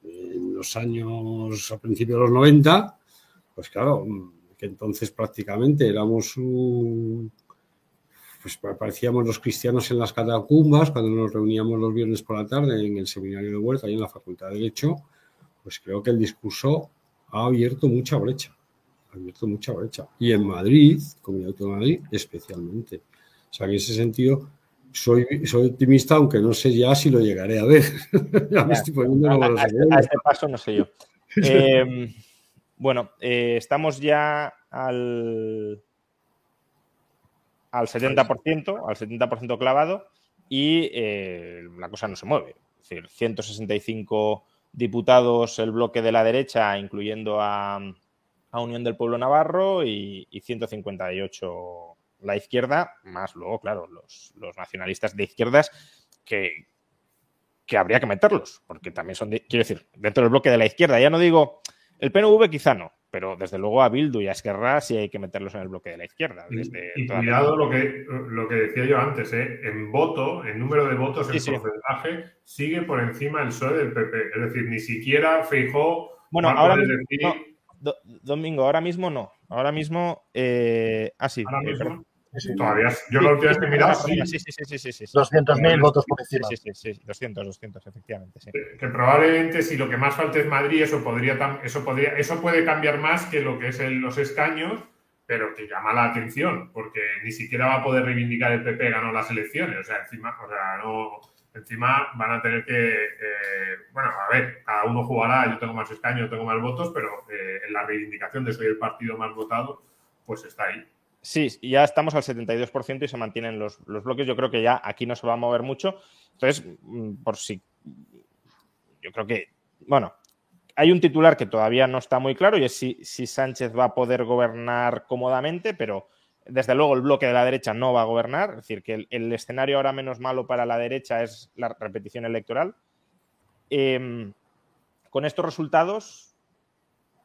en los años, a principios de los 90, pues claro, que entonces prácticamente éramos un, pues parecíamos los cristianos en las catacumbas cuando nos reuníamos los viernes por la tarde en el seminario de Huerta y en la Facultad de Derecho, pues creo que el discurso ha abierto mucha brecha. ha abierto mucha brecha. Y en Madrid, Comunidad Autónoma de Madrid, especialmente. O sea, en ese sentido, soy, soy optimista, aunque no sé ya si lo llegaré a ver. ya me estoy poniendo a, a, este, a, este paso no sé yo. eh, bueno, eh, estamos ya al, al 70%, al 70% clavado y eh, la cosa no se mueve. Es decir, 165 diputados el bloque de la derecha, incluyendo a, a Unión del Pueblo Navarro y, y 158 la izquierda, más luego, claro, los, los nacionalistas de izquierdas que, que, habría que meterlos, porque también son, de, quiero decir, dentro del bloque de la izquierda. Ya no digo, el PNV quizá no, pero desde luego a Bildu y a Esquerra sí hay que meterlos en el bloque de la izquierda. Desde y, cuidado lo que, lo que decía yo antes, ¿eh? en voto, en número de votos, en porcentaje, sigue por encima el PSOE del PP. Es decir, ni siquiera Feijó... Bueno, ahora mismo, Domingo, ahora mismo no. Ahora mismo... Eh, ah, sí. Ahora mismo, Todavía, yo lo última vez que he mirado, sí. Sí, sí, sí, sí, sí, 200.000 votos por encima. Sí, sí, sí, 200, 200, efectivamente. Sí. Que, probablemente si lo que más falta es Madrid, eso podría, eso podría, eso puede cambiar más que lo que es los escaños, pero que llama la atención, porque ni siquiera va a poder reivindicar el PP ganó las elecciones. O sea, encima, o sea, no, encima van a tener que, eh, bueno, a ver, cada uno jugará, yo tengo más escaños, tengo más votos, pero eh, en la reivindicación de soy el partido más votado, pues está ahí. Sí, ya estamos al 72% y se mantienen los, bloques. Yo creo que ya aquí no se va a mover mucho. Entonces, mm, por si. Yo creo que. Bueno, hay un titular que todavía no está muy claro y es si, Sánchez va a poder gobernar cómodamente, pero desde luego el bloque de la derecha no va a gobernar. Es decir, que el, escenario ahora menos malo para la derecha es la repetición electoral. Em, con estos resultados,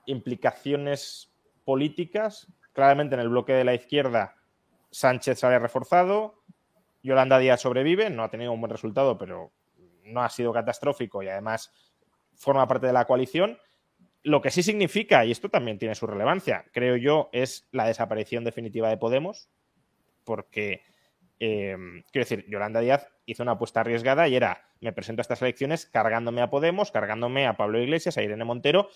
implicaciones políticas Claramente en el bloque de la izquierda Sánchez sale reforzado, Yolanda Díaz sobrevive, no ha tenido un buen resultado, pero no ha sido catastrófico y además forma parte de la coalición. Lo que sí significa, y esto también tiene su relevancia, creo yo, es la desaparición definitiva de Podemos, porque, eh, quiero decir, Yolanda Díaz hizo una apuesta arriesgada y era, me presento a estas elecciones cargándome a Podemos, cargándome a Pablo Iglesias, a Irene Montero,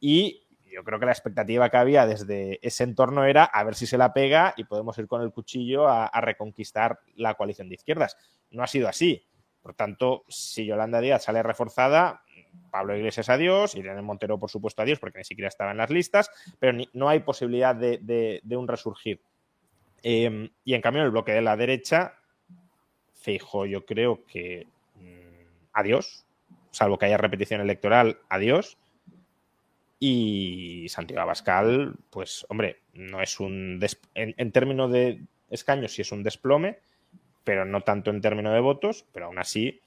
y yo creo que la expectativa que había desde ese entorno era a ver si se la pega y podemos ir con el cuchillo a, reconquistar la coalición de izquierdas. No ha sido así. Por tanto, si Yolanda Díaz sale reforzada, Pablo Iglesias adiós, Irene Montero, por supuesto, adiós, porque ni siquiera estaba en las listas, pero no hay posibilidad de, un resurgir. Em, y en cambio, en el bloque de la derecha, fijo, yo creo que mm, adiós, salvo que haya repetición electoral, adiós. Y Santiago Abascal, pues hombre, no es un... En, términos de escaños sí es un desplome, pero no tanto en términos de votos, pero aún así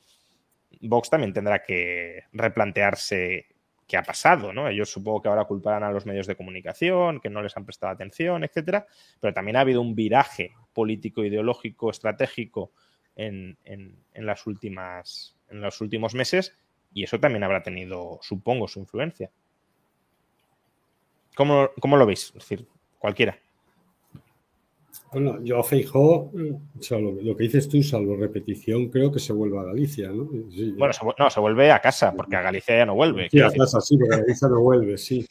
Vox también tendrá que replantearse qué ha pasado, ¿no? Ellos supongo que ahora culparán a los medios de comunicación, que no les han prestado atención, etcétera, pero también ha habido un viraje político, ideológico, estratégico en, en, las últimas, en los últimos meses y eso también habrá tenido, supongo, su influencia. ¿Cómo, lo veis? Es decir, cualquiera. Bueno, yo a Feijó, lo, que dices tú, salvo repetición, creo que se vuelve a Galicia, ¿no? bueno, se, no, se vuelve a casa, porque a Galicia ya no vuelve. Sí, a casa, sí, porque a Galicia no vuelve, sí.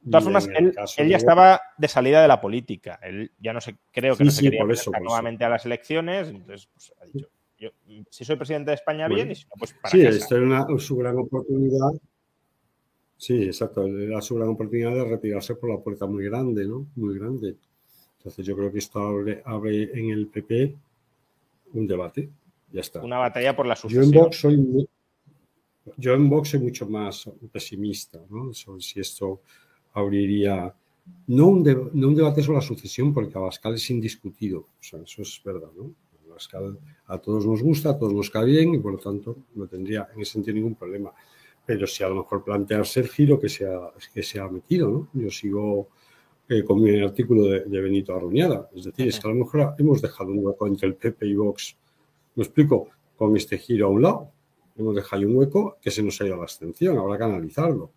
De todas formas, él, ya estaba de salida de la política. Él ya no se, creo que no se quería eso, nuevamente a las elecciones. Entonces, pues, ha dicho, yo, si soy presidente de España, bien, y si no, pues para Sí, casa. esta es su gran oportunidad Sí, exacto. Era su gran oportunidad de retirarse por la puerta muy grande, ¿no? Muy grande. Entonces yo creo que esto abre, en el PP un debate. Ya está. Una batalla por la sucesión. Yo en Vox soy, yo en Vox soy mucho más pesimista, ¿no? Sobre si esto abriría no un, no un debate sobre la sucesión, porque Abascal es indiscutido. O sea, eso es verdad, ¿no? Abascal a todos nos gusta, a todos nos cae bien y por lo tanto no tendría en ese sentido ningún problema pero si a lo mejor plantearse el giro que se ha, que se ha metido, ¿no? Yo sigo eh, con mi artículo de, Benito Arruñada, es decir, es que a lo mejor hemos dejado un hueco entre el PP y Vox, me explico, con este giro a un lado, hemos dejado un hueco que se nos ha ido a la abstención, habrá que analizarlo.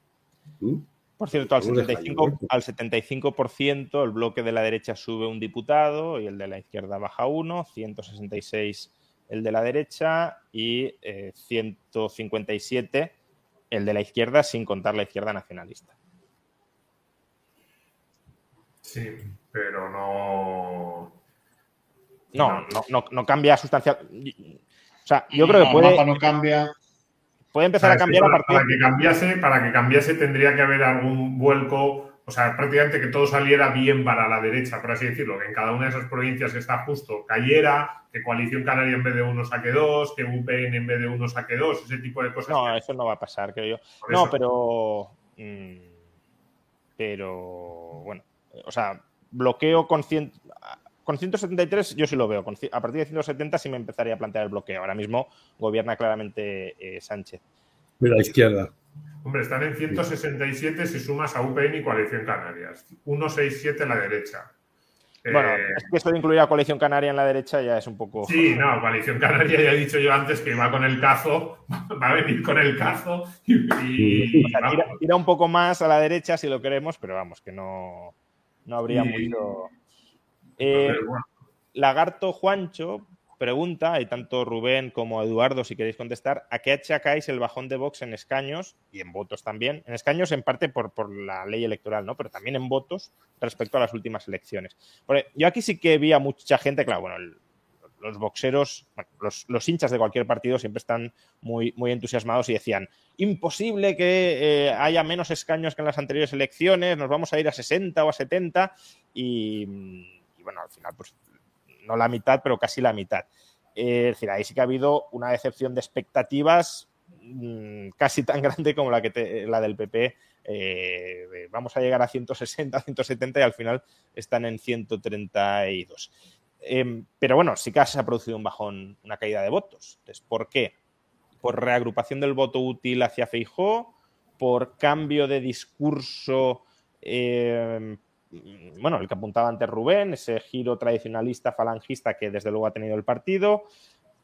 Por cierto, al 75%, al 75 el bloque de la derecha sube un diputado y el de la izquierda baja uno, 166 el de la derecha y 157 eh, el de la izquierda sin contar la izquierda nacionalista. Sí, pero no. No, no, no, cambia sustancial. O sea, yo creo que puede. no cambia. Puede empezar a cambiar a partir. Para que cambiase, para que cambiase tendría que haber algún vuelco o sea, prácticamente que todo saliera bien para la derecha, por así decirlo, que en cada una de esas provincias que está justo cayera, que Coalición Canaria en vez de uno saque dos, que UPN en vez de uno saque dos, ese tipo de cosas. No, eso no va a pasar, creo yo. no, pero. Mm, pero. Bueno, o sea, bloqueo con, con 173 yo sí lo veo. a partir de 170 sí me empezaría a plantear el bloqueo. Ahora mismo gobierna claramente eh, Sánchez. De la izquierda. Hombre, están en 167 si sumas a UPN y Coalición Canarias. 167 a la derecha. Bueno, Eh, es que esto de incluir a Coalición Canaria en la derecha ya es un poco. Sí, no, Coalición Canaria ya he dicho yo antes que va con el cazo, va a venir con el cazo y, y- O sea, tira, tira un poco más a la derecha si lo queremos, pero vamos, que no, no habría Y- mucho. Eh, bueno, Lagarto Juancho pregunta, y tanto Rubén como Eduardo, si queréis contestar, ¿a qué achacáis el bajón de Vox en escaños y en votos también? En escaños en parte por, por la ley electoral, ¿no? Pero también en votos respecto a las últimas elecciones. Porque yo aquí sí que vi a mucha gente, claro, bueno, el- los boxeros, los, hinchas de cualquier partido siempre están muy, muy entusiasmados y decían, imposible que eh, haya menos escaños que en las anteriores elecciones, nos vamos a ir a 60 o a 70 y, bueno, al final pues no la mitad, pero casi la mitad. Eh, es decir, ahí sí que ha habido una decepción de expectativas mm, casi tan grande como la, que la del PP. eh, vamos a llegar a 160, 170 y al final están en 132. Eh, pero bueno, sí que se ha producido un bajón, una caída de votos. Entonces, ¿por qué? Por reagrupación del voto útil hacia Feijó, por cambio de discurso eh, bueno, el que apuntaba antes Rubén, ese giro tradicionalista falangista que desde luego ha tenido el partido,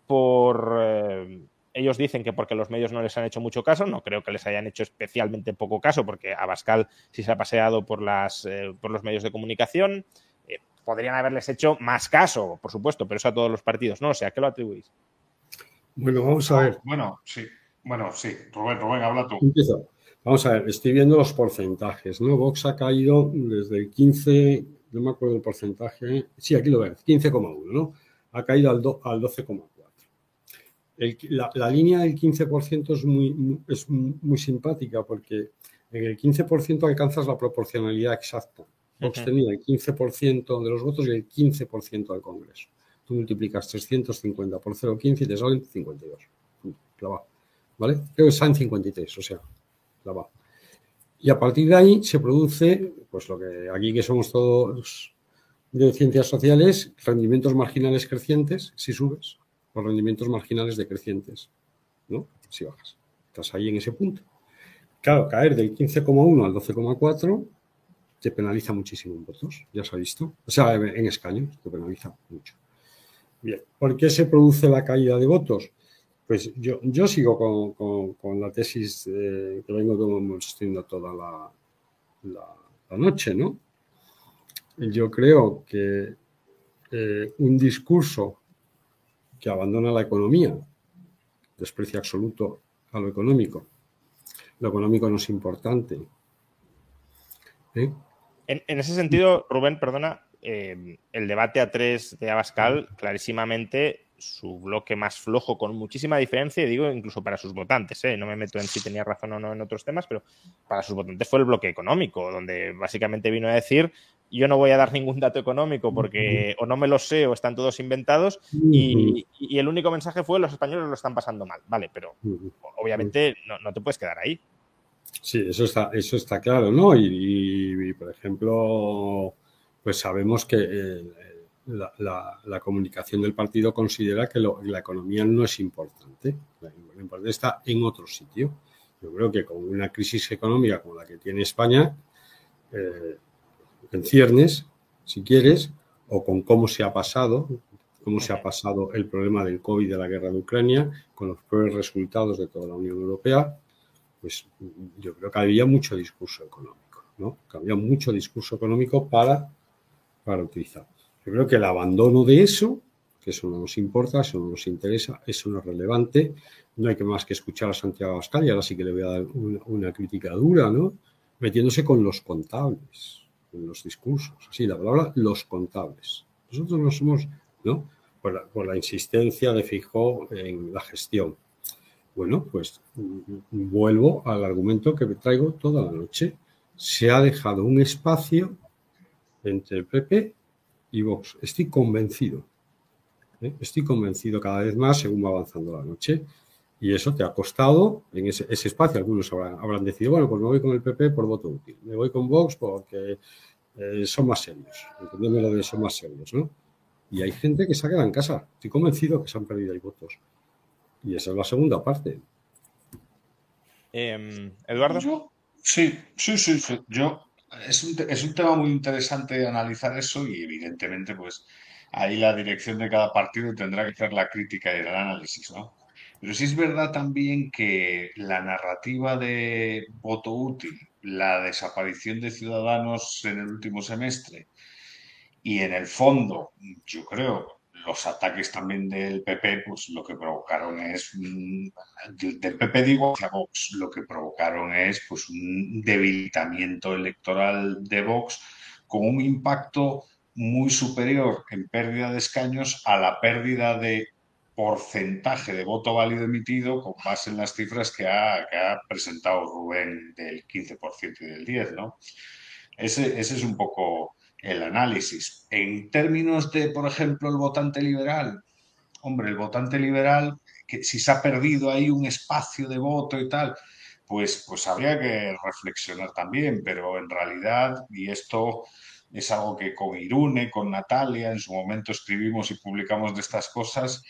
por eh, ellos dicen que porque los medios no les han hecho mucho caso, no creo que les hayan hecho especialmente poco caso, porque Abascal sí se ha paseado por, las, eh, por los medios de comunicación. Podrían haberles hecho más caso, por supuesto, pero eso a todos los partidos. No o sea, ¿a qué lo atribuís? Bueno, vamos a ver. Bueno, sí. Bueno, sí. Rubén, Rubén, habla tú. Empiezo. Vamos a ver, estoy viendo los porcentajes, ¿no? Vox ha caído desde el 15, no me acuerdo el porcentaje, sí, aquí lo veo, 15,1, ¿no? Ha caído al, do- al 12,4. El- La, la línea del 15% es muy, muy- es muy simpática porque en el 15% alcanzas la proporcionalidad exacta. Vox Ujú. tenía el 15% de los votos y el 15% del Congreso. Tú multiplicas 350 por 0,15 y te salen 52. Clavado. ¿Vale? Creo que está en 53, o sea, clavado. Y a partir de ahí se produce, pues lo que aquí que somos todos de ciencias sociales, rendimientos marginales crecientes si subes, o rendimientos marginales decrecientes, ¿no? Si bajas. Estás ahí en ese punto. Claro, caer del 15,1 al 12,4 te penaliza muchísimo en votos, ya se ha visto. O sea, en escaños te penaliza mucho. Bien, ¿por qué se produce la caída de votos? Pues yo, yo sigo con, con- con la tesis eh, que vengo demostrando toda la, la- la noche, ¿no? Yo creo que eh, un discurso que abandona la economía, desprecio absoluto a lo económico, lo económico no es importante. ¿eh? En, en ese sentido, Rubén, perdona, eh, el debate a tres de Abascal, clarísimamente su bloque más flojo, con muchísima diferencia, y digo incluso para sus votantes, ¿eh? no me meto en si tenía razón o no en otros temas, pero para sus votantes fue el bloque económico, donde básicamente vino a decir, yo no voy a dar ningún dato económico porque o no me lo sé o están todos inventados, y, y el único mensaje fue los españoles lo están pasando mal, vale, pero obviamente no, no te puedes quedar ahí. Sí, eso está, eso está claro, ¿no? Y, y- y, por ejemplo, pues sabemos que eh, la, la- la comunicación del partido considera que lo- la economía no es importante. La- Lo importante está en otro sitio. Yo creo que con una crisis económica como la que tiene España, eh, en ciernes, si quieres, o con cómo se ha pasado, cómo se ha pasado el problema del COVID de la guerra de Ucrania, con los peores resultados de toda la Unión Europea, pues yo creo que había mucho discurso económico, ¿no? Que había mucho discurso económico para, para utilizar. Yo creo que el abandono de eso, que eso no nos importa, eso no nos interesa, eso no es relevante, no hay que más que escuchar a Santiago Abascal y ahora sí que le voy a dar una, una crítica dura, ¿no? Metiéndose con los contables, en los discursos, así la palabra los contables. Nosotros no somos, ¿no? Por la, por la insistencia de Fijó en la gestión. Bueno, pues vuelvo al argumento que me traigo toda la noche. Se ha dejado un espacio entre el PP y Vox. Estoy convencido. ¿eh? Estoy convencido cada vez más según va avanzando la noche. Y eso te ha costado en ese, ese espacio. Algunos habrán, habrán decidido, bueno, pues me voy con el PP por voto útil. Me voy con Vox porque eh, son más serios. Entendeme lo de son más serios, ¿no? Y hay gente que se ha quedado en casa. Estoy convencido que se han perdido ahí votos. Y esa es la segunda parte. Em, Eduardo. sí, sí, sí, sí. Yo es un, es un tema muy interesante analizar eso y evidentemente pues ahí la dirección de cada partido tendrá que hacer la crítica y el análisis, ¿no? Pero sí es verdad también que la narrativa de voto útil, la desaparición de ciudadanos en el último semestre y en el fondo, yo creo, los ataques también del PP, pues lo que provocaron es, del PP digo hacia Vox, lo que provocaron es pues un debilitamiento electoral de Vox con un impacto muy superior en pérdida de escaños a la pérdida de porcentaje de voto válido emitido con base en las cifras que ha, presentado Rubén del 15% y del 10%, ¿no? Ese, ese es un poco el análisis. En términos de, por ejemplo, el votante liberal, hombre, el votante liberal, que si se ha perdido ahí un espacio de voto y tal, pues, pues habría que reflexionar también, pero en realidad, y esto es algo que con Irune, con Natalia, en su momento escribimos y publicamos de estas cosas,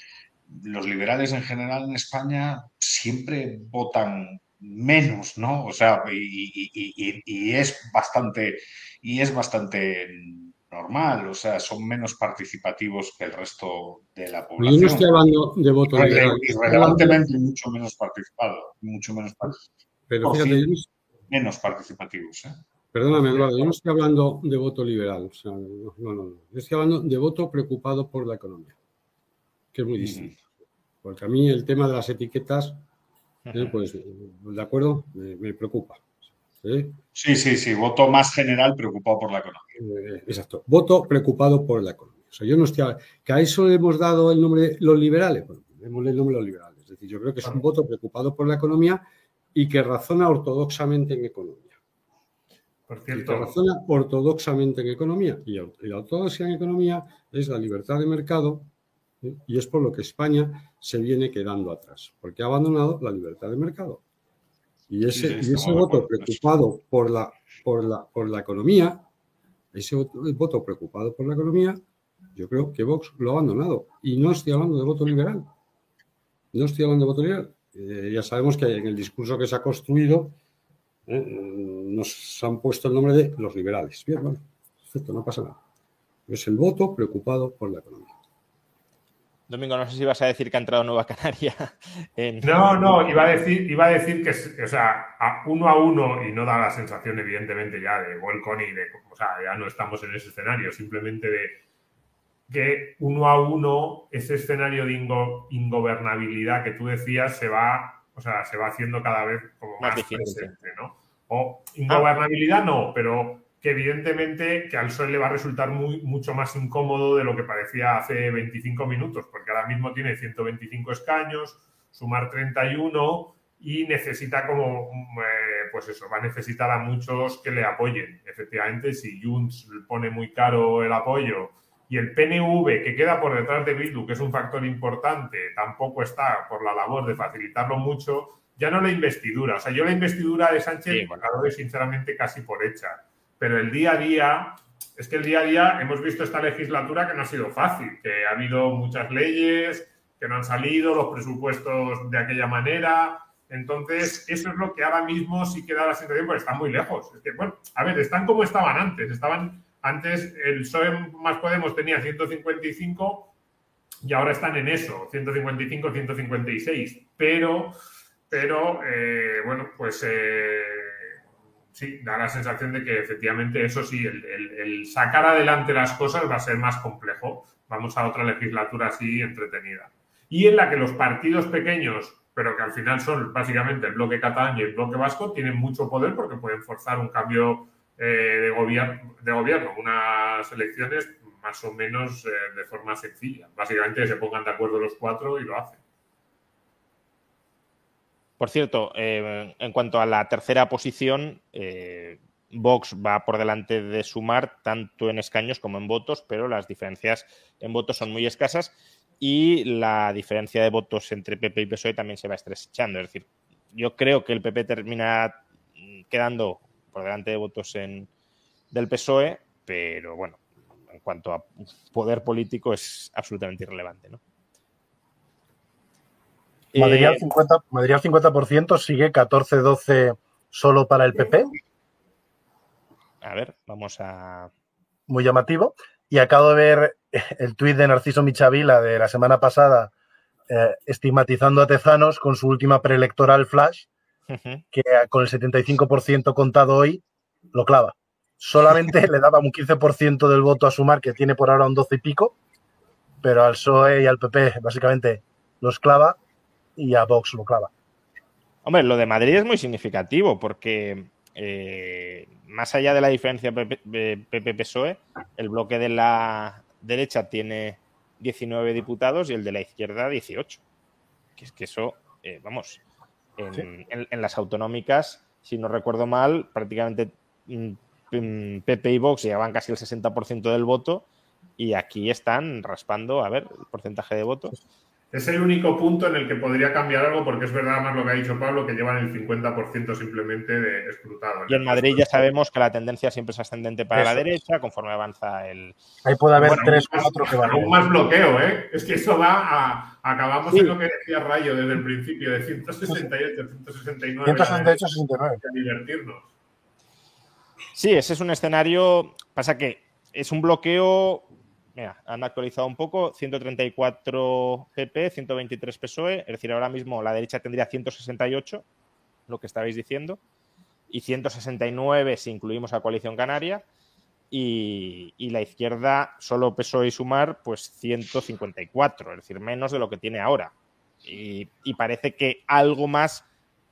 los liberales en general en España siempre votan menos, ¿no? O sea, y, es bastante, y es bastante normal, o sea, son menos participativos que el resto de la población. Yo no estoy hablando de voto liberal. Irrelevantemente mucho menos participado, mucho menos Pero fíjate, menos participativos, ¿eh? Perdóname, Eduardo, yo no estoy hablando de voto liberal, o sea, no, no, no. Yo estoy hablando de voto preocupado por la economía, que es muy distinto. Porque a mí el tema de las etiquetas ¿eh? pues de acuerdo, me, preocupa. ¿sí? sí, sí, voto más general preocupado por la economía. Eh, exacto, voto preocupado por la economía. O sea, yo no estoy. Que a eso le hemos dado el nombre de los liberales. Bueno, démosle el nombre de los liberales. Es decir, yo creo que es un voto preocupado por la economía y que razona ortodoxamente en economía. Por cierto. que razona ortodoxamente en economía. Y la ortodoxia en economía es la libertad de mercado y es por lo que España se viene quedando atrás, porque ha abandonado la libertad de mercado. Y ese, ese voto preocupado por la, por, la, por la economía, ese voto, preocupado por la economía, yo creo que Vox lo ha abandonado. Y no estoy hablando de voto liberal. No estoy hablando de voto liberal. Eh, ya sabemos que en el discurso que se ha construido eh, nos han puesto el nombre de los liberales. Bien, bueno, perfecto, no pasa nada. Es el voto preocupado por la economía. Domingo, no sé si vas a decir que ha entrado Nueva Canaria. No, no, iba a decir, iba a decir que, o sea, a uno a uno, y no da la sensación, evidentemente, ya de Volcon y de, o sea, ya no estamos en ese escenario, simplemente de que uno a uno ese escenario de ingobernabilidad que tú decías se va, o sea, se va haciendo cada vez como más, presente, ¿no? O ingobernabilidad no, pero que evidentemente que al PSOE le va a resultar muy, mucho más incómodo de lo que parecía hace 25 minutos, porque ahora mismo tiene 125 escaños, sumar 31 y necesita como, eh, pues eso, va a necesitar a muchos que le apoyen. Efectivamente, si Junts pone muy caro el apoyo y el PNV, que queda por detrás de Bildu, que es un factor importante, tampoco está por la labor de facilitarlo mucho, ya no la investidura. O sea, yo la investidura de Sánchez la doy sinceramente casi por hecha pero el día a día, es que el día a día hemos visto esta legislatura que no ha sido fácil, que ha habido muchas leyes que no han salido, los presupuestos de aquella manera. Entonces, eso es lo que ahora mismo sí queda la sensación, porque están muy lejos. Es que, bueno, a ver, están como estaban antes. Estaban antes, el PSOE más Podemos tenía 155 y ahora están en eso, 155, 156. Pero, pero, eh, bueno, pues eh, sí, da la sensación de que efectivamente eso sí, el, sacar adelante las cosas va a ser más complejo. Vamos a otra legislatura así entretenida. Y en la que los partidos pequeños, pero que al final son básicamente el bloque catalán y el bloque vasco, tienen mucho poder porque pueden forzar un cambio eh, de, gobierno, de gobierno, unas elecciones más o menos eh, de forma sencilla. Básicamente se pongan de acuerdo los cuatro y lo hacen. Por cierto, eh, en cuanto a la tercera posición, eh, Vox va por delante de Sumar tanto en escaños como en votos, pero las diferencias en votos son muy escasas y la diferencia de votos entre PP y PSOE también se va estrechando. Es decir, yo creo que el PP termina quedando por delante de votos en, del PSOE, pero bueno, en cuanto a poder político es absolutamente irrelevante, ¿no? Madrid, Eh, al 50, Madrid al 50% sigue 14-12 solo para el PP, a ver, vamos a. muy llamativo. Y acabo de ver el tuit de Narciso Michavila de la semana pasada eh, estigmatizando a Tezanos con su última preelectoral flash, que con el 75% contado hoy lo clava. Solamente le daba un 15% del voto a Sumar, que tiene por ahora un 12 y pico, pero al PSOE y al PP básicamente los clava y a Vox lo clava. Hombre, lo de Madrid es muy significativo porque eh, más allá de la diferencia PP-PSOE, el bloque de la derecha tiene 19 diputados y el de la izquierda 18. Que es que eso, eh, vamos, en, Sí. en- en las autonómicas, si no recuerdo mal, prácticamente mm, mm, PP y Vox llevaban casi el 60% del voto y aquí están raspando, a ver, el porcentaje de voto. Es el único punto en el que podría cambiar algo, porque es verdad más lo que ha dicho Pablo, que llevan el 50% simplemente de escrutado. Y en Madrid ya sabemos que la tendencia siempre es ascendente para la derecha conforme avanza el. Ahí puede haber Bueno, tres, aún más- cuatro que van. Aún más bloqueo, ¿eh? Es que eso va a. Acabamos Sí. en lo que decía Rayo desde el principio, de 168, 169. 168, 69. A divertirnos. Sí, ese es un escenario. Pasa que es un bloqueo. Mira, han actualizado un poco: 134 PP, 123 PSOE. Es decir, ahora mismo la derecha tendría 168, lo que estabais diciendo, y 169 si incluimos a Coalición Canaria. Y, la izquierda, solo PSOE y Sumar, pues 154, es decir, menos de lo que tiene ahora. Y, y parece que algo más,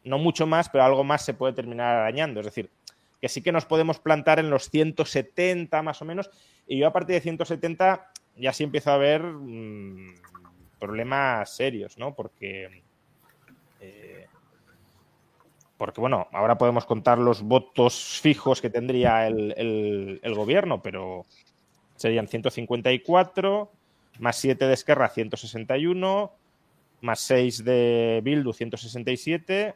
no mucho más, pero algo más se puede terminar arañando. Es decir, que sí que nos podemos plantar en los 170 más o menos, y yo a partir de 170 ya sí empiezo a ver mm, problemas serios, ¿no? Porque, eh, porque, bueno, ahora podemos contar los votos fijos que tendría el, el- el gobierno, pero serían 154, más 7 de Esquerra, 161, más 6 de Bildu, 167,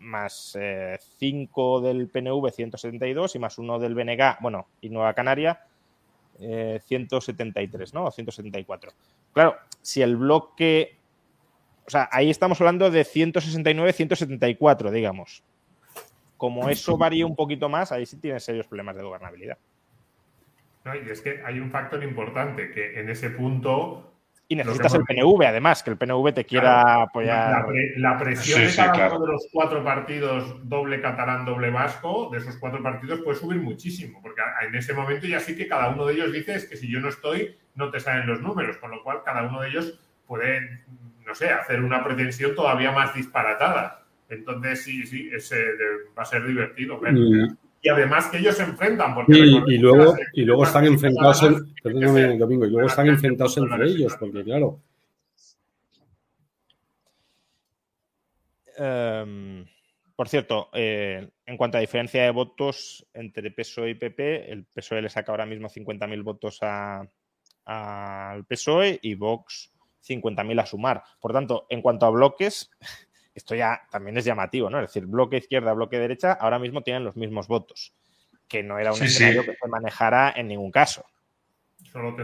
más 5 del PNV 172 y más 1 del BNG, bueno, y Nueva Canaria eh, 173, ¿no? O 174. Claro, si el bloque... O sea, ahí estamos hablando de 169, 174, digamos. Como eso varía un poquito más, ahí sí tienes serios problemas de gobernabilidad. ¿no? Y es que hay un factor importante que en ese punto. Y necesitas el PNV, además, que el PNV te quiera Claro, apoyar. La, pre- la presión Sí, de sí, cada claro. uno de los cuatro partidos, doble catalán, doble vasco, de esos cuatro partidos puede subir muchísimo, porque en ese momento ya sí que cada uno de ellos dice es que si yo no estoy, no te salen los números, con lo cual cada uno de ellos puede, no sé, hacer una pretensión todavía más disparatada. Entonces sí, sí, ese va a ser divertido. ver. Y además que ellos se enfrentan, porque y- y que luego, y luego están enfrentados, en, perdóname, el- Domingo, y luego están enfrentados entre ellos, porque claro, Em, por cierto, eh, en cuanto a diferencia de votos entre PSOE y PP, el PSOE le saca ahora mismo 50.000 votos a- al PSOE y Vox 50.000 a sumar. Por tanto, en cuanto a bloques, esto ya también es llamativo, ¿no? Es decir, bloque izquierda, bloque derecha, ahora mismo tienen los mismos votos, que no era un Sí, sí. escenario que se manejara en ningún caso. Solo.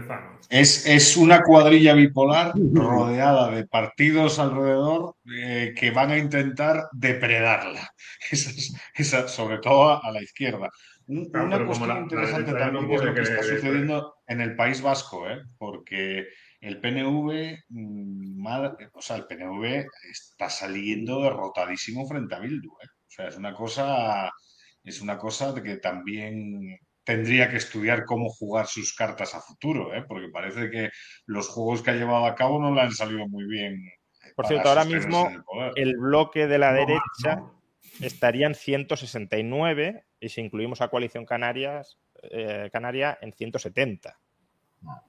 Es, es una cuadrilla bipolar rodeada de partidos alrededor eh, que van a intentar depredarla. Esa es- esa- sobre todo a, a la izquierda. Un- Claro, una cuestión la- la interesante no también es lo que está querer- sucediendo en el País Vasco, ¿eh? porque el PNV, mm, ma- o sea, el PNV está saliendo derrotadísimo frente a Bildu. ¿eh? O sea, es una cosa, es una cosa de que también tendría que estudiar cómo jugar sus cartas a futuro, ¿eh? porque parece que los juegos que ha llevado a cabo no le han salido muy bien. Por cierto, ahora mismo el bloque de la No, derecha no. estaría en 169 y si incluimos a Coalición Canarias, eh, Canaria en 170. No,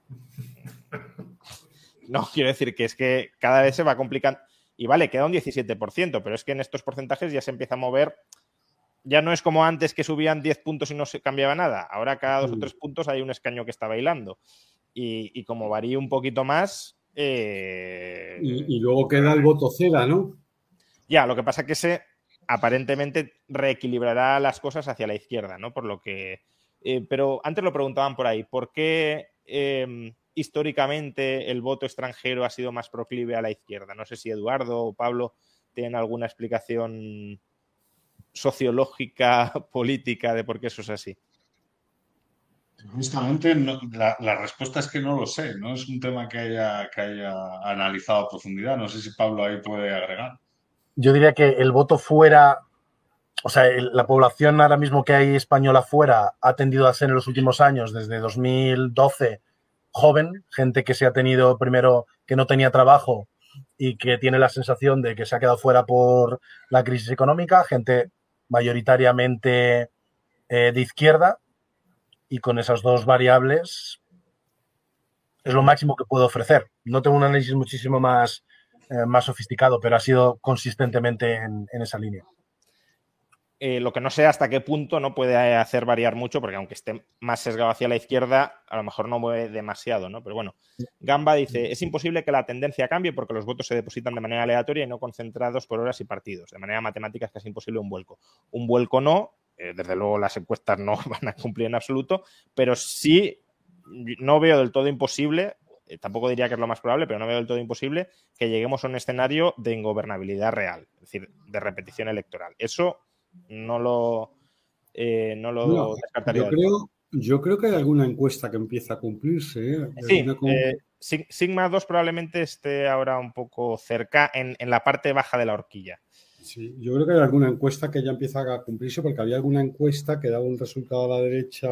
quiero decir que es que cada vez se va complicando. Y vale, queda un 17%, pero es que en estos porcentajes ya se empieza a mover. Ya no es como antes que subían 10 puntos y no se cambiaba nada. Ahora cada dos o Mm. tres puntos hay un escaño que está bailando. Y, y como varía un poquito más. eh, y, y luego queda el voto cera, ¿no? ya, lo que pasa es que se aparentemente reequilibrará las cosas hacia la izquierda, ¿no? Por lo que. eh, pero antes lo preguntaban por ahí, ¿por qué eh, históricamente el voto extranjero ha sido más proclive a la izquierda? No sé si Eduardo o Pablo tienen alguna explicación sociológica, política de por qué eso es así. Justamente la, respuesta es que no lo sé, no es un tema que haya, que haya analizado a profundidad. No sé si Pablo ahí puede agregar. Yo diría que el voto fuera, o sea, la población ahora mismo que hay española fuera ha tendido a ser en los últimos años, desde 2012, joven, gente que se ha tenido primero que no tenía trabajo y que tiene la sensación de que se ha quedado fuera por la crisis económica, gente mayoritariamente eh, de izquierda, y con esas dos variables es lo máximo que puedo ofrecer. No tengo un análisis muchísimo más, eh, más sofisticado, pero ha sido consistentemente en, esa línea. Eh, lo que no sé hasta qué punto no puede hacer variar mucho, porque aunque esté más sesgado hacia la izquierda, a lo mejor no mueve demasiado, ¿no? Pero bueno, Gamba dice, es imposible que la tendencia cambie porque los votos se depositan de manera aleatoria y no concentrados por horas y partidos. De manera matemática es casi imposible un vuelco. Un vuelco no, eh, desde luego las encuestas no van a cumplir en absoluto, pero sí no veo del todo imposible, eh, tampoco diría que es lo más probable, pero no veo del todo imposible que lleguemos a un escenario de ingobernabilidad real, es decir, de repetición electoral. Eso no lo, eh, no lo descartaría. Yo creo, yo creo que hay alguna encuesta que empieza a cumplirse. Sí, Sigma 2 probablemente esté ahora un poco cerca en, en la parte baja de la horquilla. Sí, yo creo que hay alguna encuesta que ya empieza a cumplirse, porque había alguna encuesta que daba un resultado a la derecha,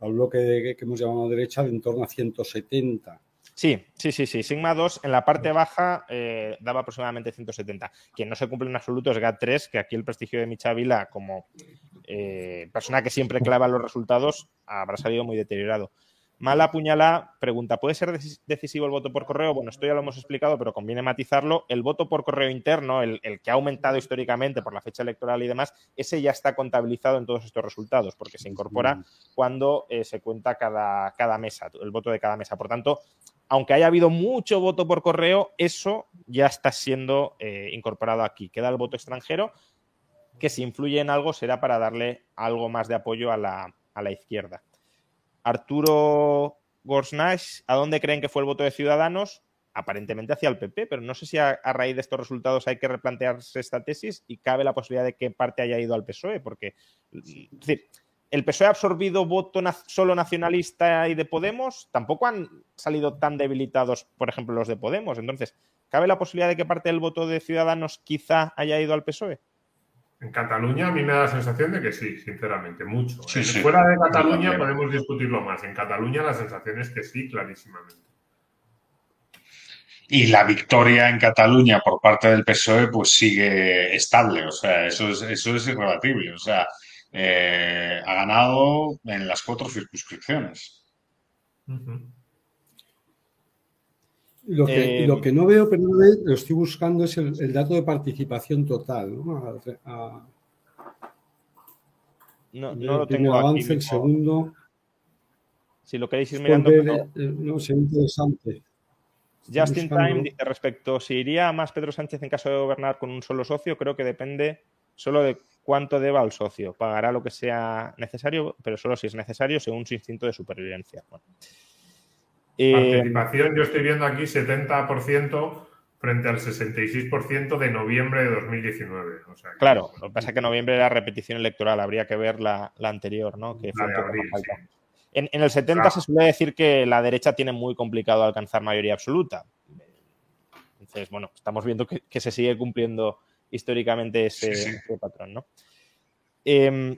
al bloque que hemos llamado derecha, de en torno a 170. Sí, sí, sí, sí. Sigma 2 en la parte baja eh, daba aproximadamente 170. Quien no se cumple en absoluto es GAT3, que aquí el prestigio de Michavila como eh, persona que siempre clava los resultados habrá salido muy deteriorado. Mala puñalada pregunta, ¿puede ser decisivo el voto por correo? Bueno, esto ya lo hemos explicado, pero conviene matizarlo. El voto por correo interno, el, que ha aumentado históricamente por la fecha electoral y demás, ese ya está contabilizado en todos estos resultados, porque se incorpora cuando eh, se cuenta cada, cada mesa, el voto de cada mesa. Por tanto, aunque haya habido mucho voto por correo, eso ya está siendo eh, incorporado aquí. Queda el voto extranjero, que si influye en algo será para darle algo más de apoyo a la, izquierda. Arturo Gorsnash, ¿a dónde creen que fue el voto de Ciudadanos? Aparentemente hacia el PP, pero no sé si a, raíz de estos resultados hay que replantearse esta tesis y cabe la posibilidad de que parte haya ido al PSOE, porque el PSOE ha absorbido voto solo nacionalista y de Podemos, tampoco han salido tan debilitados, por ejemplo, los de Podemos. Entonces, ¿cabe la posibilidad de que parte del voto de Ciudadanos quizá haya ido al PSOE? En Cataluña a mí me da la sensación de que sí, sinceramente, mucho. Fuera de Cataluña podemos discutirlo más. En Cataluña la sensación es que sí, clarísimamente. Y la victoria en Cataluña por parte del PSOE pues sigue estable, o sea, eso es, eso es irrebatible. O sea, eh, ha ganado en las cuatro circunscripciones. Lo que, lo eh, que no veo, pero lo estoy buscando, es el, dato de participación total. No, no, lo tengo avance, el segundo. Si lo queréis ir mirando. Eh, no, sería interesante. Justin Time respecto si iría más Pedro Sánchez en caso de gobernar con un solo socio, creo que depende solo de cuánto deba al socio. Pagará lo que sea necesario, pero solo si es necesario según su instinto de supervivencia. Bueno. Eh, Participación, yo estoy viendo aquí 70% frente al 66% de noviembre de 2019. claro, lo que pasa es que noviembre era repetición electoral, habría que ver la, anterior, ¿no? Que en, el 70 se suele decir que la derecha tiene muy complicado alcanzar mayoría absoluta. Entonces, bueno, estamos viendo que, se sigue cumpliendo históricamente ese, patrón, ¿no? Em,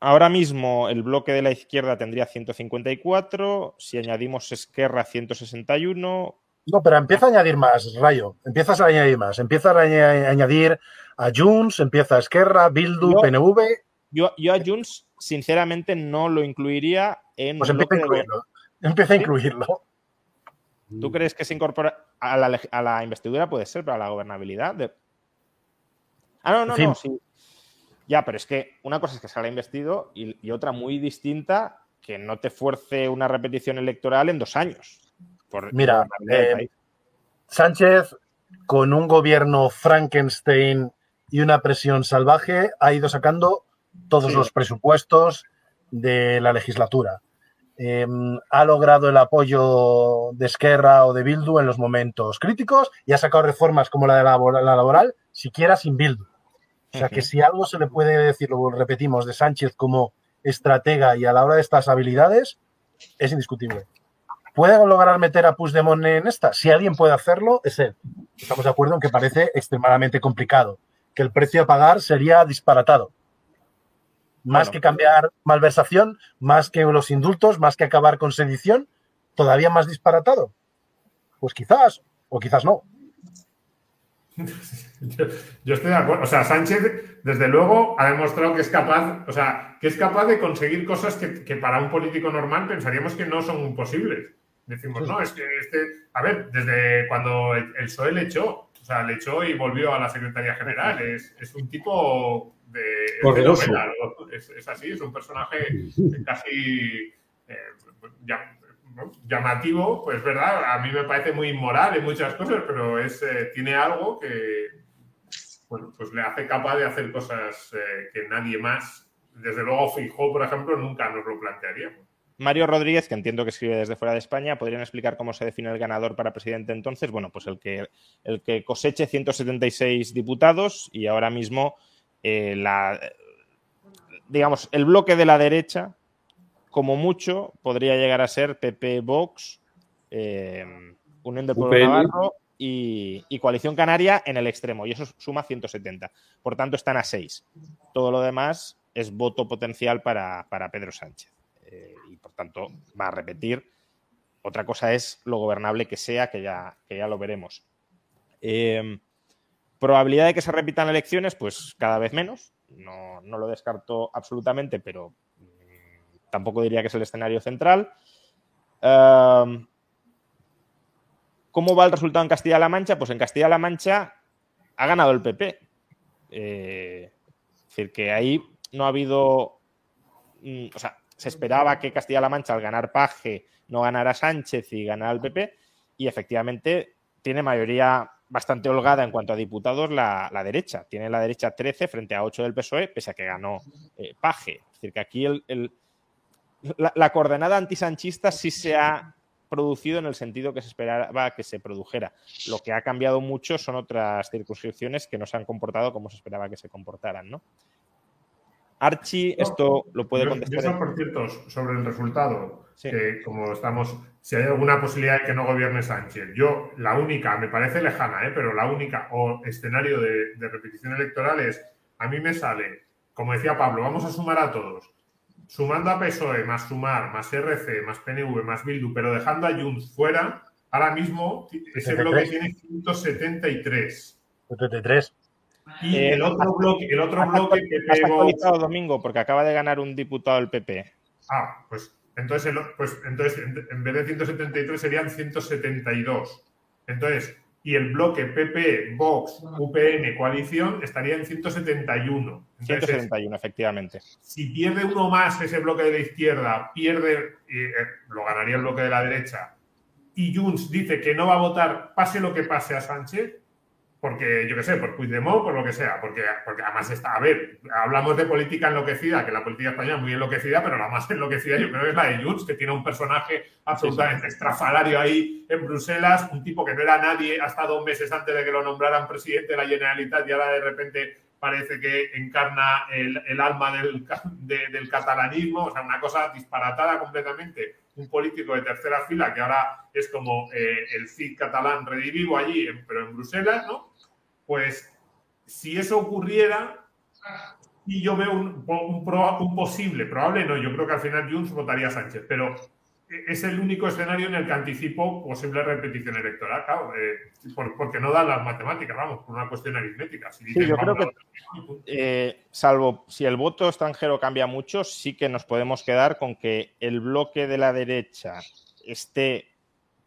Ahora mismo el bloque de la izquierda tendría 154, si añadimos Esquerra 161. No, pero empieza a añadir más, Rayo. Empiezas a añadir más. Empiezas a añadir a Junts, empieza a Esquerra, Bildu, PNV. Yo, a Junts, sinceramente, no lo incluiría en. Pues empieza a incluirlo. Empieza a incluirlo. ¿Tú crees que se incorpora a la, investidura? Puede ser, para la gobernabilidad. Ah, no, no, no. Sí. Ya, pero es que una cosa es que se haya investido y, otra muy distinta que no te fuerce una repetición electoral en dos años. Mira, eh, Sánchez, con un gobierno Frankenstein y una presión salvaje, ha ido sacando todos los presupuestos de la legislatura. em, ha logrado el apoyo de Esquerra o de Bildu en los momentos críticos y ha sacado reformas como la de la laboral siquiera sin Bildu. O sea que si algo se le puede decir, lo repetimos, de Sánchez como estratega y a la hora de estas habilidades, es indiscutible. ¿Puede lograr meter a Puigdemont en esta? Si alguien puede hacerlo, es él. Estamos de acuerdo en que parece extremadamente complicado, que el precio a pagar sería disparatado. Más Bueno. que cambiar malversación, más que los indultos, más que acabar con sedición, todavía más disparatado. Pues quizás, o quizás no. Yo, yo estoy de acuerdo. O sea, Sánchez, desde luego, ha demostrado que es capaz, o sea, que es capaz de conseguir cosas que, que para un político normal pensaríamos que no son posibles. Decimos, no, es que este. A ver, desde cuando el el PSOE le echó, o sea, le echó y volvió a la Secretaría General. Es, es un tipo de. de es, es así, es un personaje casi. eh, ya- llamativo, pues verdad, a mí me parece muy inmoral en muchas cosas, pero es, eh, tiene algo que, bueno, pues le hace capaz de hacer cosas eh, que nadie más, desde luego Fijó, por ejemplo, nunca nos lo plantearía. Mario Rodríguez, que entiendo que escribe desde fuera de España, ¿podrían explicar cómo se define el ganador para presidente entonces? Bueno, pues el que, el que coseche 176 diputados y ahora mismo eh, digamos, el bloque de la derecha, como mucho, podría llegar a ser PP Vox, eh, Unión del Pueblo. Navarro y, y Coalición Canaria en el extremo, y eso suma 170. Por tanto, están a 6. Todo lo demás es voto potencial para, para Pedro Sánchez. Eh, y por tanto, va a repetir. Otra cosa es lo gobernable que sea, que ya, que ya lo veremos. Eh, probabilidad de que se repitan elecciones, pues cada vez menos. No, no lo descarto absolutamente, pero tampoco diría que es el escenario central. Um, ¿Cómo va el resultado en Castilla-La Mancha? Pues en Castilla-La Mancha ha ganado el PP. Eh, es decir, que ahí no ha habido. mm, O sea, se esperaba que Castilla-La Mancha, al ganar Paje, no ganara Sánchez y ganara el PP. Y efectivamente tiene mayoría bastante holgada en cuanto a diputados la, la derecha. Tiene la derecha 13 frente a 8 del PSOE, pese a que ganó eh, Paje. Es decir, que aquí el- la, la coordenada antisanchista sí se ha producido en el sentido que se esperaba que se produjera. Lo que ha cambiado mucho son otras circunscripciones que no se han comportado como se esperaba que se comportaran, ¿no? Archie, esto lo puede Yo, contestar. yo, por cierto, sobre el resultado, Sí. que como estamos, si hay alguna posibilidad de que no gobierne Sánchez, yo la única, me parece lejana, ¿eh? pero la única o escenario de, de repetición electoral es, a mí me sale, como decía Pablo, vamos a sumar a todos, sumando a PSOE, más Sumar, más RC, más PNV, más Bildu, pero dejando a Junts fuera, ahora mismo ese 73. bloque tiene 173. 73. Y Eh, el otro bloque, el otro ¿Has bloque has Vox- actualizado domingo porque acaba de ganar un diputado del PP. Ah, pues entonces, el- pues entonces en, en vez de 173 serían 172. Entonces, y el bloque PP, Vox, UPN, coalición estaría en 171. Entonces, 171, efectivamente. si pierde uno más ese bloque de la izquierda, pierde, eh, lo ganaría el bloque de la derecha, y Junts dice que no va a votar, pase lo que pase a Sánchez, porque yo qué sé, por Puigdemont, por lo que sea, porque, porque además está, a ver, hablamos de política enloquecida, que la política española es muy enloquecida, pero la más enloquecida yo creo que es la de Junts, que tiene un personaje absolutamente estrafalario ahí en Bruselas, un tipo que no era nadie hasta dos meses antes de que lo nombraran presidente de la Generalitat y ahora de repente parece que encarna el, el alma del, de- del catalanismo, o sea, una cosa disparatada completamente. Un político de tercera fila que ahora es como eh, el CID catalán redivivo allí, en- pero en Bruselas, ¿no? Pues si eso ocurriera, y yo veo un, un proba- un posible, probable no, yo creo que al final Junts votaría a Sánchez, pero es el único escenario en el que anticipo posible repetición electoral, claro, eh, por- porque no dan las matemáticas, vamos, por una cuestión aritmética. Si dices, yo creo que- Eh, salvo si el voto extranjero cambia mucho, sí que nos podemos quedar con que el bloque de la derecha esté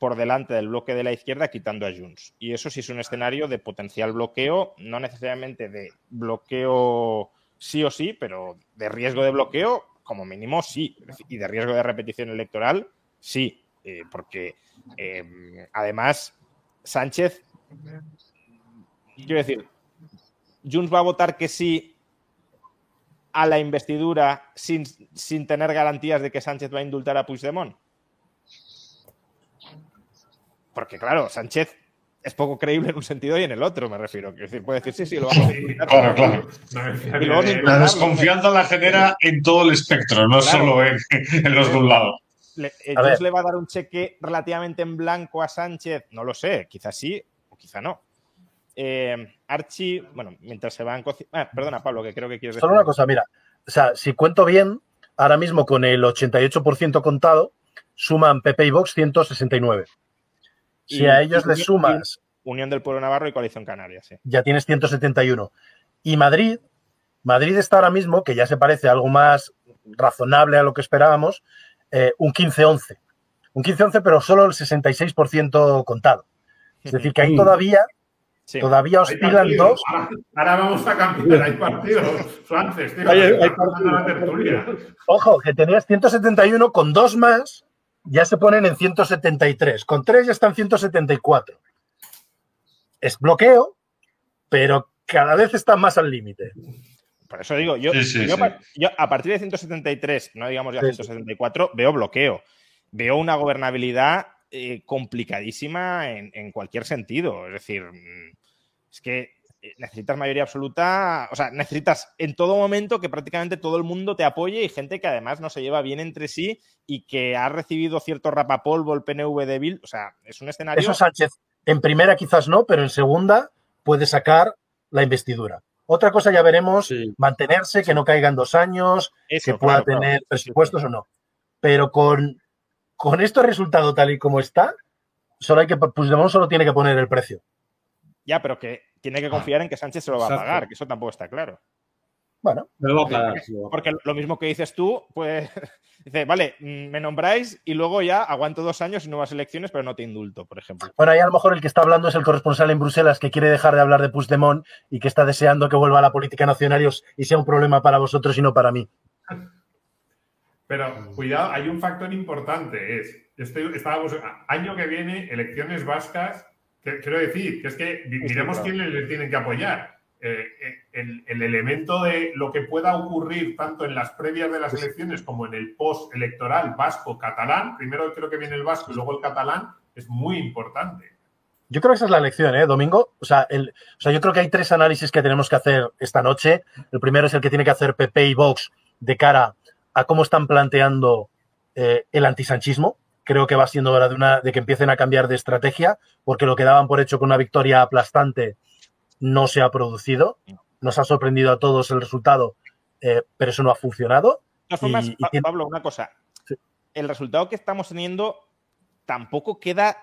por delante del bloque de la izquierda quitando a Junts. Y eso sí es un escenario de potencial bloqueo, no necesariamente de bloqueo sí o sí, pero de riesgo de bloqueo, como mínimo sí. Y de riesgo de repetición electoral, sí. Eh, porque eh, además Sánchez, quiero decir, Junts va a votar que sí a la investidura sin, sin tener garantías de que Sánchez va a indultar a Puigdemont? Porque claro, Sánchez es poco creíble en un sentido y en el otro, me refiero. Puede decir, sí, sí, lo vamos a. Claro, claro. Y luego sin La indultarlo, desconfianza la genera en todo el espectro, no Claro. solo en, en los de un lado. Le, A ¿Entonces ver. le va a dar un cheque relativamente en blanco a Sánchez? No lo sé, quizás sí o quizá no. Eh, Archie, bueno, mientras se van cocinar. Ah, perdona, Pablo, que creo que quieres decir. Solo una cosa, mira, o sea, si cuento bien, ahora mismo con el 88% contado, suman PP y Vox 169. Si Y- a ellos les sumas, Unión del Pueblo Navarro y Coalición Canaria, sí. ya tienes 171. Y Madrid, Madrid está ahora mismo, que ya se parece a algo más razonable a lo que esperábamos, eh, un 15-11. Un 15-11, pero solo el 66% contado. Es decir, que ahí todavía, Sí. todavía oscilan partidos. dos. Ahora, ahora vamos a cambiar. Hay partidos. Frances, tío. Hay- hay la tertulia. Ojo, que tenías 171 con dos más, ya se ponen en 173. Con tres ya están 174. Es bloqueo, pero cada vez están más al límite. Por eso digo, yo, Sí, sí, yo sí. pa- yo a partir de 173, no digamos ya Sí, sí. 174, veo bloqueo. Veo una gobernabilidad eh, complicadísima en, en cualquier sentido. Es decir, mm, es que necesitas mayoría absoluta, o sea, necesitas en todo momento que prácticamente todo el mundo te apoye y gente que además no se lleva bien entre sí y que ha recibido cierto rapapolvo el PNV débil. O sea, es un escenario. Eso Sánchez, en primera quizás no, pero en segunda puede sacar la investidura. Otra cosa ya veremos, Sí. mantenerse, que no caigan dos años, Eso, que pueda claro, claro. tener presupuestos o no. Pero con, con este resultado tal y como está, solo hay que, Puigdemont solo tiene que poner el precio. Ya, pero que tiene que confiar en que Sánchez se lo va a pagar, que eso tampoco está claro. Bueno, Me lo va a pagar. Porque lo mismo que dices tú, pues dice, vale, mm, me nombráis y luego ya aguanto dos años y nuevas elecciones, pero no te indulto, por ejemplo. Bueno, ahí a lo mejor el que está hablando es el corresponsal en Bruselas que quiere dejar de hablar de Puigdemont y que está deseando que vuelva a la política nacional y os- y sea un problema para vosotros y no para mí. Pero cuidado, hay un factor importante. Es, estoy, estábamos, año que viene, elecciones vascas. Quiero decir, que es que mi- miremos claro. quién le tienen que apoyar. Eh, eh, el, el elemento de lo que pueda ocurrir tanto en las previas de las elecciones como en el post-electoral vasco-catalán, primero creo que viene el vasco y luego el catalán, es muy importante. Yo creo que esa es la lección, ¿eh, Domingo? O sea, el- o sea, yo creo que hay tres análisis que tenemos que hacer esta noche. El primero es el que tiene que hacer PP y Vox de cara a cómo están planteando eh, el antisanchismo. Creo que va siendo hora de, una, de que empiecen a cambiar de estrategia, porque lo que daban por hecho con una victoria aplastante no se ha producido. Nos ha sorprendido a todos el resultado, eh, pero eso no ha funcionado. De todas formas, Y- Pa- Pablo, una cosa. Sí. El resultado que estamos teniendo tampoco queda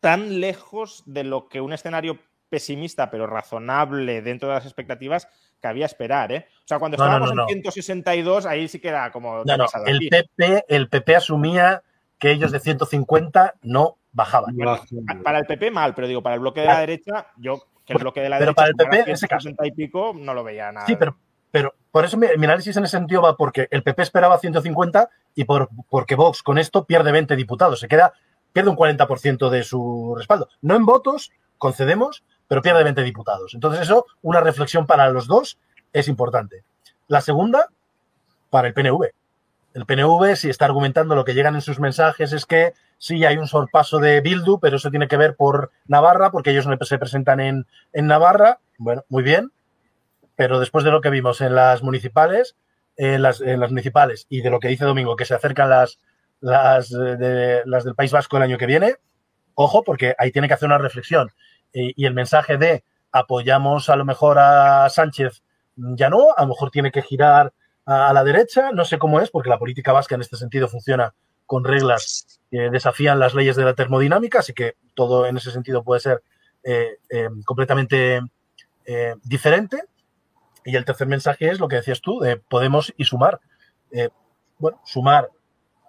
tan lejos de lo que un escenario pesimista, pero razonable dentro de las expectativas, cabía esperar, ¿eh? O sea, cuando No, estábamos no, no. en 162, ahí sí que era como... ¿qué No, ha no, pasado el? PP, el PP asumía que ellos de 150 no bajaban. Baja. Pa- Para el PP mal, pero digo, para el bloque de la derecha, yo que el bloque de la Pero derecha para el PP, en ese caso. 160 y pico, no lo veía nada. Sí, pero, pero por eso mi, mi análisis en ese sentido va porque el PP esperaba 150 y por, porque Vox con esto pierde 20 diputados, se queda, pierde un 40% de su respaldo. No en votos, concedemos, pero pierde 20 diputados. Entonces eso, una reflexión para los dos es importante. La segunda, para el PNV. El PNV, si está argumentando lo que llegan en sus mensajes, es que sí hay un sorpaso de Bildu, pero eso tiene que ver por Navarra, porque ellos se presentan en, en Navarra. Bueno, muy bien. Pero después de lo que vimos en las municipales, en las, en las municipales y de lo que dice Domingo, que se acercan las, eh, las del País Vasco el año que viene, ojo, porque ahí tiene que hacer una reflexión. Y el mensaje de apoyamos a lo mejor a Sánchez, ya no, a lo mejor tiene que girar a, la derecha, no sé cómo es, porque la política vasca en este sentido funciona con reglas que desafían las leyes de la termodinámica, así que todo en ese sentido puede ser eh, eh, completamente eh, diferente. Y el tercer mensaje es lo que decías tú, de Podemos y sumar. Eh, bueno, sumar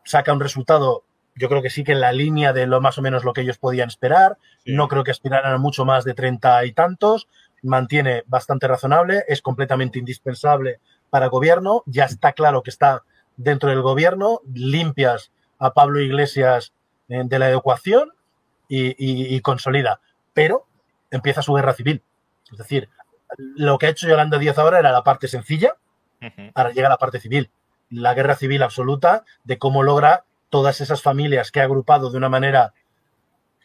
saca un resultado, yo creo que sí que en la línea de lo más o menos lo que ellos podían esperar. Sí. No creo que aspiraran a mucho más de 30 y tantos. Mantiene bastante razonable, es completamente indispensable para gobierno. Ya está claro que está dentro del gobierno. Limpias a Pablo Iglesias eh, de la ecuación y, y- y consolida. Pero empieza su guerra civil. Es decir, lo que ha hecho Yolanda Díaz ahora era la parte sencilla, Ahora llega la parte civil, la guerra civil absoluta de cómo logra todas esas familias que ha agrupado de una manera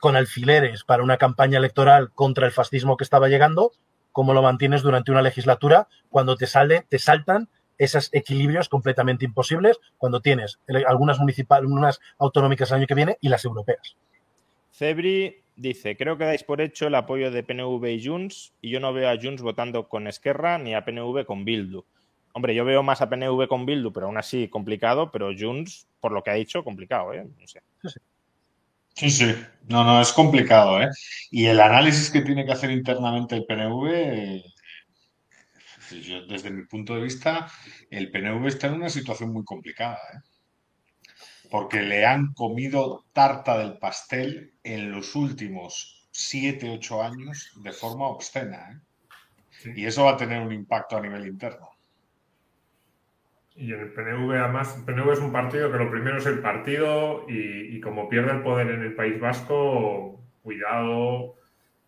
con alfileres para una campaña electoral contra el fascismo que estaba llegando, cómo lo mantienes durante una legislatura cuando te sale, te saltan esos equilibrios completamente imposibles cuando tienes algunas municipales, unas autonómicas el año que viene y las europeas. Cebri dice, creo que dais por hecho el apoyo de PNV y Junts y yo no veo a Junts votando con Esquerra ni a PNV con Bildu. Hombre, yo veo más a PNV con Bildu, pero aún así complicado, pero Junts, por lo que ha dicho, complicado, ¿eh? No sé. Sí, sí. No, no, es complicado, ¿eh? Y el análisis que tiene que hacer internamente el PNV, yo, desde mi punto de vista, el PNV está en una situación muy complicada, ¿eh? Porque le han comido tarta del pastel en los últimos siete, ocho años de forma obscena, ¿eh? Y eso va a tener un impacto a nivel interno. Y en el PNV, además, el PNV es un partido que lo primero es el partido y, como pierde el poder en el País Vasco, cuidado.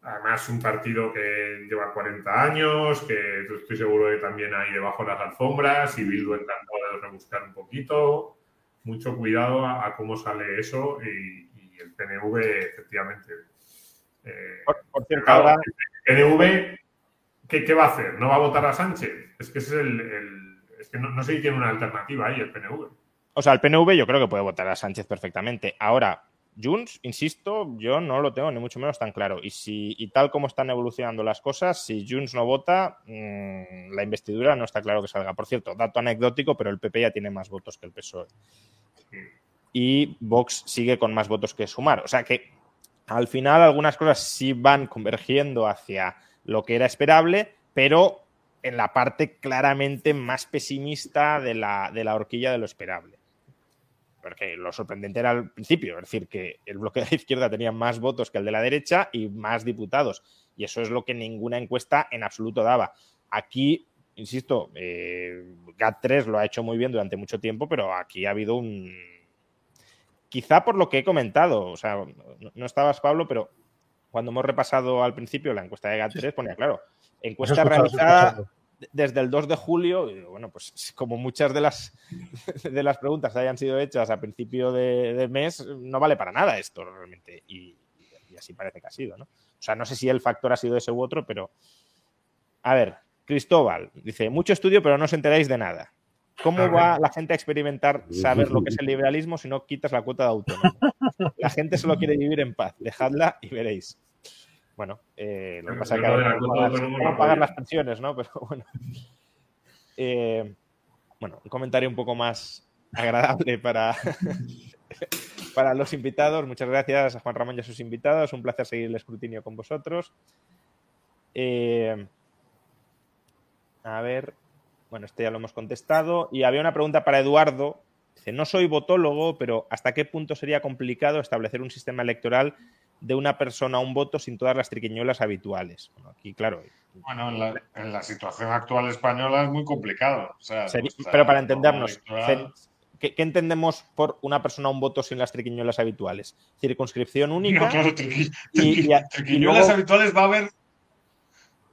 Además, un partido que lleva 40 años, que estoy seguro que también hay debajo de las alfombras y Bildu encantado de rebuscar un poquito. Mucho cuidado a, cómo sale eso y, el PNV, efectivamente. Eh, por, cierto, ahora... El PNV, ¿qué, va a hacer? ¿No va a votar a Sánchez? Es que ese es el que no, sé si tiene una alternativa ahí el PNV. O sea, el PNV yo creo que puede votar a Sánchez perfectamente. Ahora, Junts, insisto, yo no lo tengo ni mucho menos tan claro. Y si y tal como están evolucionando las cosas, si Junts no vota, mm, la investidura no está claro que salga. Por cierto, dato anecdótico, pero el PP ya tiene más votos que el PSOE. Y Vox sigue con más votos que Sumar. O sea que al final algunas cosas sí van convergiendo hacia lo que era esperable, pero en la parte claramente más pesimista de la, de la horquilla de lo esperable. Porque lo sorprendente era al principio, es decir, que el bloque de la izquierda tenía más votos que el de la derecha y más diputados. Y eso es lo que ninguna encuesta en absoluto daba. Aquí, insisto, eh, GAT3 lo ha hecho muy bien durante mucho tiempo, pero aquí ha habido un... Quizá por lo que he comentado, o sea, no estabas Pablo, pero cuando hemos repasado al principio la encuesta de GAT3 ponía claro, encuesta realizada desde el 2 de julio, y bueno, pues como muchas de las, de las preguntas hayan sido hechas a principio de, mes, no vale para nada esto realmente. Y, así parece que ha sido, ¿no? O sea, no sé si el factor ha sido ese u otro, pero... A ver, Cristóbal dice, mucho estudio, pero no os enteráis de nada. ¿Cómo va la gente a experimentar saber lo que es el liberalismo si no quitas la cuota de autónomo? La gente solo quiere vivir en paz. Dejadla y veréis. Bueno, eh, lo que pasa es que pagar, pagar las pensiones, ¿no? Pero bueno. Eh, bueno, un comentario un poco más agradable para, para los invitados. Muchas gracias a Juan Ramón y a sus invitados. Un placer seguir el escrutinio con vosotros. Eh, a ver, bueno, este ya lo hemos contestado. Y había una pregunta para Eduardo. Dice, no soy votólogo, pero ¿hasta qué punto sería complicado establecer un sistema electoral de una persona a un voto sin todas las triquiñuelas habituales. Bueno, aquí, claro. Bueno, en la, situación actual española es muy complicado. pero para entendernos, ¿qué, entendemos por una persona a un voto sin las triquiñuelas habituales? Circunscripción única. triquiñuelas habituales va a haber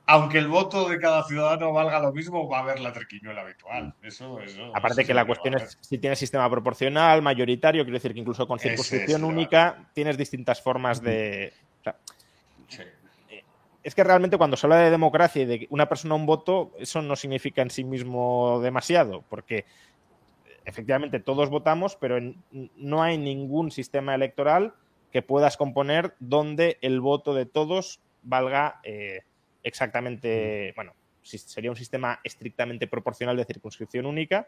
aunque el voto de cada ciudadano valga lo mismo, va a haber la triquiñuela habitual. Eso, eso, Aparte que la cuestión es si tienes sistema proporcional, mayoritario, quiero decir que incluso con circunscripción única tienes distintas formas de. Es que realmente cuando se habla de democracia y de una persona un voto, eso no significa en sí mismo demasiado, porque efectivamente todos votamos, pero no hay ningún sistema electoral que puedas componer donde el voto de todos valga. Eh, exactamente, bueno, sería un sistema estrictamente proporcional de circunscripción única,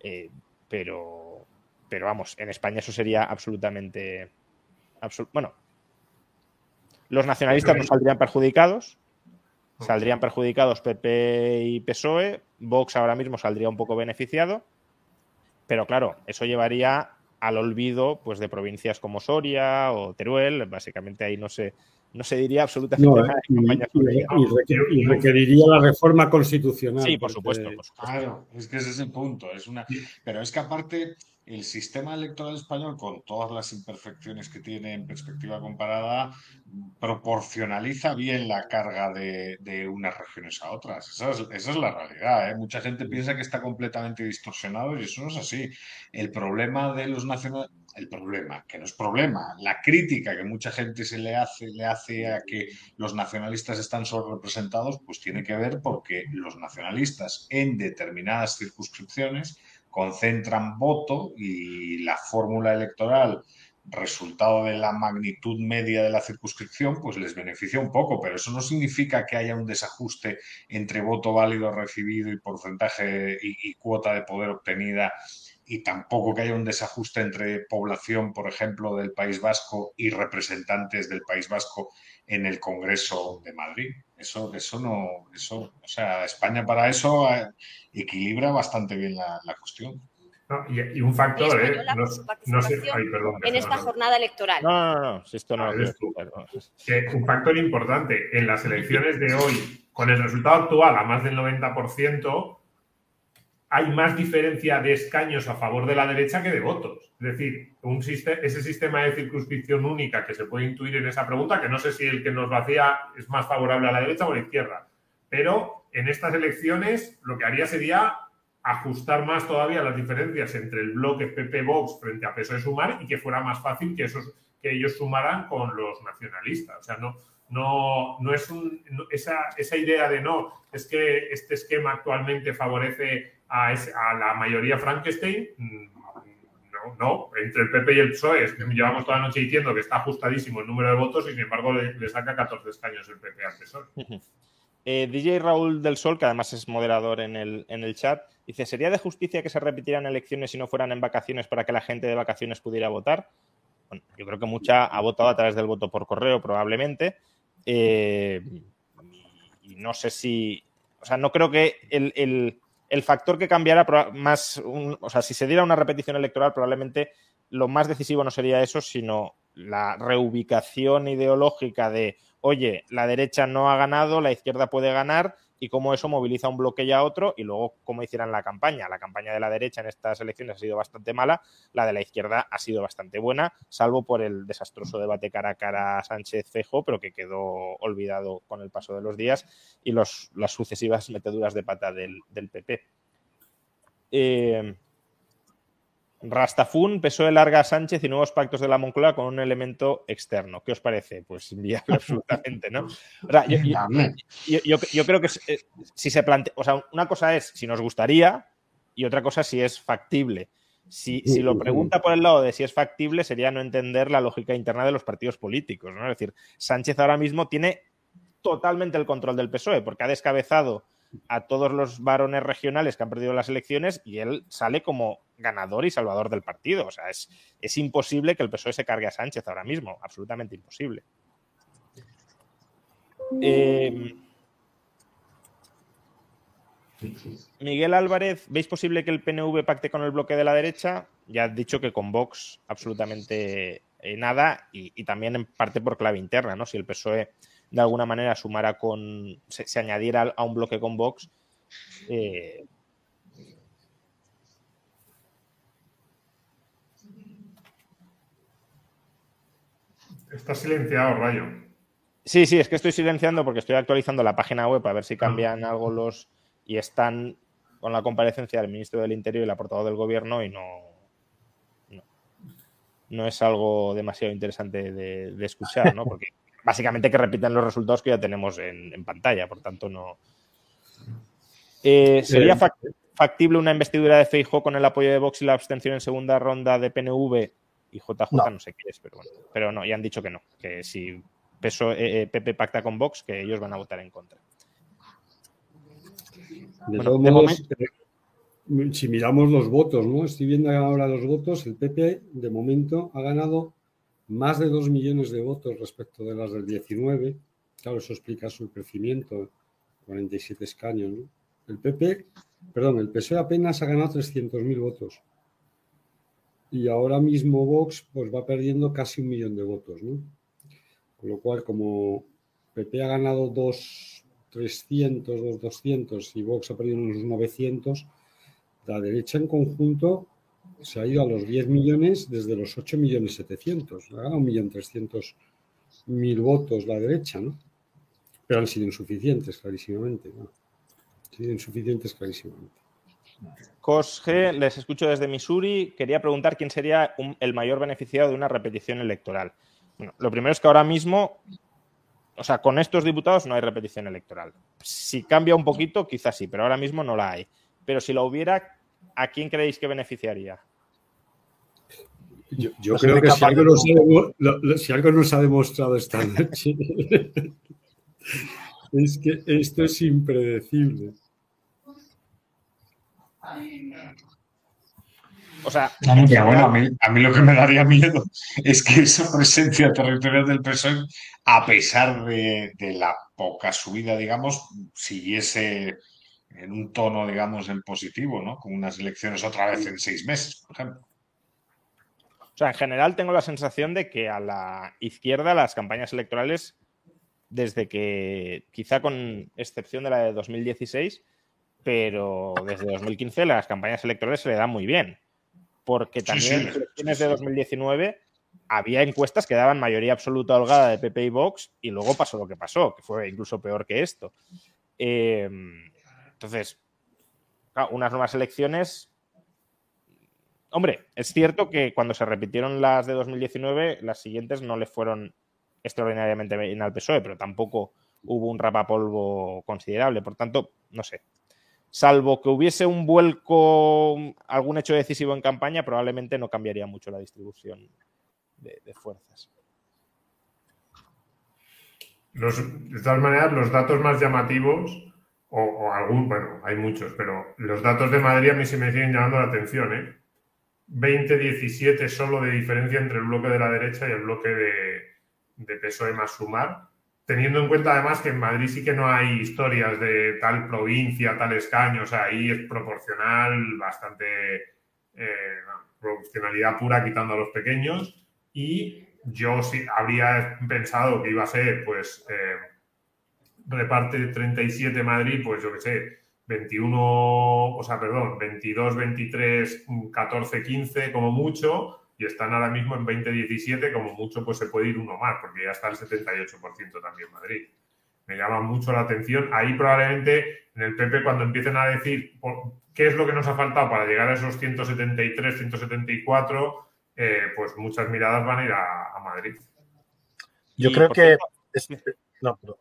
eh, pero, pero vamos, en España eso sería absolutamente, bueno, los nacionalistas no saldrían perjudicados, saldrían perjudicados PP y PSOE, Vox ahora mismo saldría un poco beneficiado, pero claro, eso llevaría al olvido pues, de provincias como Soria o Teruel, básicamente ahí no se, no se diría absolutamente nada. y, requeriría la reforma constitucional. Sí, por supuesto. Claro, es que ese es el punto. Es una... Pero es que aparte, el sistema electoral español, con todas las imperfecciones que tiene en perspectiva comparada, proporcionaliza bien la carga de, unas regiones a otras. Esa es, la realidad. ¿eh? Mucha gente piensa que está completamente distorsionado y eso no es así. El problema de los nacionales el problema, que no es problema, la crítica que mucha gente se le hace, le hace a que los nacionalistas están representados, pues tiene que ver porque los nacionalistas en determinadas circunscripciones concentran voto y la fórmula electoral resultado de la magnitud media de la circunscripción, pues les beneficia un poco, pero eso no significa que haya un desajuste entre voto válido recibido y porcentaje y cuota de poder obtenida y tampoco que haya un desajuste entre población, por ejemplo, del País Vasco y representantes del País Vasco en el Congreso de Madrid. Eso, eso no, eso, o sea, España para eso eh, equilibra bastante bien la, cuestión. y, un factor, ¿eh? No, sé, perdón, en esta jornada electoral. No, no, no, esto no. un factor importante en las elecciones de hoy, con el resultado actual a más del 90%, hay más diferencia de escaños a favor de la derecha que de votos. Es decir, un ese sistema de circunscripción única que se puede intuir en esa pregunta, que no sé si el que nos lo hacía es más favorable a la derecha o a la izquierda, pero en estas elecciones lo que haría sería ajustar más todavía las diferencias entre el bloque PP-Vox frente a PSOE Sumar y que fuera más fácil que, esos, que ellos sumaran con los nacionalistas. O sea, no, no, no es un, esa, esa idea de no, es que este esquema actualmente favorece a, la mayoría Frankenstein, no, no, entre el PP y el PSOE, llevamos toda la noche diciendo que está ajustadísimo el número de votos y sin embargo le, saca 14 escaños el PP al PSOE. Eh, DJ Raúl del Sol, que además es moderador en el, en el chat, dice, ¿sería de justicia que se repitieran elecciones si no fueran en vacaciones para que la gente de vacaciones pudiera votar? Bueno, yo creo que mucha ha votado a través del voto por correo probablemente. Eh, y no sé si, o sea, no creo que el factor que cambiara más, o sea, si se diera una repetición electoral, probablemente lo más decisivo no sería eso, sino la reubicación ideológica de, oye, la derecha no ha ganado, la izquierda puede ganar, y cómo eso moviliza un bloque y a otro, y luego cómo hicieran la campaña. La campaña de la derecha en estas elecciones ha sido bastante mala, la de la izquierda ha sido bastante buena, salvo por el desastroso debate cara a cara Sánchez-Fejo, pero que quedó olvidado con el paso de los días, y las sucesivas meteduras de pata del, PP. Rastafún, PSOE larga a Sánchez y nuevos pactos de la Moncloa con un elemento externo. ¿Qué os parece? Pues inviable absolutamente, ¿no? yo, creo que eh, si se plantea, o sea, una cosa es si nos gustaría y otra cosa si es factible. Si, si, lo pregunta por el lado de si es factible, sería no entender la lógica interna de los partidos políticos, ¿no? Es decir, Sánchez ahora mismo tiene totalmente el control del PSOE porque ha descabezado a todos los varones regionales que han perdido las elecciones y él sale como ganador y salvador del partido. O sea, es, es imposible que el PSOE se cargue a Sánchez ahora mismo, absolutamente imposible. Eh, Miguel Álvarez, ¿veis posible que el PNV pacte con el bloque de la derecha? Ya has dicho que con Vox absolutamente eh, nada y, también en parte por clave interna, ¿no? Si el PSOE de alguna manera sumara con, se, añadiera a un bloque con Vox, eh, Está silenciado, Rayo. Sí, sí, es que estoy silenciando porque estoy actualizando la página web a ver si cambian algo los. y están con la comparecencia del ministro del Interior y la portavoz del gobierno y no. No, es algo demasiado interesante de, de escuchar, ¿no? Porque básicamente que repitan los resultados que ya tenemos en, pantalla, por tanto no. Eh, ¿Sería factible una investidura de Feijóo con el apoyo de Vox y la abstención en segunda ronda de PNV y JJ no, sé qué es, pero bueno, pero no, ya han dicho que no, que si peso, PP eh, eh, pacta con Vox, que ellos van a votar en contra. si miramos los votos, ¿no? Estoy viendo ahora los votos, el PP de momento ha ganado más de 2 millones de votos respecto de las del 19. Claro, eso explica su crecimiento, 47 escaños. ¿no? El PP, perdón, el PSOE apenas ha ganado 300.000 votos. Y ahora mismo Vox pues va perdiendo casi un millón de votos, ¿no? Con lo cual, como PP ha ganado 2.300, 2.200 y Vox ha perdido unos 900, la derecha en conjunto se ha ido a los 10 millones desde los 8 millones 700. Ha ganado 1.300.000 votos la derecha, ¿no? Pero han sido insuficientes, clarísimamente. ¿no? Han sido insuficientes, clarísimamente. Cosge, les escucho desde Missouri. Quería preguntar quién sería un- el mayor beneficiado de una repetición electoral. Bueno, lo primero es que ahora mismo, o sea, con estos diputados no hay repetición electoral. Si cambia un poquito, quizás sí, pero ahora mismo no la hay. Pero si la hubiera, ¿a quién creéis que beneficiaría? Yo, yo No creo que si algo, nos ha, demo- lo- lo- si algo nos ha demostrado esta noche es que esto es impredecible. O sea, Ya, bueno, a mí, a mí lo que me daría miedo es que esa presencia territorial del PSOE, a pesar de, de la poca subida, digamos, siguiese en un tono, digamos, en positivo, ¿no? Con unas elecciones otra vez en seis meses, por ejemplo. O sea, en general tengo la sensación de que a la izquierda las campañas electorales, desde que, quizá con excepción de la de 2016, pero desde 2015 las campañas electorales se le dan muy bien. Porque Sí, también sí, en las elecciones sí, de sí. 2019 había encuestas que daban mayoría absoluta holgada de PP y Vox y luego pasó lo que pasó, que fue incluso peor que esto. Eh, entonces, claro, unas nuevas elecciones Hombre, es cierto que cuando se repitieron las de 2019, las siguientes no le fueron extraordinariamente bien al PSOE, pero tampoco hubo un rapapolvo considerable. Por tanto, no sé. Salvo que hubiese un vuelco, algún hecho decisivo en campaña, probablemente no cambiaría mucho la distribución de, fuerzas. Los- de todas maneras, los datos más llamativos, o, o algún, bueno, hay muchos, pero los datos de Madrid a mí se me siguen llamando la atención, ¿eh? 20-17 solo de diferencia entre el bloque de la derecha y el bloque de, de PSOE más sumar, teniendo en cuenta además que en Madrid sí que no hay historias de tal provincia, tal escaño, o sea, ahí es proporcional, bastante eh, proporcionalidad pura quitando a los pequeños. Y yo sí habría pensado que iba a ser, pues, eh, reparte 37 Madrid, pues yo qué sé, 21, o sea, perdón, 22, 23, 14, 15 como mucho, y están ahora mismo en 20, 17, como mucho pues se puede ir uno más, porque ya está el 78% también Madrid. Me llama mucho la atención. Ahí probablemente en el PP cuando empiecen a decir por- qué es lo que nos ha faltado para llegar a esos 173, 174, eh, pues muchas miradas van a ir a, a Madrid. Yo Y, creo que. cierto, es- no, perdón.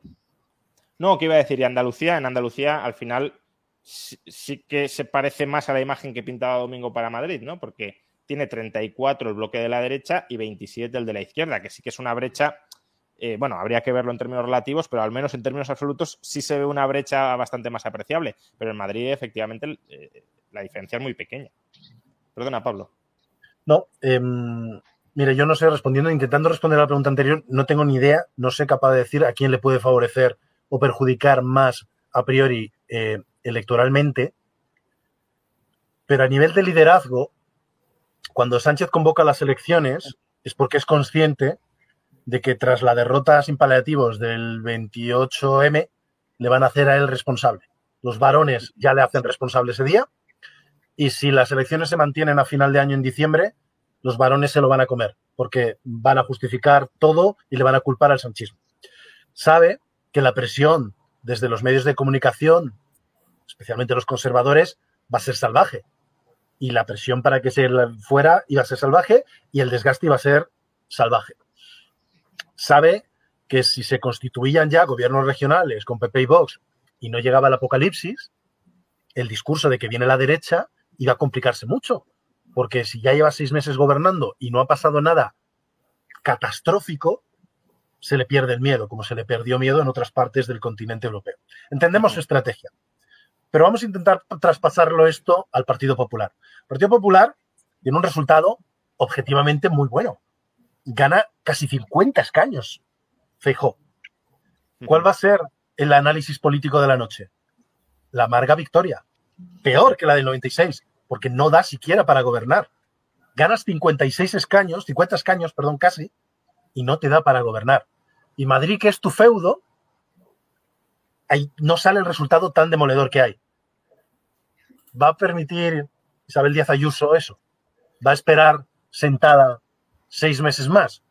No, ¿qué iba a decir? Y Andalucía, en Andalucía, al final sí, sí que se parece más a la imagen que pintaba Domingo para Madrid, ¿no? Porque tiene 34 el bloque de la derecha y 27 el de la izquierda, que sí que es una brecha. eh, bueno, habría que verlo en términos relativos, pero al menos en términos absolutos sí se ve una brecha bastante más apreciable. Pero en Madrid, efectivamente, eh, la diferencia es muy pequeña. Perdona, Pablo. No, em, mire, yo no sé, respondiendo, intentando responder a la pregunta anterior, no tengo ni idea, no sé capaz de decir a quién le puede favorecer o perjudicar más a priori eh, electoralmente, pero a nivel de liderazgo, cuando Sánchez convoca las elecciones es porque es consciente de que tras la derrota sin paliativos del 28M le van a hacer a él responsable. Los varones ya le hacen responsable ese día y si las elecciones se mantienen a final de año en diciembre, los varones se lo van a comer, porque van a justificar todo y le van a culpar al sanchismo. Sabe que la presión desde los medios de comunicación, especialmente los conservadores, va a ser salvaje. Y la presión para que se fuera iba a ser salvaje y el desgaste iba a ser salvaje. Sabe que si se constituían ya gobiernos regionales con PP y Vox y no llegaba el apocalipsis, el discurso de que viene la derecha iba a complicarse mucho, porque si ya lleva seis meses gobernando y no ha pasado nada catastrófico, se le pierde el miedo, como se le perdió miedo en otras partes del continente europeo. Entendemos su estrategia, pero vamos a intentar traspasarlo esto al Partido Popular. El Partido Popular tiene un resultado objetivamente muy bueno. Gana casi 50 escaños, Feijó. ¿Cuál va a ser el análisis político de la noche? La amarga victoria peor que la del 96, porque no da siquiera para gobernar. Ganas 56 escaños, 50 escaños, perdón, casi, y no te da para gobernar. Y Madrid, que es tu feudo, no sale el resultado tan demoledor que hay. ¿Va a permitir Isabel Díaz Ayuso eso? va a esperar sentada seis meses más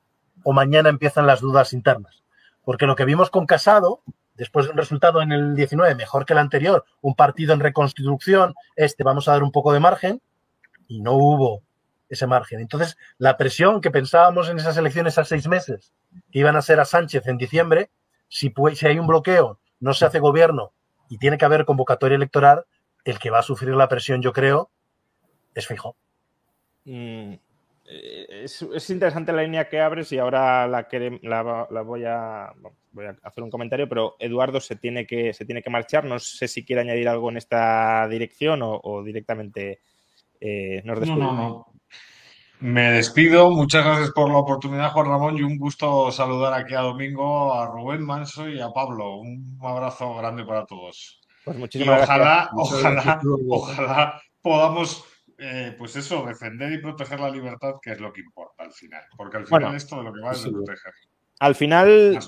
o mañana empiezan las dudas internas. Porque lo que vimos con Casado, después de un resultado en el 19 mejor que el anterior, un partido en reconstrucción, este vamos a dar un poco de margen, y no hubo ese margen. Entonces, la presión que pensábamos en esas elecciones a seis meses, que iban a ser a Sánchez en diciembre, si, si hay un bloqueo, no se hace gobierno y tiene que haber convocatoria electoral, el que va a sufrir la presión, yo creo, es fijo. Mm, eh, es, interesante la línea que abres y ahora la, la, voy, a, voy, a, hacer un comentario, pero Eduardo se tiene, que, se tiene que marchar. No sé si quiere añadir algo en esta dirección o, directamente eh, nos despedimos. No, no, no. Me despido. Muchas gracias por la oportunidad, Juan Ramón, y un gusto saludar aquí a Domingo, a Rubén Manso y a Pablo. Un abrazo grande para todos. Pues muchísimas ojalá, Ojalá, ojalá podamos eh, pues eso, defender y proteger la libertad, que es lo que importa al final. Porque al final esto de lo que va es de proteger. Al final,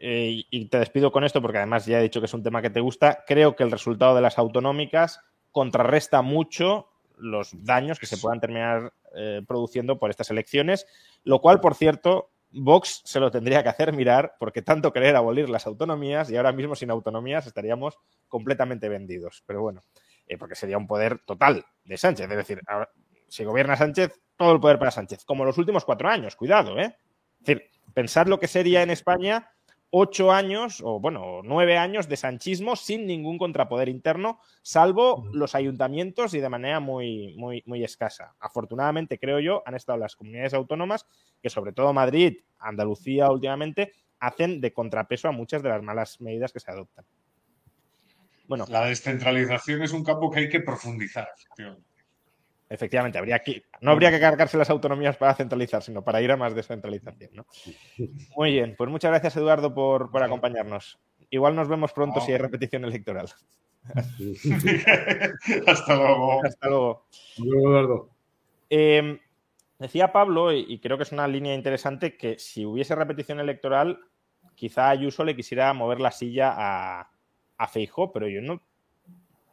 eh, y te despido con esto porque además ya he dicho que es un tema que te gusta, creo que el resultado de las autonómicas contrarresta mucho los daños que se puedan terminar eh, produciendo por estas elecciones, lo cual, por cierto, Vox se lo tendría que hacer mirar porque tanto querer abolir las autonomías y ahora mismo sin autonomías estaríamos completamente vendidos. Pero bueno, eh, porque sería un poder total de Sánchez. Es decir, si gobierna Sánchez, todo el poder para Sánchez, como los últimos cuatro años, cuidado, ¿eh? Es decir, pensar lo que sería en España ocho años, o bueno, nueve años de sanchismo sin ningún contrapoder interno, salvo los ayuntamientos y de manera muy, muy, muy escasa. Afortunadamente, creo yo, han estado las comunidades autónomas, que sobre todo Madrid, Andalucía últimamente, hacen de contrapeso a muchas de las malas medidas que se adoptan. Bueno. La descentralización es un campo que hay que profundizar. Efectivamente, habría que, no habría que cargarse las autonomías para centralizar, sino para ir a más descentralización. Muy bien, pues muchas gracias Eduardo por, acompañarnos. Igual nos vemos pronto si hay repetición electoral. Hasta luego. Hasta luego. Eduardo. Em, decía Pablo, y, creo que es una línea interesante, que si hubiese repetición electoral, quizá Ayuso le quisiera mover la silla a, a Feijó, pero yo no.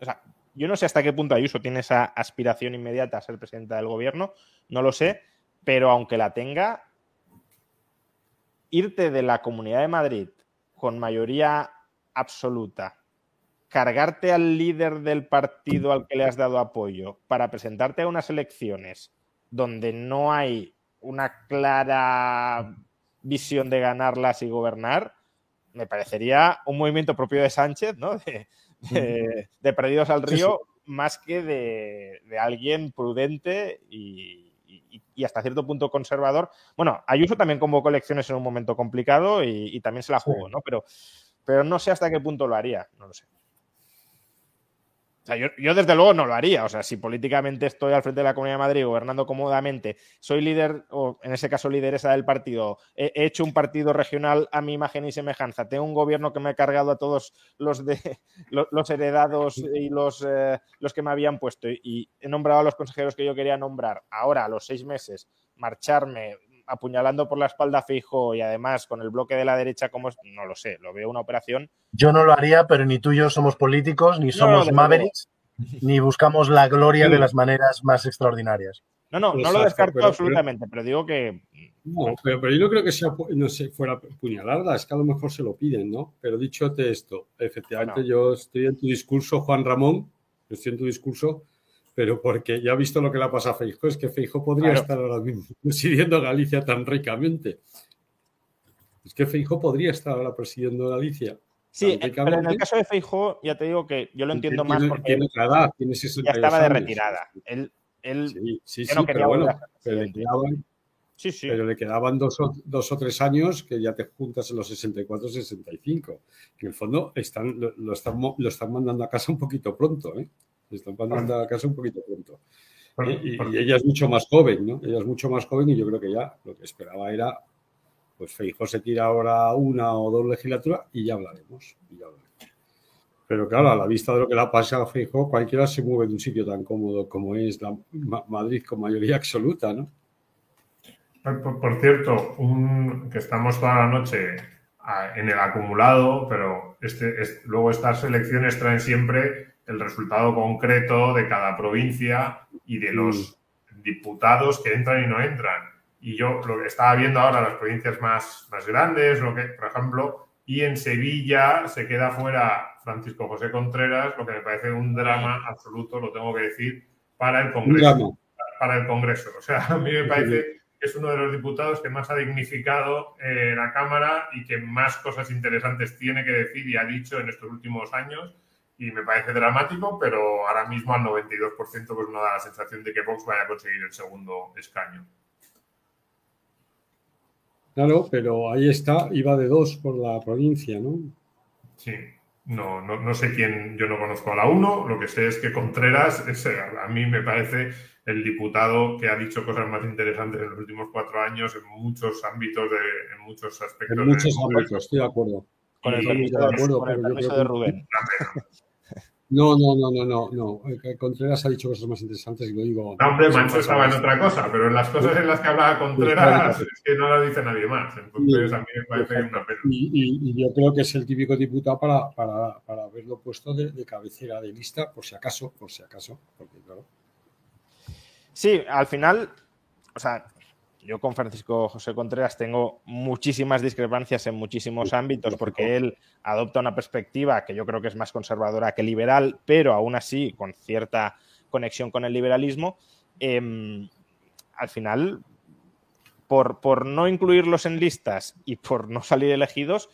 O sea, yo no sé hasta qué punto Ayuso tiene esa aspiración inmediata a ser presidenta del gobierno, no lo sé, pero aunque la tenga, irte de la Comunidad de Madrid con mayoría absoluta, cargarte al líder del partido al que le has dado apoyo para presentarte a unas elecciones donde no hay una clara visión de ganarlas y gobernar, me parecería un movimiento propio de Sánchez, ¿no? De, perdidos al río, más que de, alguien prudente y, hasta cierto punto conservador. Bueno, Ayuso también convocó elecciones en un momento complicado y, también se la jugó, ¿no? Pero, pero no sé hasta qué punto lo haría, no lo sé. O sea, yo, desde luego no lo haría. O sea, si políticamente estoy al frente de la Comunidad de Madrid gobernando cómodamente, soy líder, o en ese caso lideresa del partido, he, hecho un partido regional a mi imagen y semejanza, tengo un gobierno que me ha cargado a todos los de los, heredados y eh, los que me habían puesto y he nombrado a los consejeros que yo quería nombrar. Ahora, a los seis meses, marcharme, apuñalando por la espalda fijo y además con el bloque de la derecha, como no lo sé, lo veo una operación. Yo no lo haría, pero ni tú y yo somos políticos, ni somos Mavericks, ni buscamos la gloria de las maneras más extraordinarias. No, no, no lo descarto absolutamente, pero, digo que. No, pero, yo no creo que sea, no sé, fuera puñalada, es que a lo mejor se lo piden, ¿no? Pero dichote esto, efectivamente, yo estoy en tu discurso, Juan Ramón, estoy en tu discurso, pero porque ya ha visto lo que le ha pasado a Feijo, es que Feijo podría estar ahora mismo presidiendo Galicia tan ricamente. Es que Feijo podría estar ahora presidiendo Galicia. Sí, pero en el caso de Feijo, ya te digo que yo lo entiendo más porque tiene edad, tiene ya estaba de retirada. Él, él sí, sí, sí pero bueno, pero le quedaban, sí, sí. pero le quedaban dos o, dos o, tres años que ya te juntas en los 64, 65. Que en el fondo están, lo, están, lo están mandando a casa un poquito pronto, ¿eh? Están mandando a casa un poquito pronto. Y, ella es mucho más joven, ¿no? Ella es mucho más joven y yo creo que ya lo que esperaba era, pues Feijóo se tira ahora una o dos legislaturas y ya hablaremos. Pero claro, a la vista de lo que le ha pasado a Feijóo, cualquiera se mueve de un sitio tan cómodo como es Madrid con mayoría absoluta, ¿no? Por, cierto, que estamos toda la noche en el acumulado, pero este, luego estas elecciones traen siempre el resultado concreto de cada provincia y de los diputados que entran y no entran. Y yo lo que estaba viendo ahora las provincias más, más grandes, lo que, por ejemplo, y en Sevilla se queda fuera Francisco José Contreras, lo que me parece un drama absoluto, lo tengo que decir, para el Congreso. Para el Congreso. O sea, a mí me parece que es uno de los diputados que más ha dignificado eh, la Cámara y que más cosas interesantes tiene que decir y ha dicho en estos últimos años. Y me parece dramático, pero ahora mismo al 92% pues no da la sensación de que Vox vaya a conseguir el segundo escaño. Claro, pero ahí está, iba de dos por la provincia, ¿no? Sí, no, no, sé quién, yo no conozco a la uno, lo que sé es que Contreras, a mí me parece el diputado que ha dicho cosas más interesantes en los últimos cuatro años en muchos ámbitos, de, en muchos aspectos. En muchos ámbitos, estoy de acuerdo. Con el permiso, de, acuerdo, con el permiso de Rubén. No, no, no, no, no, no. Contreras ha dicho cosas más interesantes y lo digo. No, hombre, Mancho estaba en otra cosa, pero en las cosas en las que hablaba Contreras es que no lo dice nadie más. Entonces a mí me parece una pena. Y, y, yo creo que es el típico diputado para, para, para haberlo puesto de, de, cabecera de lista, por si acaso, por si acaso, porque claro. Sí, al final, o sea, yo con Francisco José Contreras tengo muchísimas discrepancias en muchísimos ámbitos porque él adopta una perspectiva que yo creo que es más conservadora que liberal, pero aún así con cierta conexión con el liberalismo. Em, al final, por, por, no incluirlos en listas y por no salir elegidos,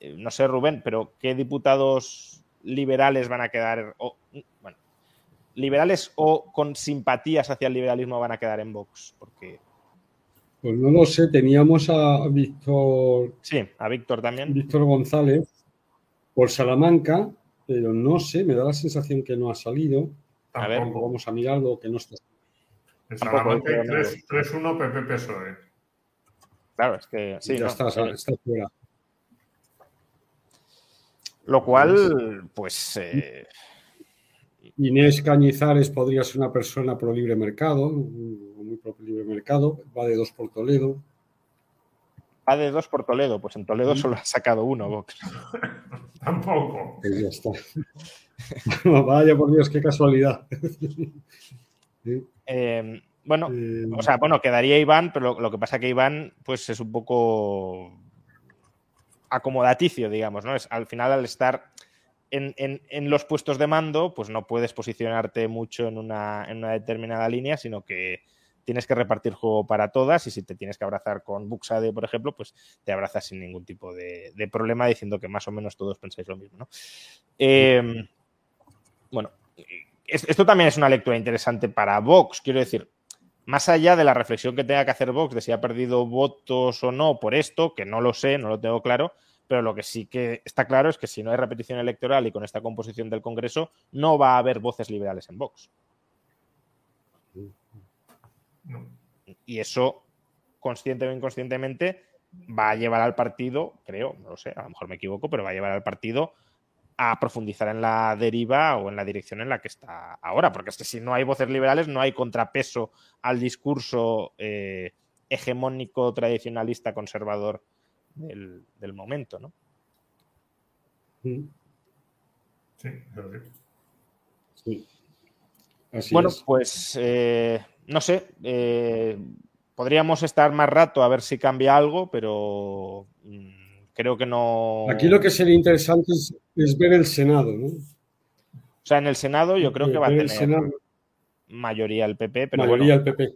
eh, no sé, Rubén, pero ¿qué diputados liberales van a quedar? bueno, liberales o con simpatías hacia el liberalismo van a quedar en Vox? Porque pues no lo sé, teníamos a Víctor. Sí, a Víctor también. Víctor González por Salamanca, pero no sé, me da la sensación que no ha salido. A ver, vamos a mirarlo, que no está. En Salamanca hay 3-1 PP PSOE. Claro, es que sí. Ya está, está fuera. Lo cual, pues. Eh... Inés Cañizares podría ser una persona pro libre mercado, muy propio libre mercado, va de dos por Toledo. Va de dos por Toledo, pues en Toledo solo ha sacado uno, Vox. Tampoco. Pues ya está. Vaya por Dios, qué casualidad. Eh, bueno, eh, o sea, bueno, quedaría Iván, pero lo, que pasa que Iván, pues es un poco acomodaticio, digamos, ¿no? Es, al final, al estar en, en, los puestos de mando, pues no puedes posicionarte mucho en una, en una determinada línea, sino que tienes que repartir juego para todas y si te tienes que abrazar con Buxade, por ejemplo, pues te abrazas sin ningún tipo de, problema diciendo que más o menos todos pensáis lo mismo. ¿no? Em, bueno, esto también es una lectura interesante para Vox, quiero decir, más allá de la reflexión que tenga que hacer Vox de si ha perdido votos o no por esto, que no lo sé, no lo tengo claro, pero lo que sí que está claro es que si no hay repetición electoral y con esta composición del Congreso, no va a haber voces liberales en Vox. Y eso, consciente o inconscientemente, va a llevar al partido, creo, no lo sé, a lo mejor me equivoco, pero va a llevar al partido a profundizar en la deriva o en la dirección en la que está ahora, porque es que si no hay voces liberales no hay contrapeso al discurso eh, hegemónico, tradicionalista, conservador del, momento, ¿no? Sí, sí. bueno, pues eh, no sé, eh, podríamos estar más rato a ver si cambia algo, pero mm, creo que no. Aquí lo que sería interesante es, ver el Senado, ¿no? O sea, en el Senado yo creo que va a tener mayoría el PP, pero mayoría el PP.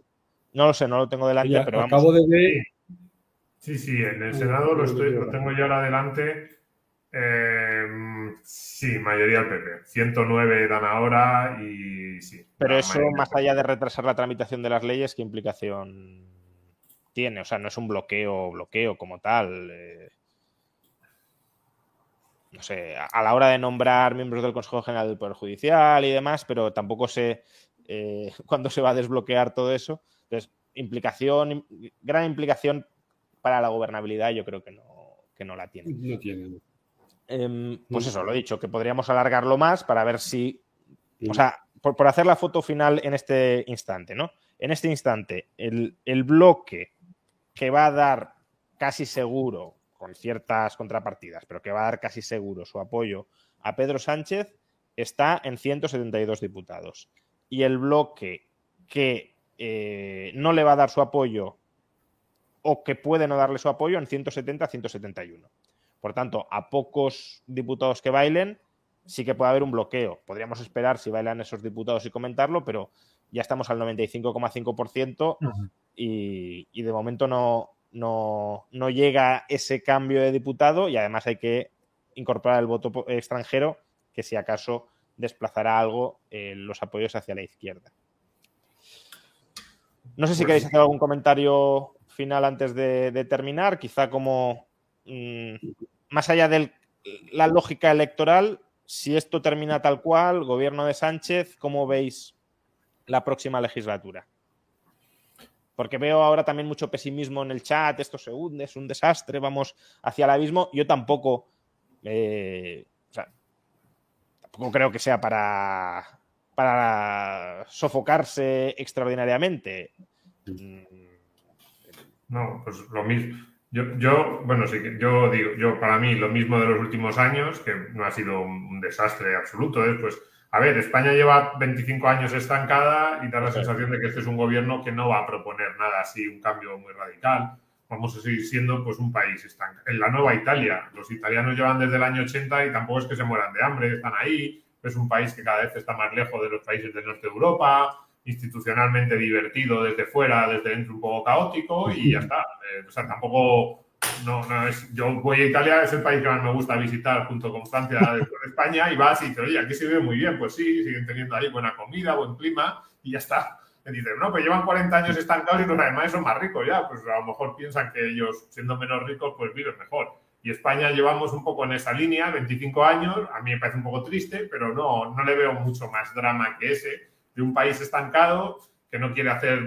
No lo sé, no lo tengo delante, pero vamos. Acabo de ver. Sí, sí, en el Senado lo, estoy, lo tengo yo ahora adelante. Eh, sí, mayoría del PP. 109 dan ahora y sí. Pero eso, más allá de retrasar la tramitación de las leyes, ¿qué implicación tiene? O sea, no es un bloqueo, bloqueo como tal. Eh, no sé, a la hora de nombrar miembros del Consejo General del Poder Judicial y demás, pero tampoco sé eh, cuándo se va a desbloquear todo eso. Entonces, implicación, gran implicación para la gobernabilidad, yo creo que no, que no la tiene. No tiene. Em, pues eso, lo he dicho, que podríamos alargarlo más para ver si. O sea, por, hacer la foto final en este instante, ¿no? En este instante, el, bloque que va a dar casi seguro, con ciertas contrapartidas, pero que va a dar casi seguro su apoyo a Pedro Sánchez, está en 172 diputados. Y el bloque que eh, no le va a dar su apoyo o que puede no darle su apoyo en 170 a 171. Por tanto, a pocos diputados que bailen, sí que puede haber un bloqueo. Podríamos esperar si bailan esos diputados y comentarlo, pero ya estamos al 95,5% y, y, de momento no, no, no, llega ese cambio de diputado y además hay que incorporar el voto extranjero, que si acaso desplazará algo eh, los apoyos hacia la izquierda. No sé si pues queréis hacer algún comentario final antes de, terminar, quizá como mmm, más allá de la lógica electoral, si esto termina tal cual, gobierno de Sánchez, ¿cómo veis la próxima legislatura? Porque veo ahora también mucho pesimismo en el chat, esto se hunde, es un desastre, vamos hacia el abismo. Yo tampoco, eh, o sea, tampoco creo que sea para, para sofocarse extraordinariamente. No, pues lo mismo. Yo, yo, bueno, sí, yo digo, yo para mí lo mismo de los últimos años, que no ha sido un desastre absoluto, ¿eh? pues a ver, España lleva 25 años estancada y da la sensación de que este es un gobierno que no va a proponer nada así, un cambio muy radical. Vamos a seguir siendo pues un país estancado. En la nueva Italia, los italianos llevan desde el año 80 y tampoco es que se mueran de hambre, están ahí. Es un país que cada vez está más lejos de los países del norte de Europa, institucionalmente divertido desde fuera, desde dentro un poco caótico y ya está. Eh, o sea, tampoco, no, no es, yo voy a Italia, es el país que más me gusta visitar junto con Francia, con España, y vas y dices, oye, aquí se vive muy bien, pues sí, siguen teniendo ahí buena comida, buen clima y ya está. Me dicen, no, pues llevan 40 años estancados y los alemanes son más ricos ya, pues a lo mejor piensan que ellos, siendo menos ricos, pues viven mejor. Y España llevamos un poco en esa línea, 25 años, a mí me parece un poco triste, pero no, no le veo mucho más drama que ese de un país estancado que no quiere hacer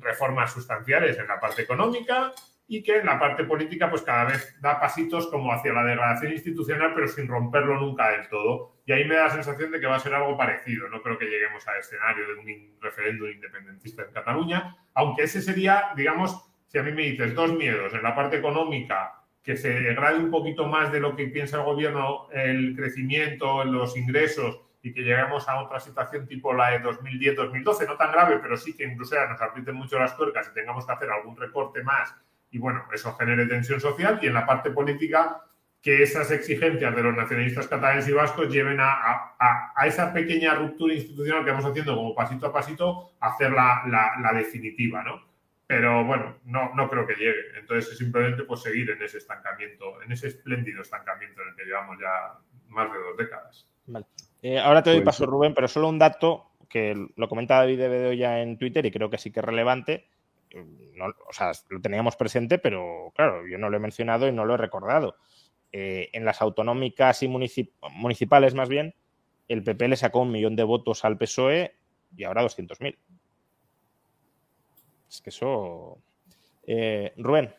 reformas sustanciales en la parte económica y que en la parte política pues cada vez da pasitos como hacia la degradación institucional pero sin romperlo nunca del todo. Y ahí me da la sensación de que va a ser algo parecido. No creo que lleguemos al escenario de un referéndum independentista en Cataluña, aunque ese sería, digamos, si a mí me dices dos miedos, en la parte económica que se degrade un poquito más de lo que piensa el gobierno el crecimiento, los ingresos y que lleguemos a otra situación tipo la de 2010-2012, no tan grave, pero sí que incluso nos aprieten mucho las tuercas y tengamos que hacer algún recorte más y bueno, eso genere tensión social y en la parte política que esas exigencias de los nacionalistas catalanes y vascos lleven a, a, a esa pequeña ruptura institucional que vamos haciendo como pasito a pasito, hacer la, definitiva, ¿no? Pero bueno, no, no creo que llegue. Entonces es simplemente pues, seguir en ese estancamiento, en ese espléndido estancamiento en el que llevamos ya más de dos décadas. Vale. Eh, ahora te doy pues paso, Rubén, pero solo un dato que lo comenta David de ya en Twitter y creo que sí que es relevante. No, o sea, lo teníamos presente, pero claro, yo no lo he mencionado y no lo he recordado. Eh, en las autonómicas y municip municipales, más bien, el PP le sacó un millón de votos al PSOE y ahora 200.000. Es que eso. Eh, Rubén.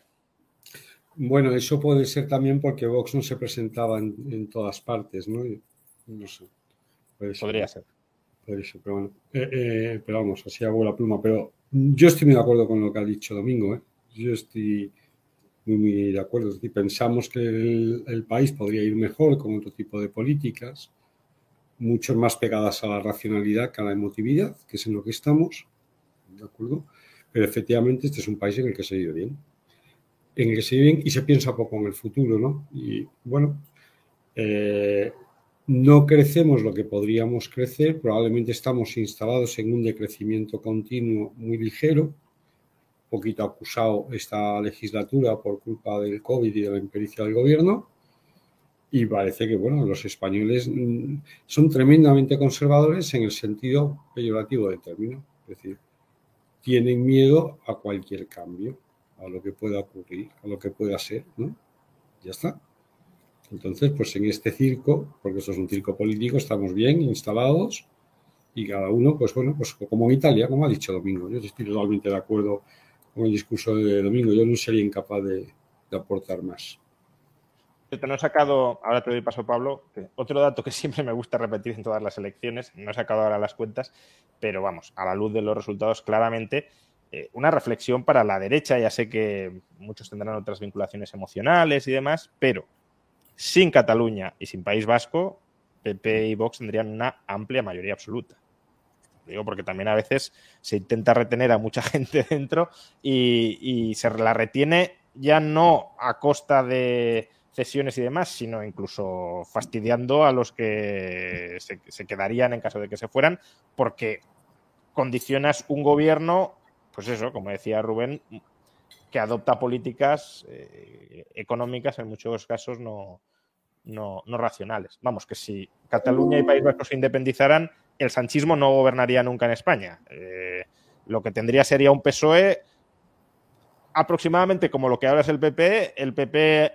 Bueno, eso puede ser también porque Vox no se presentaba en, en todas partes, ¿no? No sé. Podría ser. Podría ser, pero bueno. Eh, eh, pero vamos, así hago la pluma. Pero yo estoy muy de acuerdo con lo que ha dicho Domingo. ¿eh? Yo estoy muy, muy de acuerdo. Es decir, pensamos que el, el, país podría ir mejor con otro tipo de políticas, mucho más pegadas a la racionalidad que a la emotividad, que es en lo que estamos. ¿De acuerdo? Pero efectivamente este es un país en el que se vive bien. En el que se vive bien y se piensa poco en el futuro, ¿no? Y bueno, eh, no crecemos lo que podríamos crecer, probablemente estamos instalados en un decrecimiento continuo muy ligero, poquito acusado esta legislatura por culpa del COVID y de la impericia del gobierno. Y parece que, bueno, los españoles mm, son tremendamente conservadores en el sentido peyorativo del término. Es decir, tienen miedo a cualquier cambio, a lo que pueda ocurrir, a lo que pueda ser, ¿no? Ya está. Entonces, pues en este circo, porque esto es un circo político, estamos bien instalados y cada uno, pues bueno, pues como en Italia, como ha dicho Domingo. Yo estoy totalmente de acuerdo con el discurso de Domingo. Yo no sería incapaz de, de aportar más. Te no he sacado, ahora te doy paso Pablo, otro dato que siempre me gusta repetir en todas las elecciones, no he sacado ahora las cuentas, pero vamos, a la luz de los resultados claramente, eh, una reflexión para la derecha, ya sé que muchos tendrán otras vinculaciones emocionales y demás, pero sin Cataluña y sin País Vasco, PP y Vox tendrían una amplia mayoría absoluta. Digo porque también a veces se intenta retener a mucha gente dentro y, se la retiene ya no a costa de cesiones y demás, sino incluso fastidiando a los que se, quedarían en caso de que se fueran, porque condicionas un gobierno, pues eso, como decía Rubén, que adopta políticas eh, económicas en muchos casos no, no, racionales. Vamos, que si Cataluña y País Vasco se independizaran, el sanchismo no gobernaría nunca en España. Eh, lo que tendría sería un PSOE aproximadamente como lo que ahora es el PP, el PP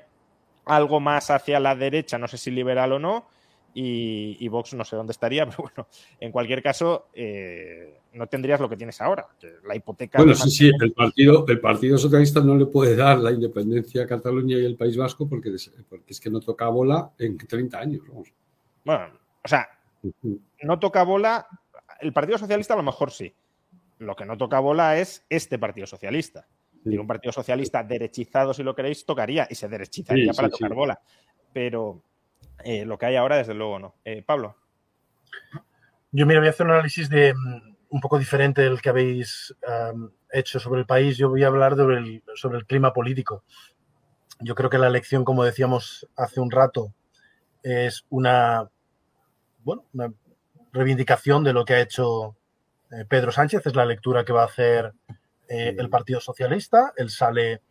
algo más hacia la derecha, no sé si liberal o no, y, Vox no sé dónde estaría, pero bueno, en cualquier caso, eh, no tendrías lo que tienes ahora, la hipoteca. Bueno, sí, sí, el partido, el partido Socialista no le puede dar la independencia a Cataluña y el País Vasco porque, porque es que no toca bola en 30 años. Bueno, o sea, no toca bola, el Partido Socialista a lo mejor sí. Lo que no toca bola es este Partido Socialista. Y un Partido Socialista derechizado, si lo queréis, tocaría y se derechizaría para tocar bola. Pero eh, lo que hay ahora, desde luego, no. Eh, Pablo. Yo, mira, voy a hacer un análisis de mm, un poco diferente del que habéis hecho sobre el país. Yo voy a hablar sobre el, sobre el clima político. Yo creo que la elección, como decíamos hace un rato, es una, bueno, una reivindicación de lo que ha hecho eh, Pedro Sánchez. Es la lectura que va a hacer el Partido Socialista. Él sale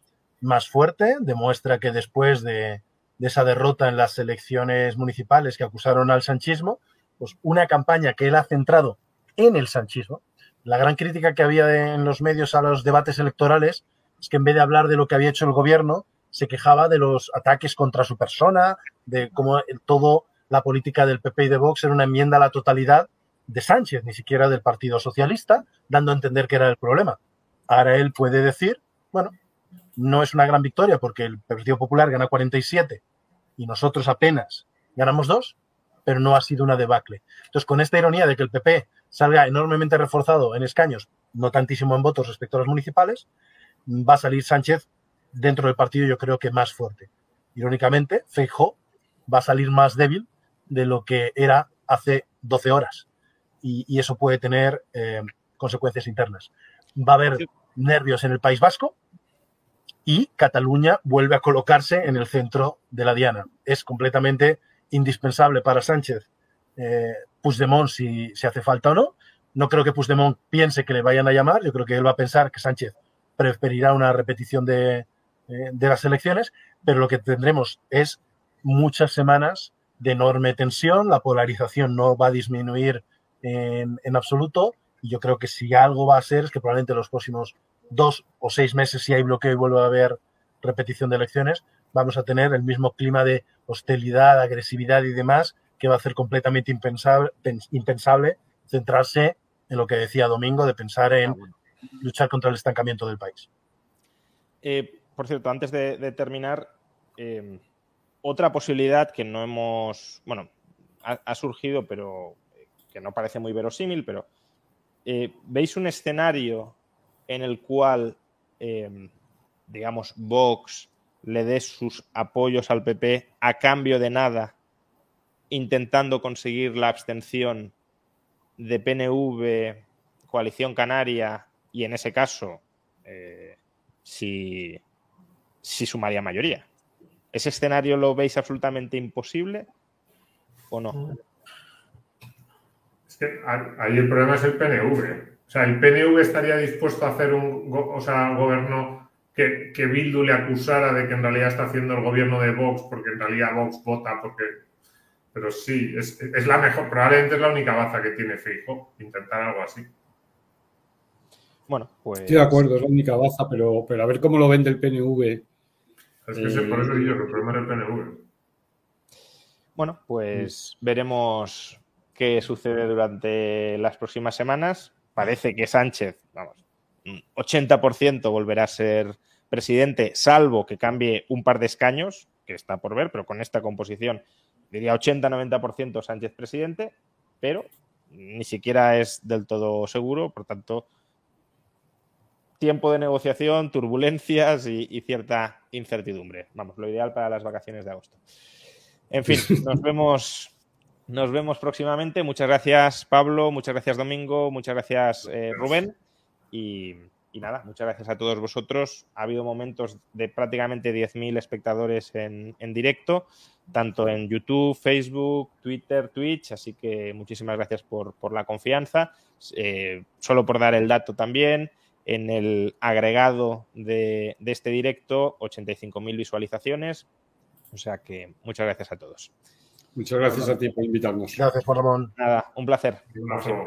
más fuerte, demuestra que después de, de esa derrota en las elecciones municipales que acusaron al sanchismo, pues una campaña que él ha centrado en el sanchismo. La gran crítica que había en los medios a los debates electorales es que en vez de hablar de lo que había hecho el gobierno, se quejaba de los ataques contra su persona, de cómo todo la política del PP y de Vox era una enmienda a la totalidad de Sánchez, ni siquiera del Partido Socialista, dando a entender que era el problema. Ahora él puede decir, bueno, no es una gran victoria porque el Partido Popular gana 47 y nosotros apenas ganamos dos, pero no ha sido una debacle. Entonces, con esta ironía de que el PP salga enormemente reforzado en escaños, no tantísimo en votos respecto a los municipales, va a salir Sánchez dentro del partido yo creo que más fuerte. Irónicamente, Feijó va a salir más débil de lo que era hace 12 horas y, eso puede tener eh, consecuencias internas. Va a haber nervios en el País Vasco, y Cataluña vuelve a colocarse en el centro de la diana. Es completamente indispensable para Sánchez eh, Puigdemont si, si hace falta o no. No creo que Puigdemont piense que le vayan a llamar, yo creo que él va a pensar que Sánchez preferirá una repetición de, eh, las elecciones, pero lo que tendremos es muchas semanas de enorme tensión, la polarización no va a disminuir en, en absoluto y yo creo que si algo va a ser es que probablemente los próximos dos o seis meses, si hay bloqueo y vuelve a haber repetición de elecciones, vamos a tener el mismo clima de hostilidad, agresividad y demás que va a hacer completamente impensable, impensable centrarse en lo que decía Domingo, de pensar en ah, luchar contra el estancamiento del país. Eh, por cierto, antes de, terminar, eh, otra posibilidad que no hemos, bueno, ha, surgido, pero que no parece muy verosímil, pero eh, ¿veis un escenario en el cual, em, digamos, Vox le dé sus apoyos al PP a cambio de nada, intentando conseguir la abstención de PNV, Coalición Canaria, y en ese caso, eh, si, si sumaría mayoría. ¿Ese escenario lo veis absolutamente imposible o no? Es que ahí el problema es el PNV. O sea, el PNV estaría dispuesto a hacer un o sea, gobierno que, que, Bildu le acusara de que en realidad está haciendo el gobierno de Vox, porque en realidad Vox vota porque. Pero sí, es, la mejor, probablemente es la única baza que tiene Fijo, intentar algo así. Bueno, pues. Estoy de acuerdo, es la única baza, pero, pero a ver cómo lo vende el PNV. Es que por eso digo que el problema es el PNV. Bueno, pues veremos qué sucede durante las próximas semanas parece que Sánchez, vamos, 80% volverá a ser presidente, salvo que cambie un par de escaños, que está por ver, pero con esta composición diría 80-90% Sánchez presidente, pero ni siquiera es del todo seguro, por tanto, tiempo de negociación, turbulencias y, y cierta incertidumbre. Vamos, lo ideal para las vacaciones de agosto. En fin, nos vemos nos vemos próximamente. Muchas gracias, Pablo. Muchas gracias, Domingo. Muchas gracias, eh, Rubén. Y, y, nada, muchas gracias a todos vosotros. Ha habido momentos de prácticamente 10.000 espectadores en, en, directo, tanto en YouTube, Facebook, Twitter, Twitch. Así que muchísimas gracias por, por la confianza. Eh, solo por dar el dato también. En el agregado de, de este directo, 85.000 visualizaciones. O sea que muchas gracias a todos. Muchas gracias a ti por invitarnos. Gracias, Juan Ramón. Nada, un placer. Como siempre.